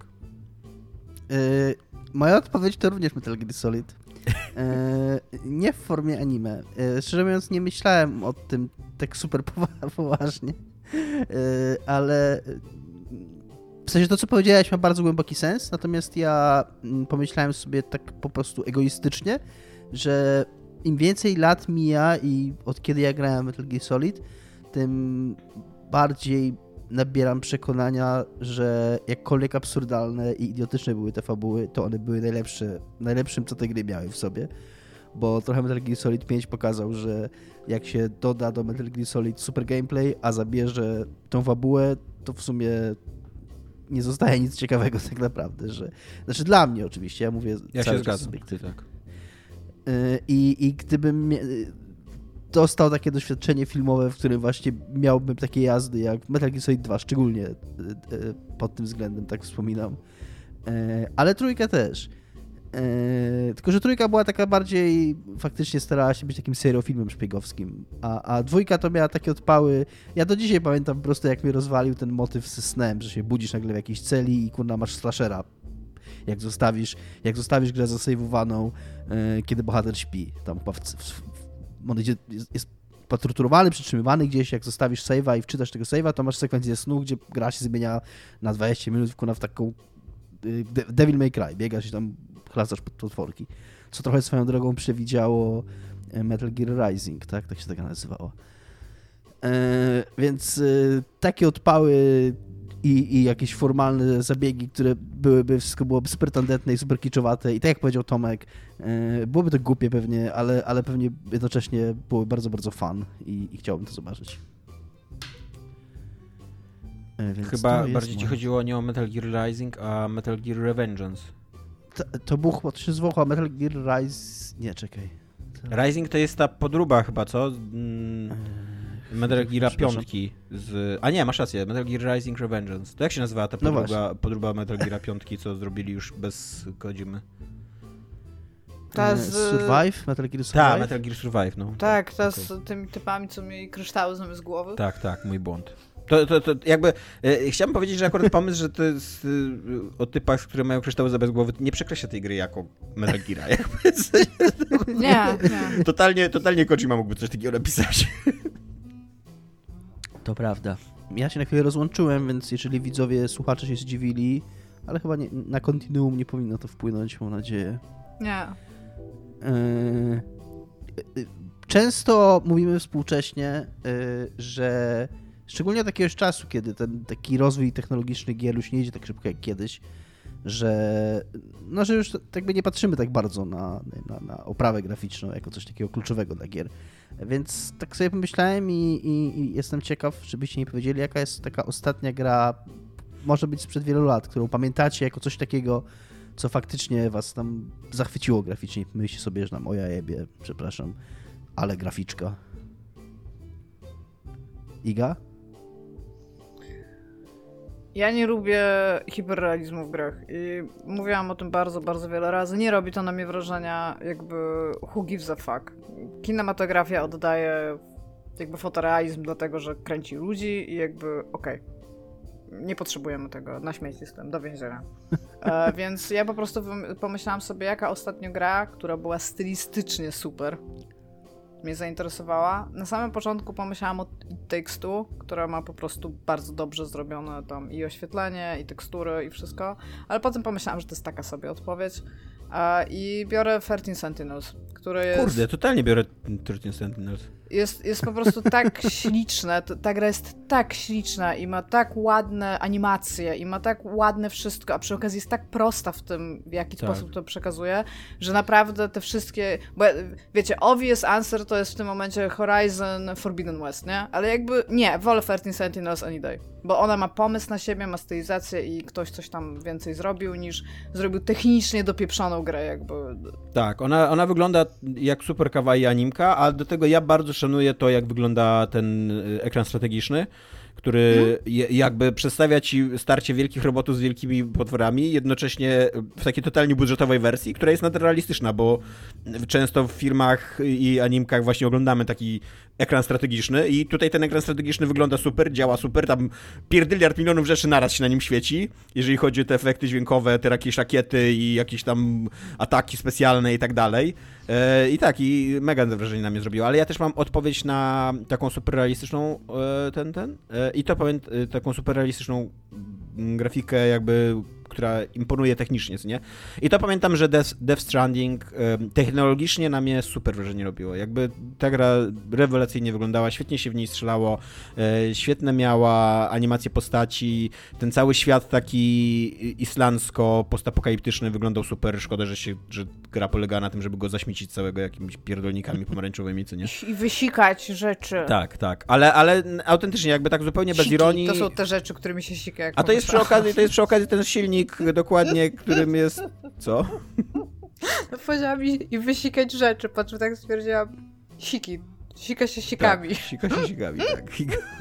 Y, moja odpowiedź to również Metal Gear Solid. Y, *laughs* nie w formie anime. Y, szczerze mówiąc, nie myślałem o tym tak super *laughs* powa- poważnie. Y, ale w sensie to, co powiedziałeś, ma bardzo głęboki sens. Natomiast ja mm, pomyślałem sobie tak po prostu egoistycznie, że im więcej lat mija i od kiedy ja grałem Metal Gear Solid, tym bardziej nabieram przekonania, że jakkolwiek absurdalne i idiotyczne były te fabuły, to one były najlepsze, najlepszym, co te gry miały w sobie. Bo trochę Metal Gear Solid 5 pokazał, że jak się doda do Metal Gear Solid super gameplay, a zabierze tą fabułę, to w sumie nie zostaje nic ciekawego tak naprawdę, że... Znaczy dla mnie oczywiście, ja mówię Ja cały się czas zgadzam. subiektywnie. Tak. Y, I, I gdybym dostał takie doświadczenie filmowe, w którym właśnie miałbym takie jazdy jak Metal Gear Solid 2, szczególnie y, y, pod tym względem, tak wspominam. Y, Ale trójka też. Tylko, że trójka była taka bardziej, faktycznie starała się być takim seriofilmem szpiegowskim, a, a dwójka to miała takie odpały. Ja do dzisiaj pamiętam po prostu, jak mnie rozwalił ten motyw ze snem, że się budzisz nagle w jakiejś celi i kurna masz slashera. Jak zostawisz, jak zostawisz grę zasejwowaną, e, kiedy bohater śpi. Tam w, w, on idzie, jest, jest potorturowany, przytrzymywany gdzieś, jak zostawisz save'a i wczytasz tego save'a, to masz sekwencję snu, gdzie gra się zmienia na 20 minut w, taką y, De- Devil May Cry. Biegasz i tam chlastasz pod potworki. Co trochę swoją drogą przewidziało e, Metal Gear Rising, tak? Tak się taka nazywało. E, więc e, takie odpały i, i jakieś formalne zabiegi, które byłyby, wszystko byłoby super tandetne i super kiczowate i tak jak powiedział Tomek, e, byłoby to głupie pewnie, ale, ale pewnie jednocześnie byłoby bardzo, bardzo fan i, i chciałbym to zobaczyć. E, więc Chyba bardziej ci chodziło nie o Metal Gear Rising, a Metal Gear Revengeance. To, to był chyba, to się zwoła Metal Gear Rise... Nie, czekaj. Rising to jest ta podróba chyba, co? Mm, Metal Gear przepraszam. piątki z... A nie, masz rację, Metal Gear Rising Revengeance. To jak się nazywa ta No podróba, podróba Metal Gear piątki, co zrobili już bez Kojimy? Ta z- Survive? Metal Gear Survive? Tak, Metal Gear Survive, no. Tak, to okej. z tymi typami, co mieli kryształy zamiast głowy. Tak, tak, mój błąd. To, to, to jakby, e, chciałem powiedzieć, że akurat pomysł, że to jest e, o typach, które mają kryształy za bez głowy, nie przekreśla tej gry jako Metal Gear. *laughs* Jakby, Nie, nie. totalnie, totalnie Kojima mógłby coś takiego napisać. To prawda. Ja się na chwilę rozłączyłem, więc jeżeli widzowie, słuchacze się zdziwili, ale chyba nie, na kontinuum nie powinno to wpłynąć, mam nadzieję. Nie. Eee, e, często mówimy współcześnie, y, że szczególnie od jakiegoś czasu, kiedy ten taki rozwój technologiczny gier już nie idzie tak szybko jak kiedyś, że, no, że już tak by nie patrzymy tak bardzo na, na, na oprawę graficzną jako coś takiego kluczowego dla gier. Więc tak sobie pomyślałem i, i, i jestem ciekaw, żebyście mi powiedzieli, jaka jest taka ostatnia gra, może być sprzed wielu lat, którą pamiętacie jako coś takiego, co faktycznie was tam zachwyciło graficznie. Myślicie sobie, że tam o jebie, przepraszam, ale graficzka. Iga? Ja nie lubię hiperrealizmu w grach i mówiłam o tym bardzo, bardzo wiele razy. Nie robi to na mnie wrażenia jakby who gives a fuck. Kinematografia oddaje jakby fotorealizm do tego, że kręci ludzi i jakby okej. Okay. Nie potrzebujemy tego, na śmieci tym, do więzienia. E, *laughs* więc ja po prostu pomyślałam sobie, jaka ostatnio gra, która była stylistycznie super, mnie zainteresowała. Na samym początku pomyślałam o tekstu, która ma po prostu bardzo dobrze zrobione tam i oświetlenie, i tekstury, i wszystko, ale potem pomyślałam, że to jest taka sobie odpowiedź i biorę 13 Sentinels, który jest... Kurde, totalnie biorę 13 Sentinels jest, jest po prostu tak śliczne, ta gra jest tak śliczna i ma tak ładne animacje i ma tak ładne wszystko, a przy okazji jest tak prosta w tym, w jaki tak. sposób to przekazuje, że naprawdę te wszystkie, bo wiecie, obvious answer to jest w tym momencie Horizon Forbidden West, nie? Ale jakby nie, wolę 13 Sentinels any day, bo ona ma pomysł na siebie, ma stylizację i ktoś coś tam więcej zrobił niż zrobił technicznie dopieprzoną grę jakby. Tak, ona, ona wygląda jak super kawaii animka, a do tego ja bardzo szanuję to, jak wygląda ten y, ekran strategiczny który hmm? jakby przedstawia ci starcie wielkich robotów z wielkimi potworami, jednocześnie w takiej totalnie budżetowej wersji, która jest nadrealistyczna, bo często w filmach i animkach właśnie oglądamy taki ekran strategiczny i tutaj ten ekran strategiczny wygląda super, działa super, tam pierdyliard milionów rzeczy naraz się na nim świeci, jeżeli chodzi o te efekty dźwiękowe, te jakieś rakiety i jakieś tam ataki specjalne i tak dalej. E, I tak, i mega wrażenie na mnie zrobiło, ale ja też mam odpowiedź na taką super realistyczną e, ten, ten, e, i to powiem, taką super realistyczną grafikę jakby która imponuje technicznie, nie? I to pamiętam, że Death, Death Stranding technologicznie na mnie super wrażenie robiło. Jakby ta gra rewelacyjnie wyglądała, świetnie się w niej strzelało, e, świetne miała animacje postaci, ten cały świat taki islandzko-postapokaliptyczny wyglądał super. Szkoda, że, się, że gra polega na tym, żeby go zaśmiecić całego jakimiś pierdolnikami pomarańczowymi, co nie? I wysikać rzeczy. Tak, tak, ale, ale autentycznie jakby tak zupełnie bez Siki, ironii. To są te rzeczy, którymi się sika. A to jest, przy okazji, to jest przy okazji ten silnik silnik dokładnie, którym jest... Co? No powiedziałam i, i wysikać rzeczy, po czym tak stwierdziłam siki. Sika się sikami. Tak, sika się sikami,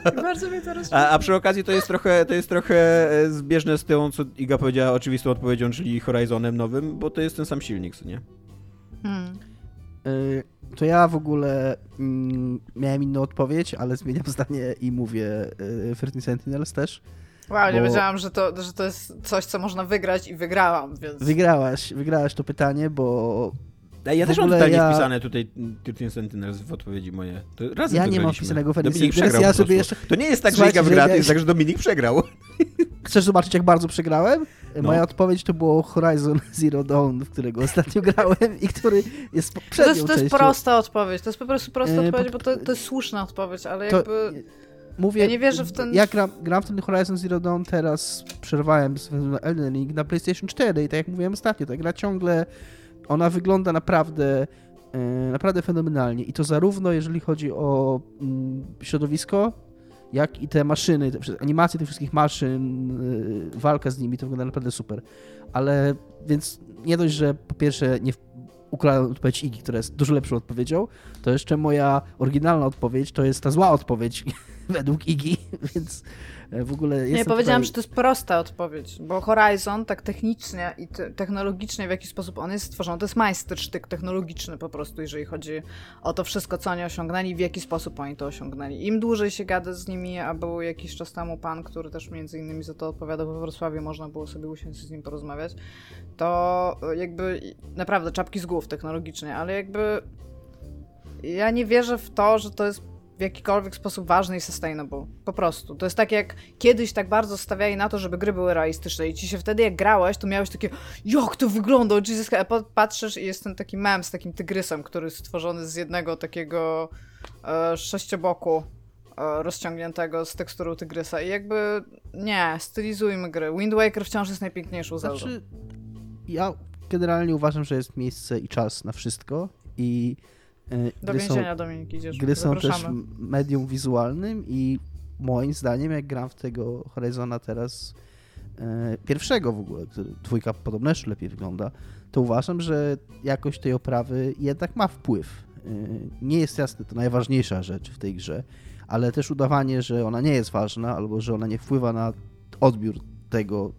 tak. Bardzo mnie to a, a przy okazji to jest trochę, to jest trochę e, zbieżne z tym, co Iga powiedziała oczywistą odpowiedzią, czyli Horizonem nowym, bo to jest ten sam silnik, nie? Hmm. Y, to ja w ogóle mm, miałem inną odpowiedź, ale zmieniam zdanie i mówię y, 13 Sentinels też. Wow, bo... nie wiedziałam, że to, że to jest coś, co można wygrać i wygrałam, więc... Wygrałaś, wygrałaś to pytanie, bo... Ja też mam pytanie ja... wpisane tutaj 13 Sentinels w odpowiedzi moje. To razem ja nie mam wpisanego w Dominik przegrał ja sobie jeszcze... To nie jest tak, że Iga wygrała, to jest tak, że Dominik przegrał. *laughs* Chcesz zobaczyć, jak bardzo przegrałem? No. Moja odpowiedź to było Horizon Zero Dawn, w którego *laughs* ostatnio grałem i który jest poprzednią To jest, to jest prosta odpowiedź, to jest po prostu prosta e, odpowiedź, bo to, to jest słuszna odpowiedź, ale to... jakby mówię, ja nie wierzę w ten... Ja gram, gram w ten Horizon Zero Dawn teraz, przerwałem z Elden Ring na PlayStation 4 i tak jak mówiłem ostatnio, ta gra ciągle, ona wygląda naprawdę e, naprawdę fenomenalnie i to zarówno jeżeli chodzi o mm, środowisko, jak i te maszyny, te animacje tych wszystkich maszyn, e, walka z nimi, to wygląda naprawdę super. Ale więc nie dość, że po pierwsze nie ukradłem odpowiedź Igi, która jest dużo lepszą odpowiedzią, to jeszcze moja oryginalna odpowiedź to jest ta zła odpowiedź, *laughs* *laughs* według Igi, *laughs* więc e, w ogóle Nie, powiedziałam, tutaj... że to jest prosta odpowiedź, bo Horizon tak technicznie i te technologicznie, w jaki sposób on jest stworzony, to jest majstersztyk technologiczny po prostu, jeżeli chodzi o to wszystko, co oni osiągnęli, w jaki sposób oni to osiągnęli. Im dłużej się gada z nimi, a był jakiś czas temu pan, który też między innymi za to odpowiadał we Wrocławiu, można było sobie usiąść z nim porozmawiać, to jakby naprawdę czapki z głów technologicznie, ale jakby ja nie wierzę w to, że to jest w jakikolwiek sposób ważny i sustainable. Po prostu. To jest tak jak kiedyś tak bardzo stawiali na to, żeby gry były realistyczne i ci się wtedy jak grałeś, to miałeś takie jak to wygląda, Jesus patrzysz i jest ten taki mem z takim tygrysem, który jest stworzony z jednego takiego e, sześcioboku e, rozciągniętego z teksturu tygrysa i jakby nie, stylizujmy gry. Wind Waker wciąż jest najpiękniejszą znaczy, ja generalnie uważam, że jest miejsce i czas na wszystko i Do więzienia, są, Dominik, idziesz. Gry są też medium wizualnym i moim zdaniem, jak gram w tego Horizona teraz e, pierwszego w ogóle, który dwójka podobno jeszcze lepiej wygląda, to uważam, że jakość tej oprawy jednak ma wpływ. E, nie jest jasne, to najważniejsza rzecz w tej grze, ale też udawanie, że ona nie jest ważna albo że ona nie wpływa na odbiór tego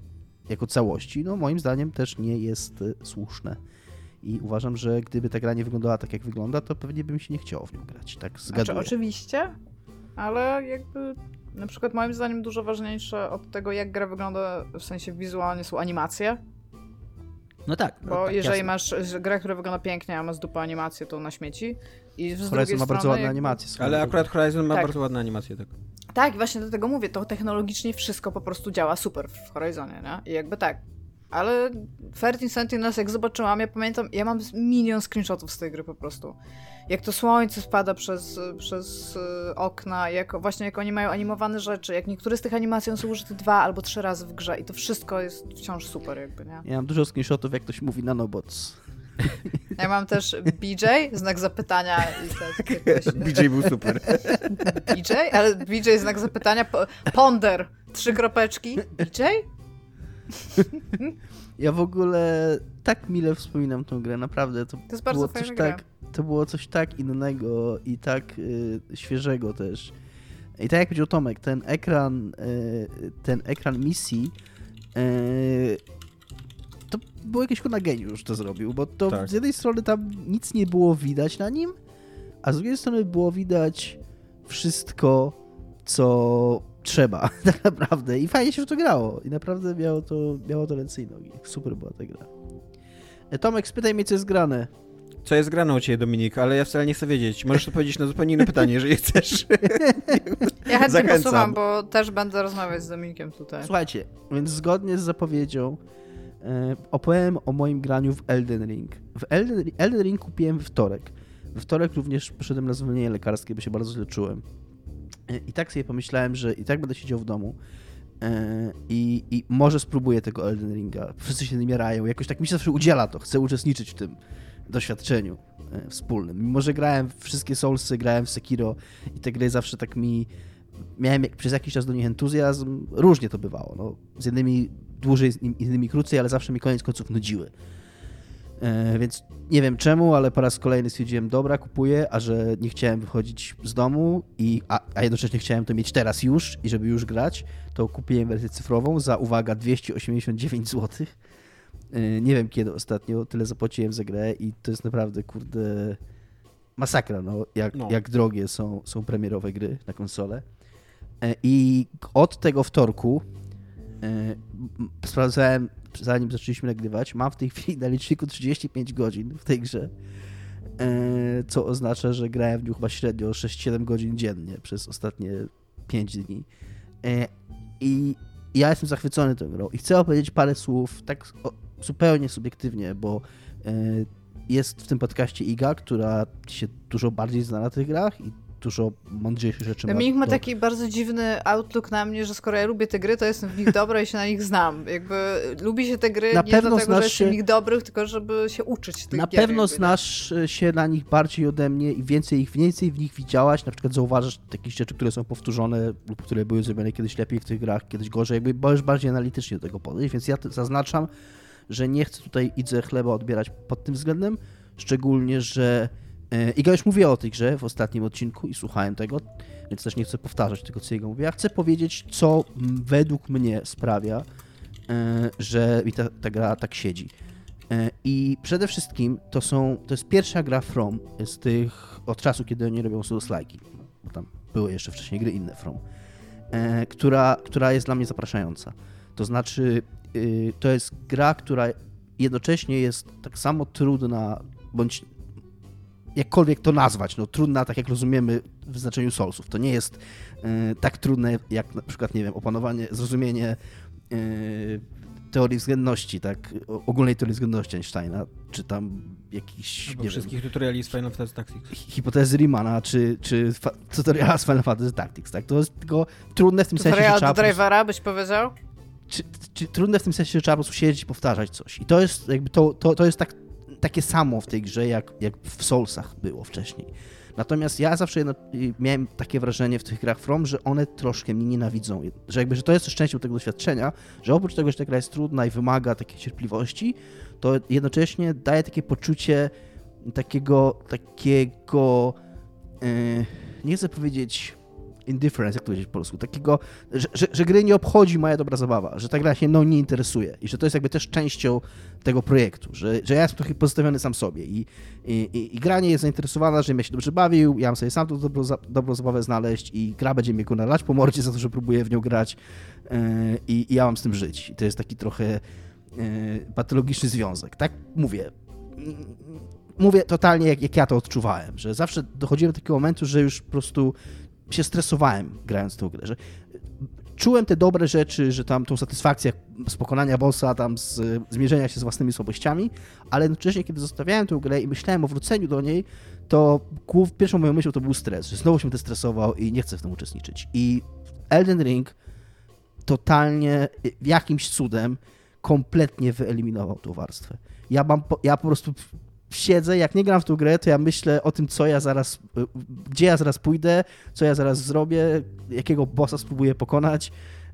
jako całości, no moim zdaniem też nie jest e, słuszne. I uważam, że gdyby ta gra nie wyglądała tak, jak wygląda, to pewnie bym się nie chciało w nią grać. Tak zgaduję. Znaczy, oczywiście, ale jakby na przykład moim zdaniem dużo ważniejsze od tego, jak gra wygląda w sensie wizualnie są animacje. No tak. No Bo tak, jeżeli jasne. masz grę, która wygląda pięknie, a ma z dupy animację, to na śmieci. I z Horizon ma strony, bardzo ładne animacje. Ale akurat Horizon ma tak. bardzo ładne animacje, tak. Tak, właśnie do tego mówię, to technologicznie wszystko po prostu działa super w Horizonie, nie? I jakby tak, ale 13 Sentinels, jak zobaczyłam, ja pamiętam, ja mam milion screenshotów z tej gry po prostu. Jak to słońce spada przez, przez y, okna, jak właśnie jak oni mają animowane rzeczy, jak niektóre z tych animacji są użyte dwa albo trzy razy w grze i to wszystko jest wciąż super jakby, nie? Ja mam dużo screenshotów, jak ktoś mówi nanobots. *laughs* Ja mam też BJ, znak zapytania. I tak, jakoś... BJ był super. BJ? Ale BJ, znak zapytania, ponder, trzy kropeczki. BJ? Ja w ogóle tak mile wspominam tą grę, naprawdę. To, to jest bardzo było coś tak, To było coś tak innego i tak y, świeżego też. I tak jak powiedział Tomek, ten ekran, y, ten ekran misji y, to było jakieś na geniusz to zrobił, bo to tak. z jednej strony tam nic nie było widać na nim, a z drugiej strony było widać wszystko, co trzeba, *laughs* tak naprawdę. I fajnie się w to grało. I naprawdę miało to, miało to ręce i nogi. Super była ta gra. E, Tomek, spytaj mnie, co jest grane. Co jest grane u Ciebie, Dominik, ale ja wcale nie chcę wiedzieć. Możesz odpowiedzieć na zupełnie inne pytanie, jeżeli chcesz. *laughs* Ja chętnie Zachęcam. posłucham, bo też będę rozmawiać z Dominikiem tutaj. Słuchajcie, więc zgodnie z zapowiedzią e, opowiem o moim graniu w Elden Ring. W Elden, Elden Ring kupiłem we wtorek. We wtorek również poszedłem na zwolnienie lekarskie, bo się bardzo źle czułem. E, I tak sobie pomyślałem, że i tak będę siedział w domu e, i, i może spróbuję tego Elden Ringa. Wszyscy się namierają, jakoś tak mi się zawsze udziela to, chcę uczestniczyć w tym doświadczeniu e, wspólnym. Mimo, że grałem w wszystkie Soulsy, grałem w Sekiro i te gry zawsze tak mi... Miałem przez jakiś czas do nich entuzjazm, różnie to bywało. No, z jednymi dłużej, z innymi krócej, ale zawsze mi koniec końców nudziły. E, więc nie wiem czemu, ale po raz kolejny stwierdziłem, dobra, kupuję, a że nie chciałem wychodzić z domu, i, a, a jednocześnie chciałem to mieć teraz już i żeby już grać, to kupiłem wersję cyfrową za, uwaga, 289 zł. E, nie wiem kiedy ostatnio tyle zapłaciłem za grę i to jest naprawdę, kurde, masakra, no, jak, no. jak drogie są, są premierowe gry na konsolę. E, I od tego wtorku sprawdzałem zanim zaczęliśmy nagrywać, mam w tej chwili na liczniku 35 godzin w tej grze, e, co oznacza, że grałem w nią chyba średnio 6-7 godzin dziennie przez ostatnie 5 dni. E, I ja jestem zachwycony tą grą i chcę opowiedzieć parę słów tak zupełnie subiektywnie, bo e, jest w tym podcaście Iga, która się dużo bardziej zna na tych grach i dużo mądrzejszych rzeczy Dominik ma. ma taki bardzo dziwny outlook na mnie, że skoro ja lubię te gry, to jestem w nich dobra i się na nich znam. Jakby lubi się te gry na nie pewno dlatego, że jestem w nich dobrych, tylko żeby się uczyć tych Na gier, pewno jakby, znasz nie? się na nich bardziej ode mnie i więcej ich, więcej w nich widziałaś, na przykład zauważasz jakieś rzeczy, które są powtórzone lub które były zrobione kiedyś lepiej w tych grach, kiedyś gorzej, jakby możesz bardziej analitycznie do tego podejść, więc ja zaznaczam, że nie chcę tutaj idze chleba odbierać pod tym względem, szczególnie, że Iga już mówiła o tej grze w ostatnim odcinku i słuchałem tego, więc też nie chcę powtarzać tego, co Iga mówiła. Ja chcę powiedzieć, co według mnie sprawia, e, że mi ta, ta gra tak siedzi. E, I przede wszystkim to są, to jest pierwsza gra From z tych, od czasu, kiedy oni robią Souls-like'i, bo tam były jeszcze wcześniej gry inne From, która, która jest dla mnie zapraszająca. To znaczy, y, to jest gra, która jednocześnie jest tak samo trudna, bądź jakkolwiek to nazwać, no trudna, tak jak rozumiemy w znaczeniu Soulsów. To nie jest y, tak trudne jak na przykład, nie wiem, opanowanie, zrozumienie y, teorii względności, tak, ogólnej teorii względności Einsteina, czy tam jakiś, Albo nie wszystkich wiem, tutoriali z Final Fantasy Tactics. hipotezy Riemana, czy, czy tutoriala z Final Fantasy Tactics, tak, to jest tylko trudne w tym sensie, że Tutorial trzeba drivera byś powiedział? czy, czy trudne w tym sensie, że trzeba po prostu siedzieć i powtarzać coś. I to jest jakby to, to, to jest tak, takie samo w tej grze, jak, jak w Soulsach było wcześniej. Natomiast ja zawsze miałem takie wrażenie w tych grach From, że one troszkę mnie nienawidzą. Że jakby, że to jest szczęściem tego doświadczenia, że oprócz tego, że ta gra jest trudna i wymaga takiej cierpliwości, to jednocześnie daje takie poczucie takiego, takiego, yy, nie chcę powiedzieć indifference, jak to powiedzieć po polsku, takiego, że, że, że gry nie obchodzi moja dobra zabawa, że ta gra się mną nie interesuje i że to jest jakby też częścią tego projektu, że, że ja jestem trochę pozostawiony sam sobie i, i, i, i gra nie jest zainteresowana, żebym ja się dobrze bawił, ja mam sobie sam tą dobrą, dobrą zabawę znaleźć i gra będzie mnie nalać po mordzie za to, że próbuję w nią grać yy, i, ja mam z tym żyć. I to jest taki trochę yy, patologiczny związek. Tak mówię. Mówię totalnie jak, jak ja to odczuwałem, że zawsze dochodziłem do takiego momentu, że już po prostu się stresowałem grając tę grę, że czułem te dobre rzeczy, że tam tą satysfakcję z pokonania bossa, tam z zmierzenia się z własnymi słabościami, ale jednocześnie, kiedy zostawiałem tę grę i myślałem o wróceniu do niej, to głów, pierwszą moją myślą to był stres, że znowu się będę stresował i nie chcę w tym uczestniczyć. I Elden Ring totalnie, jakimś cudem, kompletnie wyeliminował tą warstwę. Ja, mam, ja po prostu siedzę, jak nie gram w tą grę, to ja myślę o tym, co ja zaraz, y, gdzie ja zaraz pójdę, co ja zaraz zrobię, jakiego bossa spróbuję pokonać,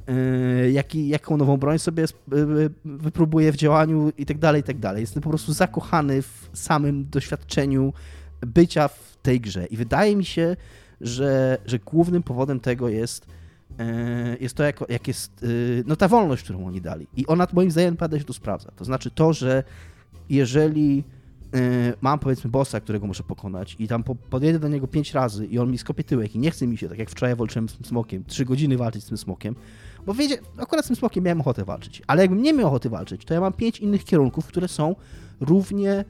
yy, jaki, jaką nową broń sobie y, wypróbuję w działaniu i tak dalej, i tak dalej. Jestem po prostu zakochany w samym doświadczeniu bycia w tej grze i wydaje mi się, że, że głównym powodem tego jest jest to, jak, jak jest no ta wolność, którą oni dali. I ona moim zdaniem naprawdę się tu sprawdza. To znaczy to, że jeżeli mam powiedzmy bossa, którego muszę pokonać i tam po, podjedę do niego pięć razy i on mi skopie tyłek i nie chce mi się, tak jak wczoraj walczyłem z tym smokiem, trzy godziny walczyć z tym smokiem, bo wiecie, akurat z tym smokiem miałem ochotę walczyć, ale jakbym nie miał ochoty walczyć, to ja mam pięć innych kierunków, które są równie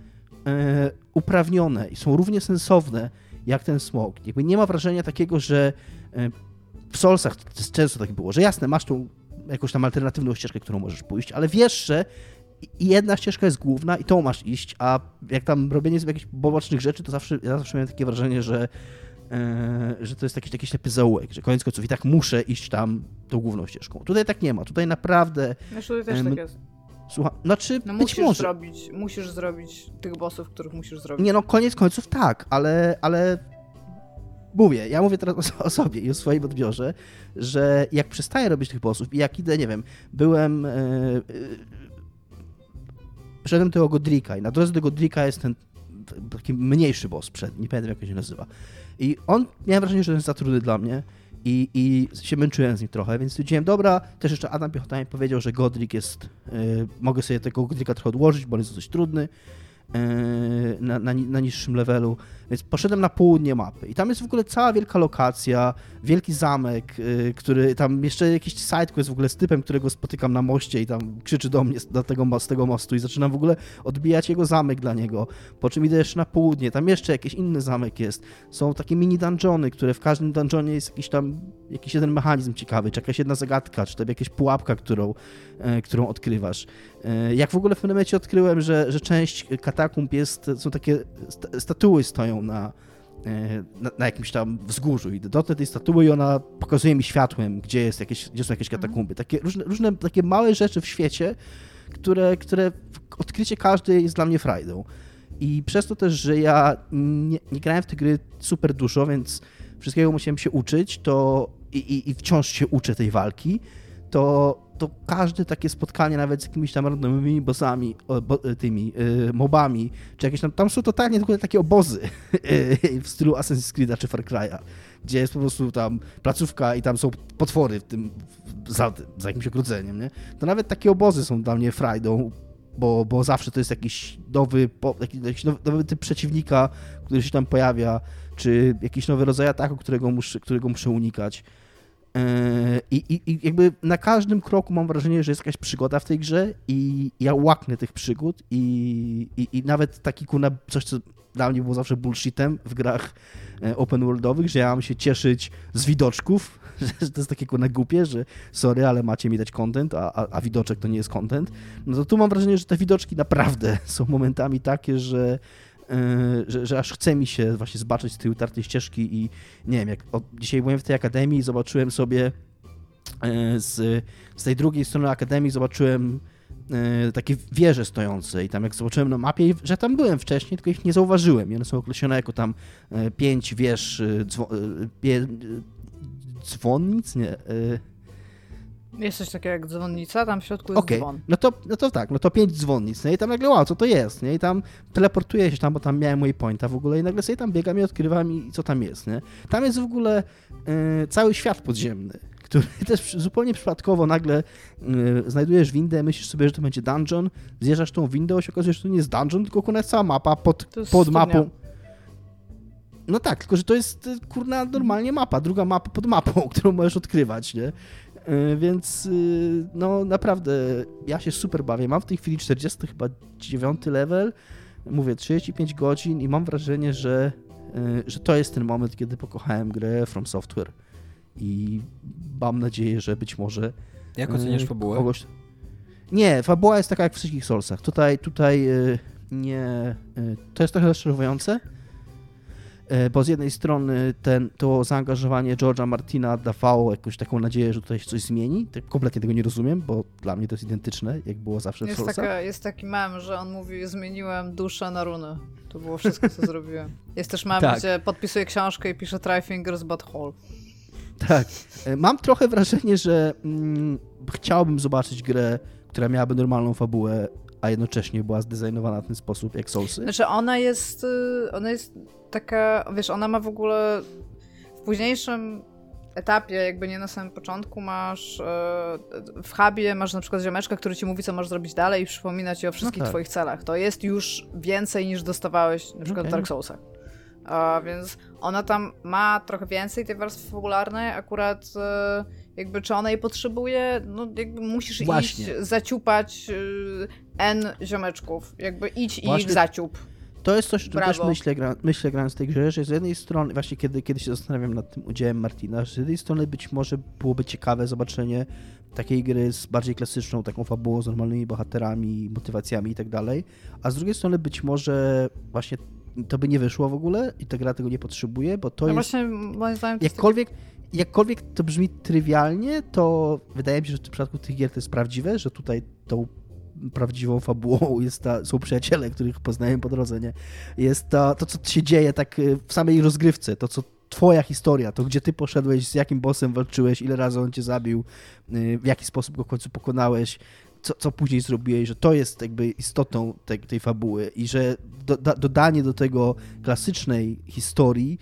e, uprawnione i są równie sensowne jak ten smok. Jakby nie ma wrażenia takiego, że e, w jest często tak było, że jasne, masz tą jakąś tam alternatywną ścieżkę, którą możesz pójść, ale wiesz, że jedna ścieżka jest główna i tą masz iść, a jak tam robienie sobie jakichś bocznych rzeczy, to zawsze, ja zawsze miałem takie wrażenie, że, e, że to jest jakiś taki ślepy zaułek, że koniec końców i tak muszę iść tam tą główną ścieżką. Tutaj tak nie ma, tutaj naprawdę, Wiesz, tutaj też Em, tak jest. słucham, znaczy No musisz może. zrobić, musisz zrobić tych bossów, których musisz zrobić. Nie no, koniec końców tak, ale, ale mówię, ja mówię teraz o, o sobie i o swoim odbiorze, że jak przestaję robić tych bossów i jak idę, nie wiem, byłem... Szedłem do tego Godrika i na drodze do Godrika jest ten taki mniejszy boss przed, nie pamiętam jak on się nazywa. I on, miałem wrażenie, że jest za trudny dla mnie i, i się męczyłem z nim trochę, więc stwierdziłem, dobra, też jeszcze Adam Piechota mi powiedział, że Godrik jest, y, mogę sobie tego Godrika trochę odłożyć, bo on jest dosyć trudny y, na, na, na niższym levelu, więc poszedłem na południe mapy. I tam jest w ogóle cała wielka lokacja, wielki zamek, y, który tam jeszcze jakiś sidequest w ogóle z typem, którego spotykam na moście i tam krzyczy do mnie z, do tego, z tego mostu i zaczynam w ogóle odbijać jego zamek dla niego, po czym idę jeszcze na południe, tam jeszcze jakiś inny zamek jest, są takie mini dungeony, które w każdym dungeonie jest jakiś tam, jakiś jeden mechanizm ciekawy, czy jakaś jedna zagadka, czy tam jakaś pułapka, którą, e, którą odkrywasz. E, Jak w ogóle w pewnym momencie odkryłem, że, że część katakumb jest, są takie sta- statuły stoją na, e, na, na jakimś tam wzgórzu i dotknę tej statuły i ona pokazuje mi światłem, gdzie, jest jakieś, gdzie są jakieś katakumby. Takie różne, różne takie małe rzeczy w świecie, które, które odkrycie każdej jest dla mnie frajdą. I przez to też, że ja nie, nie grałem w te gry super dużo, więc wszystkiego musiałem się uczyć, to i, i, i wciąż się uczę tej walki, to, to każde takie spotkanie, nawet z jakimiś tam randomowymi bossami, bo, tymi y, mobami, czy jakieś tam, tam są totalnie tylko takie obozy y, *laughs* w stylu Assassin's Creed'a czy Far Cry'a, gdzie jest po prostu tam placówka i tam są potwory w tym, za, za jakimś ogrodzeniem, nie? To nawet takie obozy są dla mnie frajdą, bo, bo zawsze to jest jakiś nowy, jakiś nowy, nowy typ przeciwnika, który się tam pojawia, czy jakiś nowy rodzaj ataku, którego muszę, którego muszę unikać. Yy, I, i, I jakby na każdym kroku mam wrażenie, że jest jakaś przygoda w tej grze i ja łaknę tych przygód i, i, i nawet taki kuna, coś, co dla mnie było zawsze bullshitem w grach e, open worldowych, że ja mam się cieszyć z widoczków, *laughs* że to jest takie kurna głupie, że sorry, ale macie mi dać content, a, a, a widoczek to nie jest content. No to tu mam wrażenie, że te widoczki naprawdę *laughs* są momentami takie, że że, że, aż chce mi się właśnie zobaczyć z tej utartej ścieżki i nie wiem, jak od, dzisiaj byłem w tej akademii i zobaczyłem sobie z, z tej drugiej strony akademii zobaczyłem E, takie wieże stojące i tam jak zobaczyłem na mapie, że tam byłem wcześniej, tylko ich nie zauważyłem i one są określone jako tam pięć wież dzwo, dzwonnic, nie... Jest coś takiego jak dzwonnica, tam w środku jest okay. dzwon. No to, no to tak, no to pięć dzwonnic, no i tam nagle, wow, co to jest, nie? I tam teleportuję się tam, bo tam miałem pointa w ogóle i nagle sobie tam biegam i odkrywam i co tam jest, nie? Tam jest w ogóle y, cały świat podziemny *laughs* który też zupełnie przypadkowo nagle yy, znajdujesz windę, myślisz sobie, że to będzie dungeon, zjeżdżasz tą windę, się okazuje, że to nie jest dungeon, tylko kurna cała mapa pod, pod mapą. No tak, tylko że to jest y, kurna normalnie mapa, druga mapa pod mapą, *laughs* którą możesz odkrywać, nie? Yy, więc yy, no naprawdę ja się super bawię. Mam w tej chwili 40 chyba 9 level, mówię 35 godzin i mam wrażenie, że, y, że to jest ten moment, kiedy pokochałem grę From Software i mam nadzieję, że być może... Jak oceniasz y, fabułę? Kogoś... Nie, fabuła jest taka jak w wszystkich Soulsach. Tutaj, tutaj y, nie... Y, to jest trochę rozczarowujące, bo z jednej strony ten, to zaangażowanie George'a Martina dawało jakąś taką nadzieję, że tutaj się coś zmieni. Tak kompletnie tego nie rozumiem, bo dla mnie to jest identyczne, jak było zawsze w jest. Taka, jest taki mem, że on mówi, zmieniłem duszę na runę. To było wszystko, co zrobiłem. Jest też mem, tak. gdzie podpisuje książkę i pisze Try fingers but whole. Tak. E, mam trochę wrażenie, że mm, chciałbym zobaczyć grę, która miałaby normalną fabułę, a jednocześnie była zdezajnowana w ten sposób jak Soulsy. Znaczy ona jest, y, ona jest taka, wiesz, ona ma w ogóle w późniejszym etapie, jakby nie na samym początku, masz e, w hubie masz na przykład ziomeczka, który ci mówi, co masz zrobić dalej i przypomina ci o wszystkich no tak. twoich celach. To jest już więcej niż dostawałeś na przykład okay. w Dark Soulsach. A, więc ona tam ma trochę więcej tej warstwy fabularnej, akurat e, jakby czy ona jej potrzebuje, no jakby musisz Właśnie. iść, zaciupać e, N ziomeczków, jakby idź i ich zaciup. To jest coś, czym też myślę, gra, myślę grając tej grze, że z jednej strony, właśnie kiedy, kiedy się zastanawiam nad tym udziałem Martina, że z jednej strony być może byłoby ciekawe zobaczenie takiej gry z bardziej klasyczną, taką fabułą, z normalnymi bohaterami, motywacjami i tak dalej, a z drugiej strony być może właśnie to by nie wyszło w ogóle i ta gra tego nie potrzebuje, bo to no jest... właśnie, moim zdaniem... Jakkolwiek, jakkolwiek to brzmi trywialnie, to wydaje mi się, że w tym przypadku tych gier to jest prawdziwe, że tutaj tą prawdziwą fabułą *laughs* jest ta, są przyjaciele, których poznałem po drodze, nie? Jest to, to, co się dzieje tak y, w samej rozgrywce, to, co twoja historia, to gdzie ty poszedłeś, z jakim bossem walczyłeś, ile razy on cię zabił, y, w jaki sposób go w końcu pokonałeś, co, co później zrobiłeś, że to jest jakby istotą tej, tej fabuły i że do, da, dodanie do tego klasycznej historii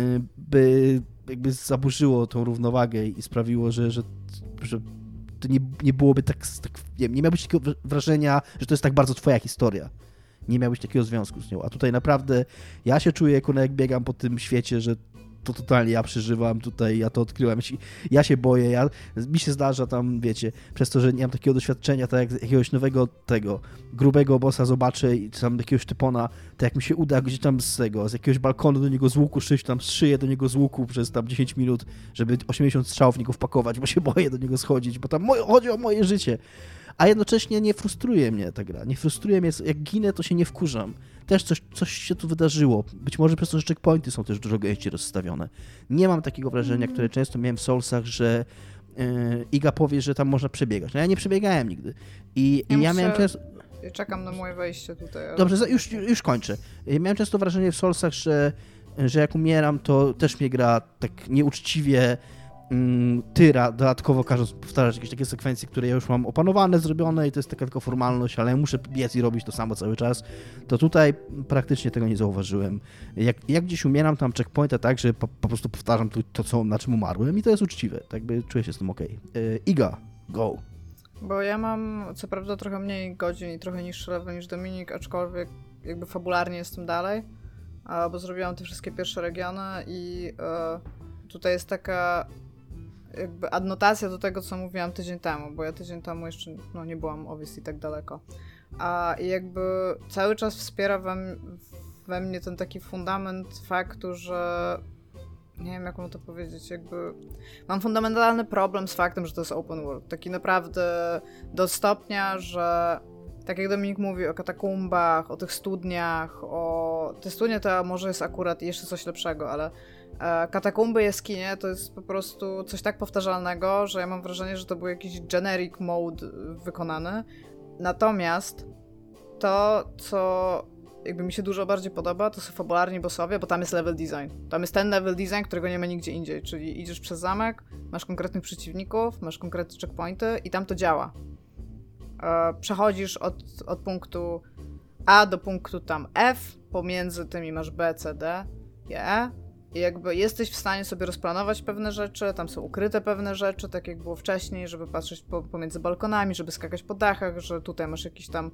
y, by jakby zaburzyło tą równowagę i sprawiło, że, że, że to nie, nie byłoby tak, tak nie, nie miałbyś takiego wrażenia, że to jest tak bardzo twoja historia. Nie miałbyś takiego związku z nią. A tutaj naprawdę ja się czuję, jak biegam po tym świecie, że to totalnie ja przeżywam tutaj, ja to odkryłem. Ja się boję, ja, mi się zdarza tam, wiecie, przez to, że nie mam takiego doświadczenia, tak jak jakiegoś nowego tego, grubego bossa zobaczę i tam jakiegoś typona, to jak mi się uda gdzieś tam z tego, z jakiegoś balkonu do niego z łuku szyć, tam szyję do niego z łuku przez tam 10 minut, żeby 80 strzałów w niego wpakować, bo się boję do niego schodzić, bo tam chodzi o moje życie. A jednocześnie nie frustruje mnie ta gra. Nie frustruje mnie, jak ginę, to się nie wkurzam też coś, coś się tu wydarzyło. Być może przez to, że checkpointy są też dużo gęściej rozstawione. Nie mam takiego wrażenia, które często miałem w Soulsach, że yy, Iga powie, że tam można przebiegać. No ja nie przebiegałem nigdy. I ja, ja miałem często... Czekam na moje wejście tutaj. Ale... Dobrze, już, już kończę. Miałem często wrażenie w Soulsach, że, że jak umieram, to też mnie gra tak nieuczciwie tyra, dodatkowo każąc powtarzać jakieś takie sekwencje, które ja już mam opanowane, zrobione i to jest taka tylko formalność, ale muszę biec i robić to samo cały czas, to tutaj praktycznie tego nie zauważyłem. Jak, jak gdzieś umieram tam checkpointa tak, że po, po prostu powtarzam to, to, co, na czym umarłem i to jest uczciwe, tak by czuję się z tym ok. Yy, Iga, go. Bo ja mam co prawda trochę mniej godzin i trochę niższy level niż Dominik, aczkolwiek jakby fabularnie jestem dalej, bo zrobiłam te wszystkie pierwsze regiony i e, tutaj jest taka jakby adnotacja do tego, co mówiłam tydzień temu, bo ja tydzień temu jeszcze no, nie byłam obviously tak daleko. A jakby cały czas wspiera we, we mnie ten taki fundament faktu, że nie wiem jak mam to powiedzieć, jakby mam fundamentalny problem z faktem, że to jest open world. Taki naprawdę do stopnia, że tak jak Dominik mówi o katakumbach, o tych studniach, o... Te studnie to może jest akurat jeszcze coś lepszego, ale katakumby, jaskinie to jest po prostu coś tak powtarzalnego, że ja mam wrażenie, że to był jakiś generic mode wykonany. Natomiast to, co jakby mi się dużo bardziej podoba, to są fabularni bossowie, bo tam jest level design. Tam jest ten level design, którego nie ma nigdzie indziej, czyli idziesz przez zamek, masz konkretnych przeciwników, masz konkretne checkpointy i tam to działa. E, przechodzisz od, od punktu A do punktu tam F, pomiędzy tymi masz B, C, D E i jakby jesteś w stanie sobie rozplanować pewne rzeczy, tam są ukryte pewne rzeczy, tak jak było wcześniej, żeby patrzeć po, pomiędzy balkonami, żeby skakać po dachach, że tutaj masz jakiś tam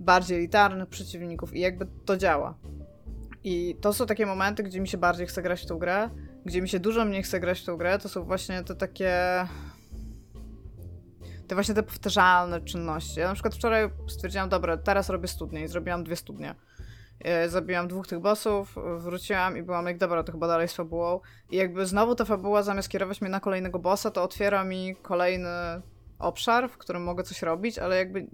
bardziej elitarnych przeciwników i jakby to działa. I to są takie momenty, gdzie mi się bardziej chce grać w tą grę, gdzie mi się dużo mniej chce grać w tą grę, to są właśnie te takie te właśnie te powtarzalne czynności. Ja na przykład wczoraj stwierdziłam, dobra, teraz robię studnie i zrobiłam dwie studnie. E, zabiłam dwóch tych bossów, wróciłam i byłam jak, dobra, to chyba dalej z fabułą. I jakby znowu ta fabuła zamiast kierować mnie na kolejnego bossa, to otwiera mi kolejny obszar, w którym mogę coś robić, ale jakby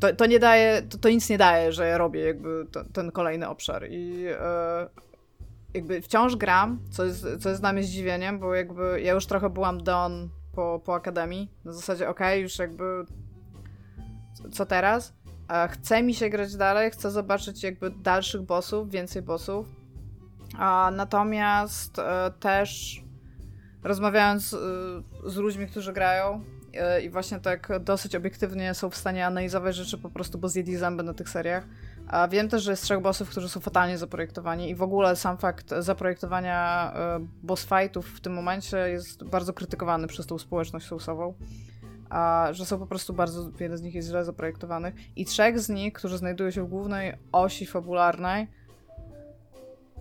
to, to nie daje, to, to nic nie daje, że ja robię jakby to, ten kolejny obszar i e, jakby wciąż gram, co jest, co jest dla mnie zdziwieniem, bo jakby ja już trochę byłam done po, po akademii, na zasadzie okej, okay, już jakby co teraz? Chce mi się grać dalej, chcę zobaczyć jakby dalszych bossów, więcej bossów. A, natomiast e, też rozmawiając e, z ludźmi, którzy grają e, i właśnie tak dosyć obiektywnie są w stanie analizować rzeczy po prostu, bo zjedli zęby na tych seriach. A wiem też, że jest trzech bossów, którzy są fatalnie zaprojektowani i w ogóle sam fakt zaprojektowania boss fightów w tym momencie jest bardzo krytykowany przez tą społeczność sousową a że są po prostu bardzo, wiele z nich jest źle zaprojektowanych i trzech z nich, którzy znajdują się w głównej osi fabularnej,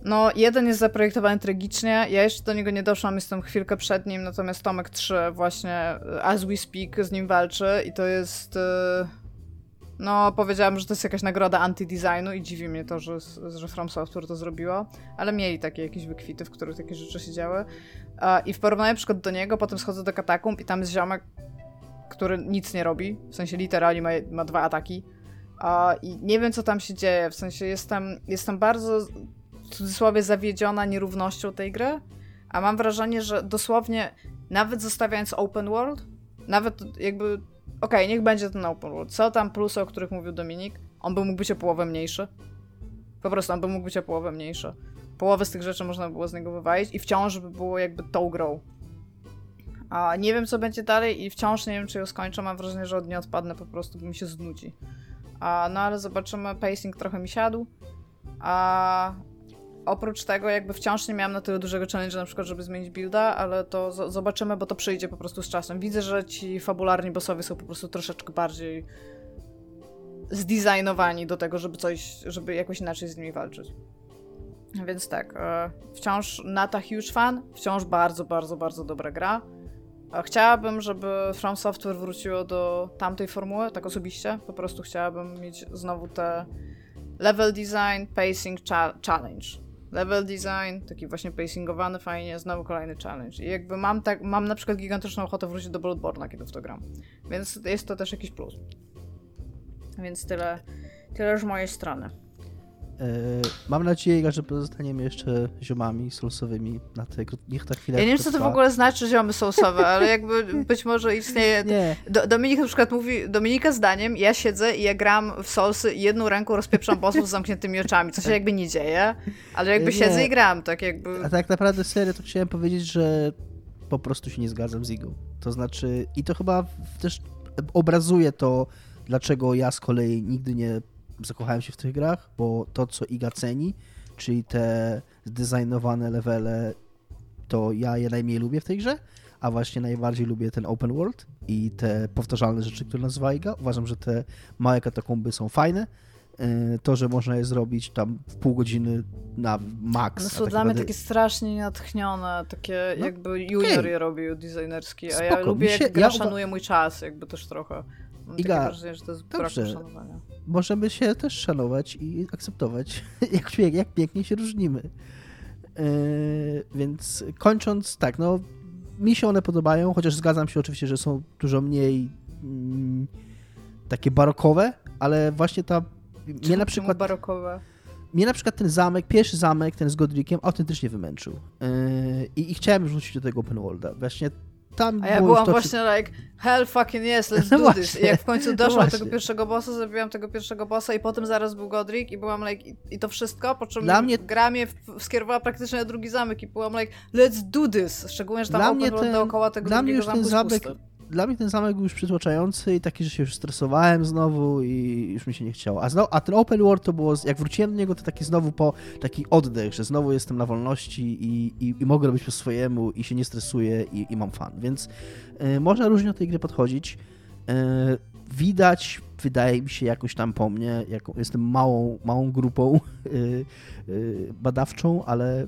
no, jeden jest zaprojektowany tragicznie, ja jeszcze do niego nie doszłam, jestem chwilkę przed nim, natomiast Tomek 3 właśnie as we speak z nim walczy. I to jest... Y, no, powiedziałam, że to jest jakaś nagroda anti-designu i dziwi mnie to, że, że From Software to zrobiło, ale mieli takie jakieś wykwity, w których takie rzeczy się działy. I w porównaniu na przykład do niego, potem schodzę do katakumb i tam jest ziomek, który nic nie robi, w sensie literalnie ma, ma dwa ataki. A, I nie wiem, co tam się dzieje, w sensie jestem, jestem bardzo w cudzysłowie zawiedziona nierównością tej gry, a mam wrażenie, że dosłownie nawet zostawiając open world, nawet jakby, okej, okay, niech będzie ten open world, co tam plusy, o których mówił Dominik, on by mógł być o połowę mniejszy. Po prostu on by mógł być o połowę mniejszy. Połowę z tych rzeczy można by było z niego wywalić i wciąż by było jakby tą grą. A nie wiem, co będzie dalej i wciąż nie wiem, czy ją skończę. Mam wrażenie, że od niej odpadnę po prostu, bo mi się znudzi. A, no ale zobaczymy. Pacing trochę mi siadł. A oprócz tego, jakby wciąż nie miałam na tyle dużego challenge, na przykład, żeby zmienić builda, ale to zobaczymy, bo to przyjdzie po prostu z czasem. Widzę, że ci fabularni bossowie są po prostu troszeczkę bardziej zdesignowani do tego, żeby coś, żeby jakoś inaczej z nimi walczyć. Więc tak, e, wciąż Nata huge fan, wciąż bardzo, bardzo, bardzo dobra gra. Chciałabym, żeby From Software wróciło do tamtej formuły, tak osobiście. Po prostu chciałabym mieć znowu te level design, pacing, cha challenge. Level design, taki właśnie pacingowany fajnie, znowu kolejny challenge. I jakby mam tak, mam na przykład gigantyczną ochotę wrócić do Bloodborne'a, kiedy w to gram. Więc jest to też jakiś plus. Więc tyle, tyle już mojej strony. E, mam nadzieję, że pozostaniemy jeszcze ziomami soulsowymi na tego. Niech ta chwila. Ja nie wiem, co to w ogóle znaczy ziomy soulsowe, ale jakby *laughs* być może istnieje. Nie. Do, Dominik na przykład mówi, Dominika zdaniem, ja siedzę i ja gram w soulsy i jedną ręką rozpieprzam bossów z zamkniętymi oczami, co się jakby nie dzieje, ale jakby nie. siedzę i gram, tak jakby. A tak naprawdę serio to chciałem powiedzieć, że po prostu się nie zgadzam z Igą. To znaczy, i to chyba też obrazuje to, dlaczego ja z kolei nigdy nie zakochałem się w tych grach, bo to, co Iga ceni, czyli te zdesignowane levele, to ja je najmniej lubię w tej grze, a właśnie najbardziej lubię ten open world i te powtarzalne rzeczy, które nazywa Iga. Uważam, że te małe katakumby są fajne. Y, to, że można je zrobić tam w pół godziny na max. No są tak dla mnie takie strasznie natchnione, takie no, jakby junior okay. je robił designerski, a ja lubię, się, jak gra ja szanuje mój czas, jakby też trochę. Mam Iga, takie wrażenie, że to jest brak dobrze. poszanowania. Możemy się też szanować i akceptować, *laughs* jak, jak pięknie się różnimy. Yy, więc kończąc, tak, no mi się one podobają, chociaż zgadzam się oczywiście, że są dużo mniej mm, takie barokowe, ale właśnie ta mnie na Czemu przykład barokowe. mnie na przykład ten zamek, pierwszy zamek, ten z Godrickiem, autentycznie wymęczył. Yy, i, I chciałem wrócić do tego open worlda. Właśnie tam A ja byłam właśnie like, hell fucking yes, let's No *laughs* do this. I jak w końcu No doszłam do tego pierwszego bossa, zabiłam tego pierwszego bossa i potem zaraz był Godric i byłam like, i, i to wszystko, po czym Dla mnie- gra mnie skierowała praktycznie na drugi zamek i byłam like, let's do this. Szczególnie, że tam Dla open ten- dookoła tego dla mnie już ten zamek- pusty. Dla mnie ten zamek był już przytłaczający i taki, że się już stresowałem znowu i już mi się nie chciało. A, znowu, a ten open world to było, jak wróciłem do niego, to taki znowu po taki oddech, że znowu jestem na wolności i, i, i mogę robić po swojemu i się nie stresuję i, i mam fan. Więc y, można różnie do tej gry podchodzić. Y, widać, wydaje mi się, jakoś tam po mnie, jestem małą, małą grupą *laughs* y, y, badawczą, ale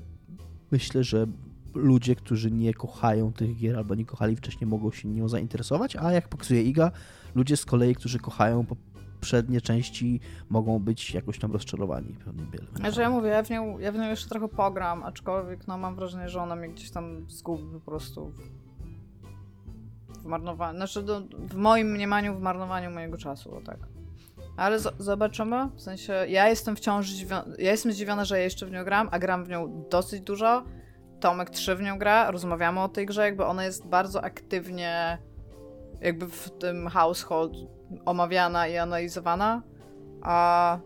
myślę, że ludzie, którzy nie kochają tych gier albo nie kochali wcześniej, mogą się nią zainteresować, a jak pokazuje Iga, ludzie z kolei, którzy kochają poprzednie części, mogą być jakoś tam rozczarowani pewnym wiele. Znaczy ja mówię, ja w, nią, ja w nią jeszcze trochę pogram, aczkolwiek no mam wrażenie, że ona mnie gdzieś tam zgubi po prostu w, marnowaniu, znaczy do, w moim mniemaniu w marnowaniu mojego czasu, o tak. Ale zobaczymy, w sensie ja jestem wciąż ja jestem zdziwiona, że ja jeszcze w nią gram, a gram w nią dosyć dużo. Tomek 3 w nią gra, rozmawiamy o tej grze, jakby ona jest bardzo aktywnie jakby w tym household omawiana i analizowana, a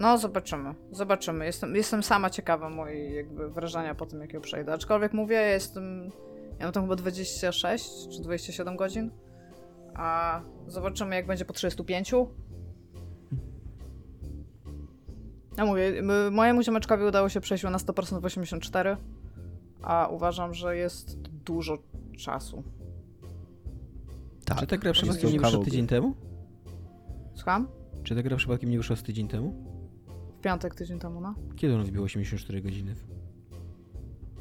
no, zobaczymy. Zobaczymy. Jestem, jestem sama ciekawa mojej jakby wrażenia po tym, jak ją przejdę. Aczkolwiek mówię, jestem. Ja mam tam chyba 26 czy 27 godzin. A zobaczymy, jak będzie po 35. Ja mówię, mojemu ziomeczkowi udało się przejść na 100% w 84, a uważam, że jest dużo czasu. Tak, Czy ta gra przypadkiem nie wyszła tydzień temu? Słucham? Czy ta gra przypadkiem nie wyszła z tydzień temu? W piątek tydzień temu, no. Kiedy on wbił 84 godziny?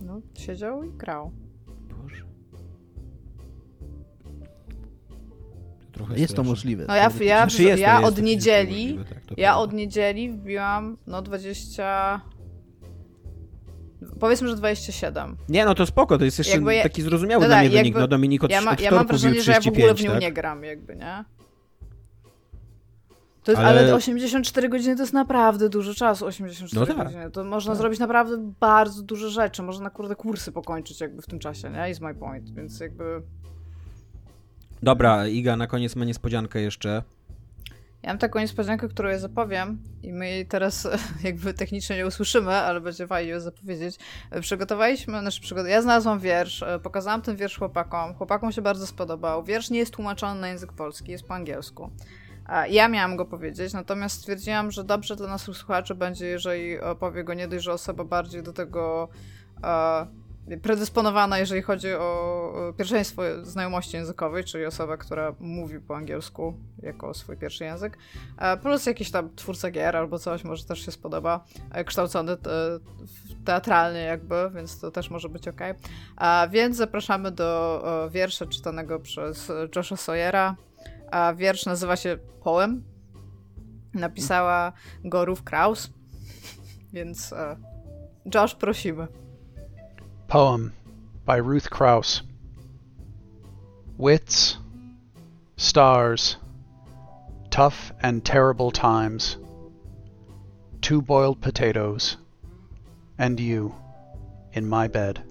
No, siedział i grał. Trochę Jest to możliwe. No ja, ja, Znaczy jest ja jest od niedzieli, możliwe, tak, ja prawda. od niedzieli wbiłam, no 20... Powiedzmy, że 27. Nie, no to spoko, to jest jeszcze Jakby ja- taki zrozumiały no dla tak, mnie wynik. No Dominik od, Ja, ma, od ja mam wrażenie, bił że ja w ogóle w 35, nią tak? nie gram, jakby, nie? To jest, Ale- ale... 84 godziny to jest naprawdę dużo czasu, 84 No tak. godziny. To można Tak. zrobić naprawdę bardzo dużo rzeczy. Można, kurde, kursy pokończyć jakby w tym czasie, nie? Is my point, więc jakby... Dobra, Iga, na koniec ma niespodziankę jeszcze. Ja mam taką niespodziankę, którą ja zapowiem i my jej teraz *laughs* jakby technicznie nie usłyszymy, ale będzie fajnie ją zapowiedzieć. Przygotowaliśmy, znaczy przygotow... ja znalazłam wiersz, e, pokazałam ten wiersz chłopakom. Chłopakom się bardzo spodobał. Wiersz nie jest tłumaczony na język polski, jest po angielsku. Ja miałam go powiedzieć, natomiast stwierdziłam, że dobrze dla naszych słuchaczy będzie, jeżeli opowie go nie dość, że osoba bardziej do tego e, predysponowana, jeżeli chodzi o pierwszeństwo znajomości językowej, czyli osoba, która mówi po angielsku jako swój pierwszy język, e, plus jakiś tam twórca gier albo coś, może też się spodoba, e, kształcony e, teatralnie jakby, więc to też może być ok. Więc zapraszamy do wiersza czytanego przez Josha Sawyera. Wiersz nazywa się Poem. Napisała go Ruth Kraus, *laughs* więc Josh, prosimy. Poem by Ruth Krauss. Wits, stars, tough and terrible times, two boiled potatoes, and you in my bed.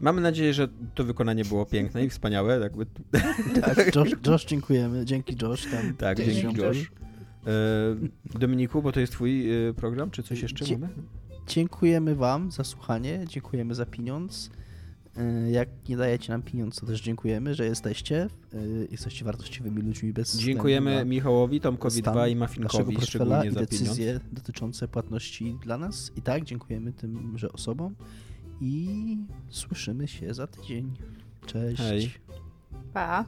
Mamy nadzieję, że to wykonanie było piękne i wspaniałe. Jakby... *laughs* Tak, Josh, Josh, dziękujemy. Dzięki Josh. Tam Tak, Dzięki. Josh. E, Dominiku, bo to jest twój e, program, czy coś jeszcze Dzie- mamy? Dziękujemy wam za słuchanie, dziękujemy za pieniądz. Y, Jak nie dajecie nam pieniądz, to też dziękujemy, że jesteście. Y, Jesteście wartościowymi ludźmi bez Dziękujemy Michałowi, Tomkowi stan 2 i Mafinkowi szczególnie i za pieniądz. decyzje dotyczące płatności dla nas. I tak, dziękujemy tymże osobom i słyszymy się za tydzień. Cześć. Hej. Pa.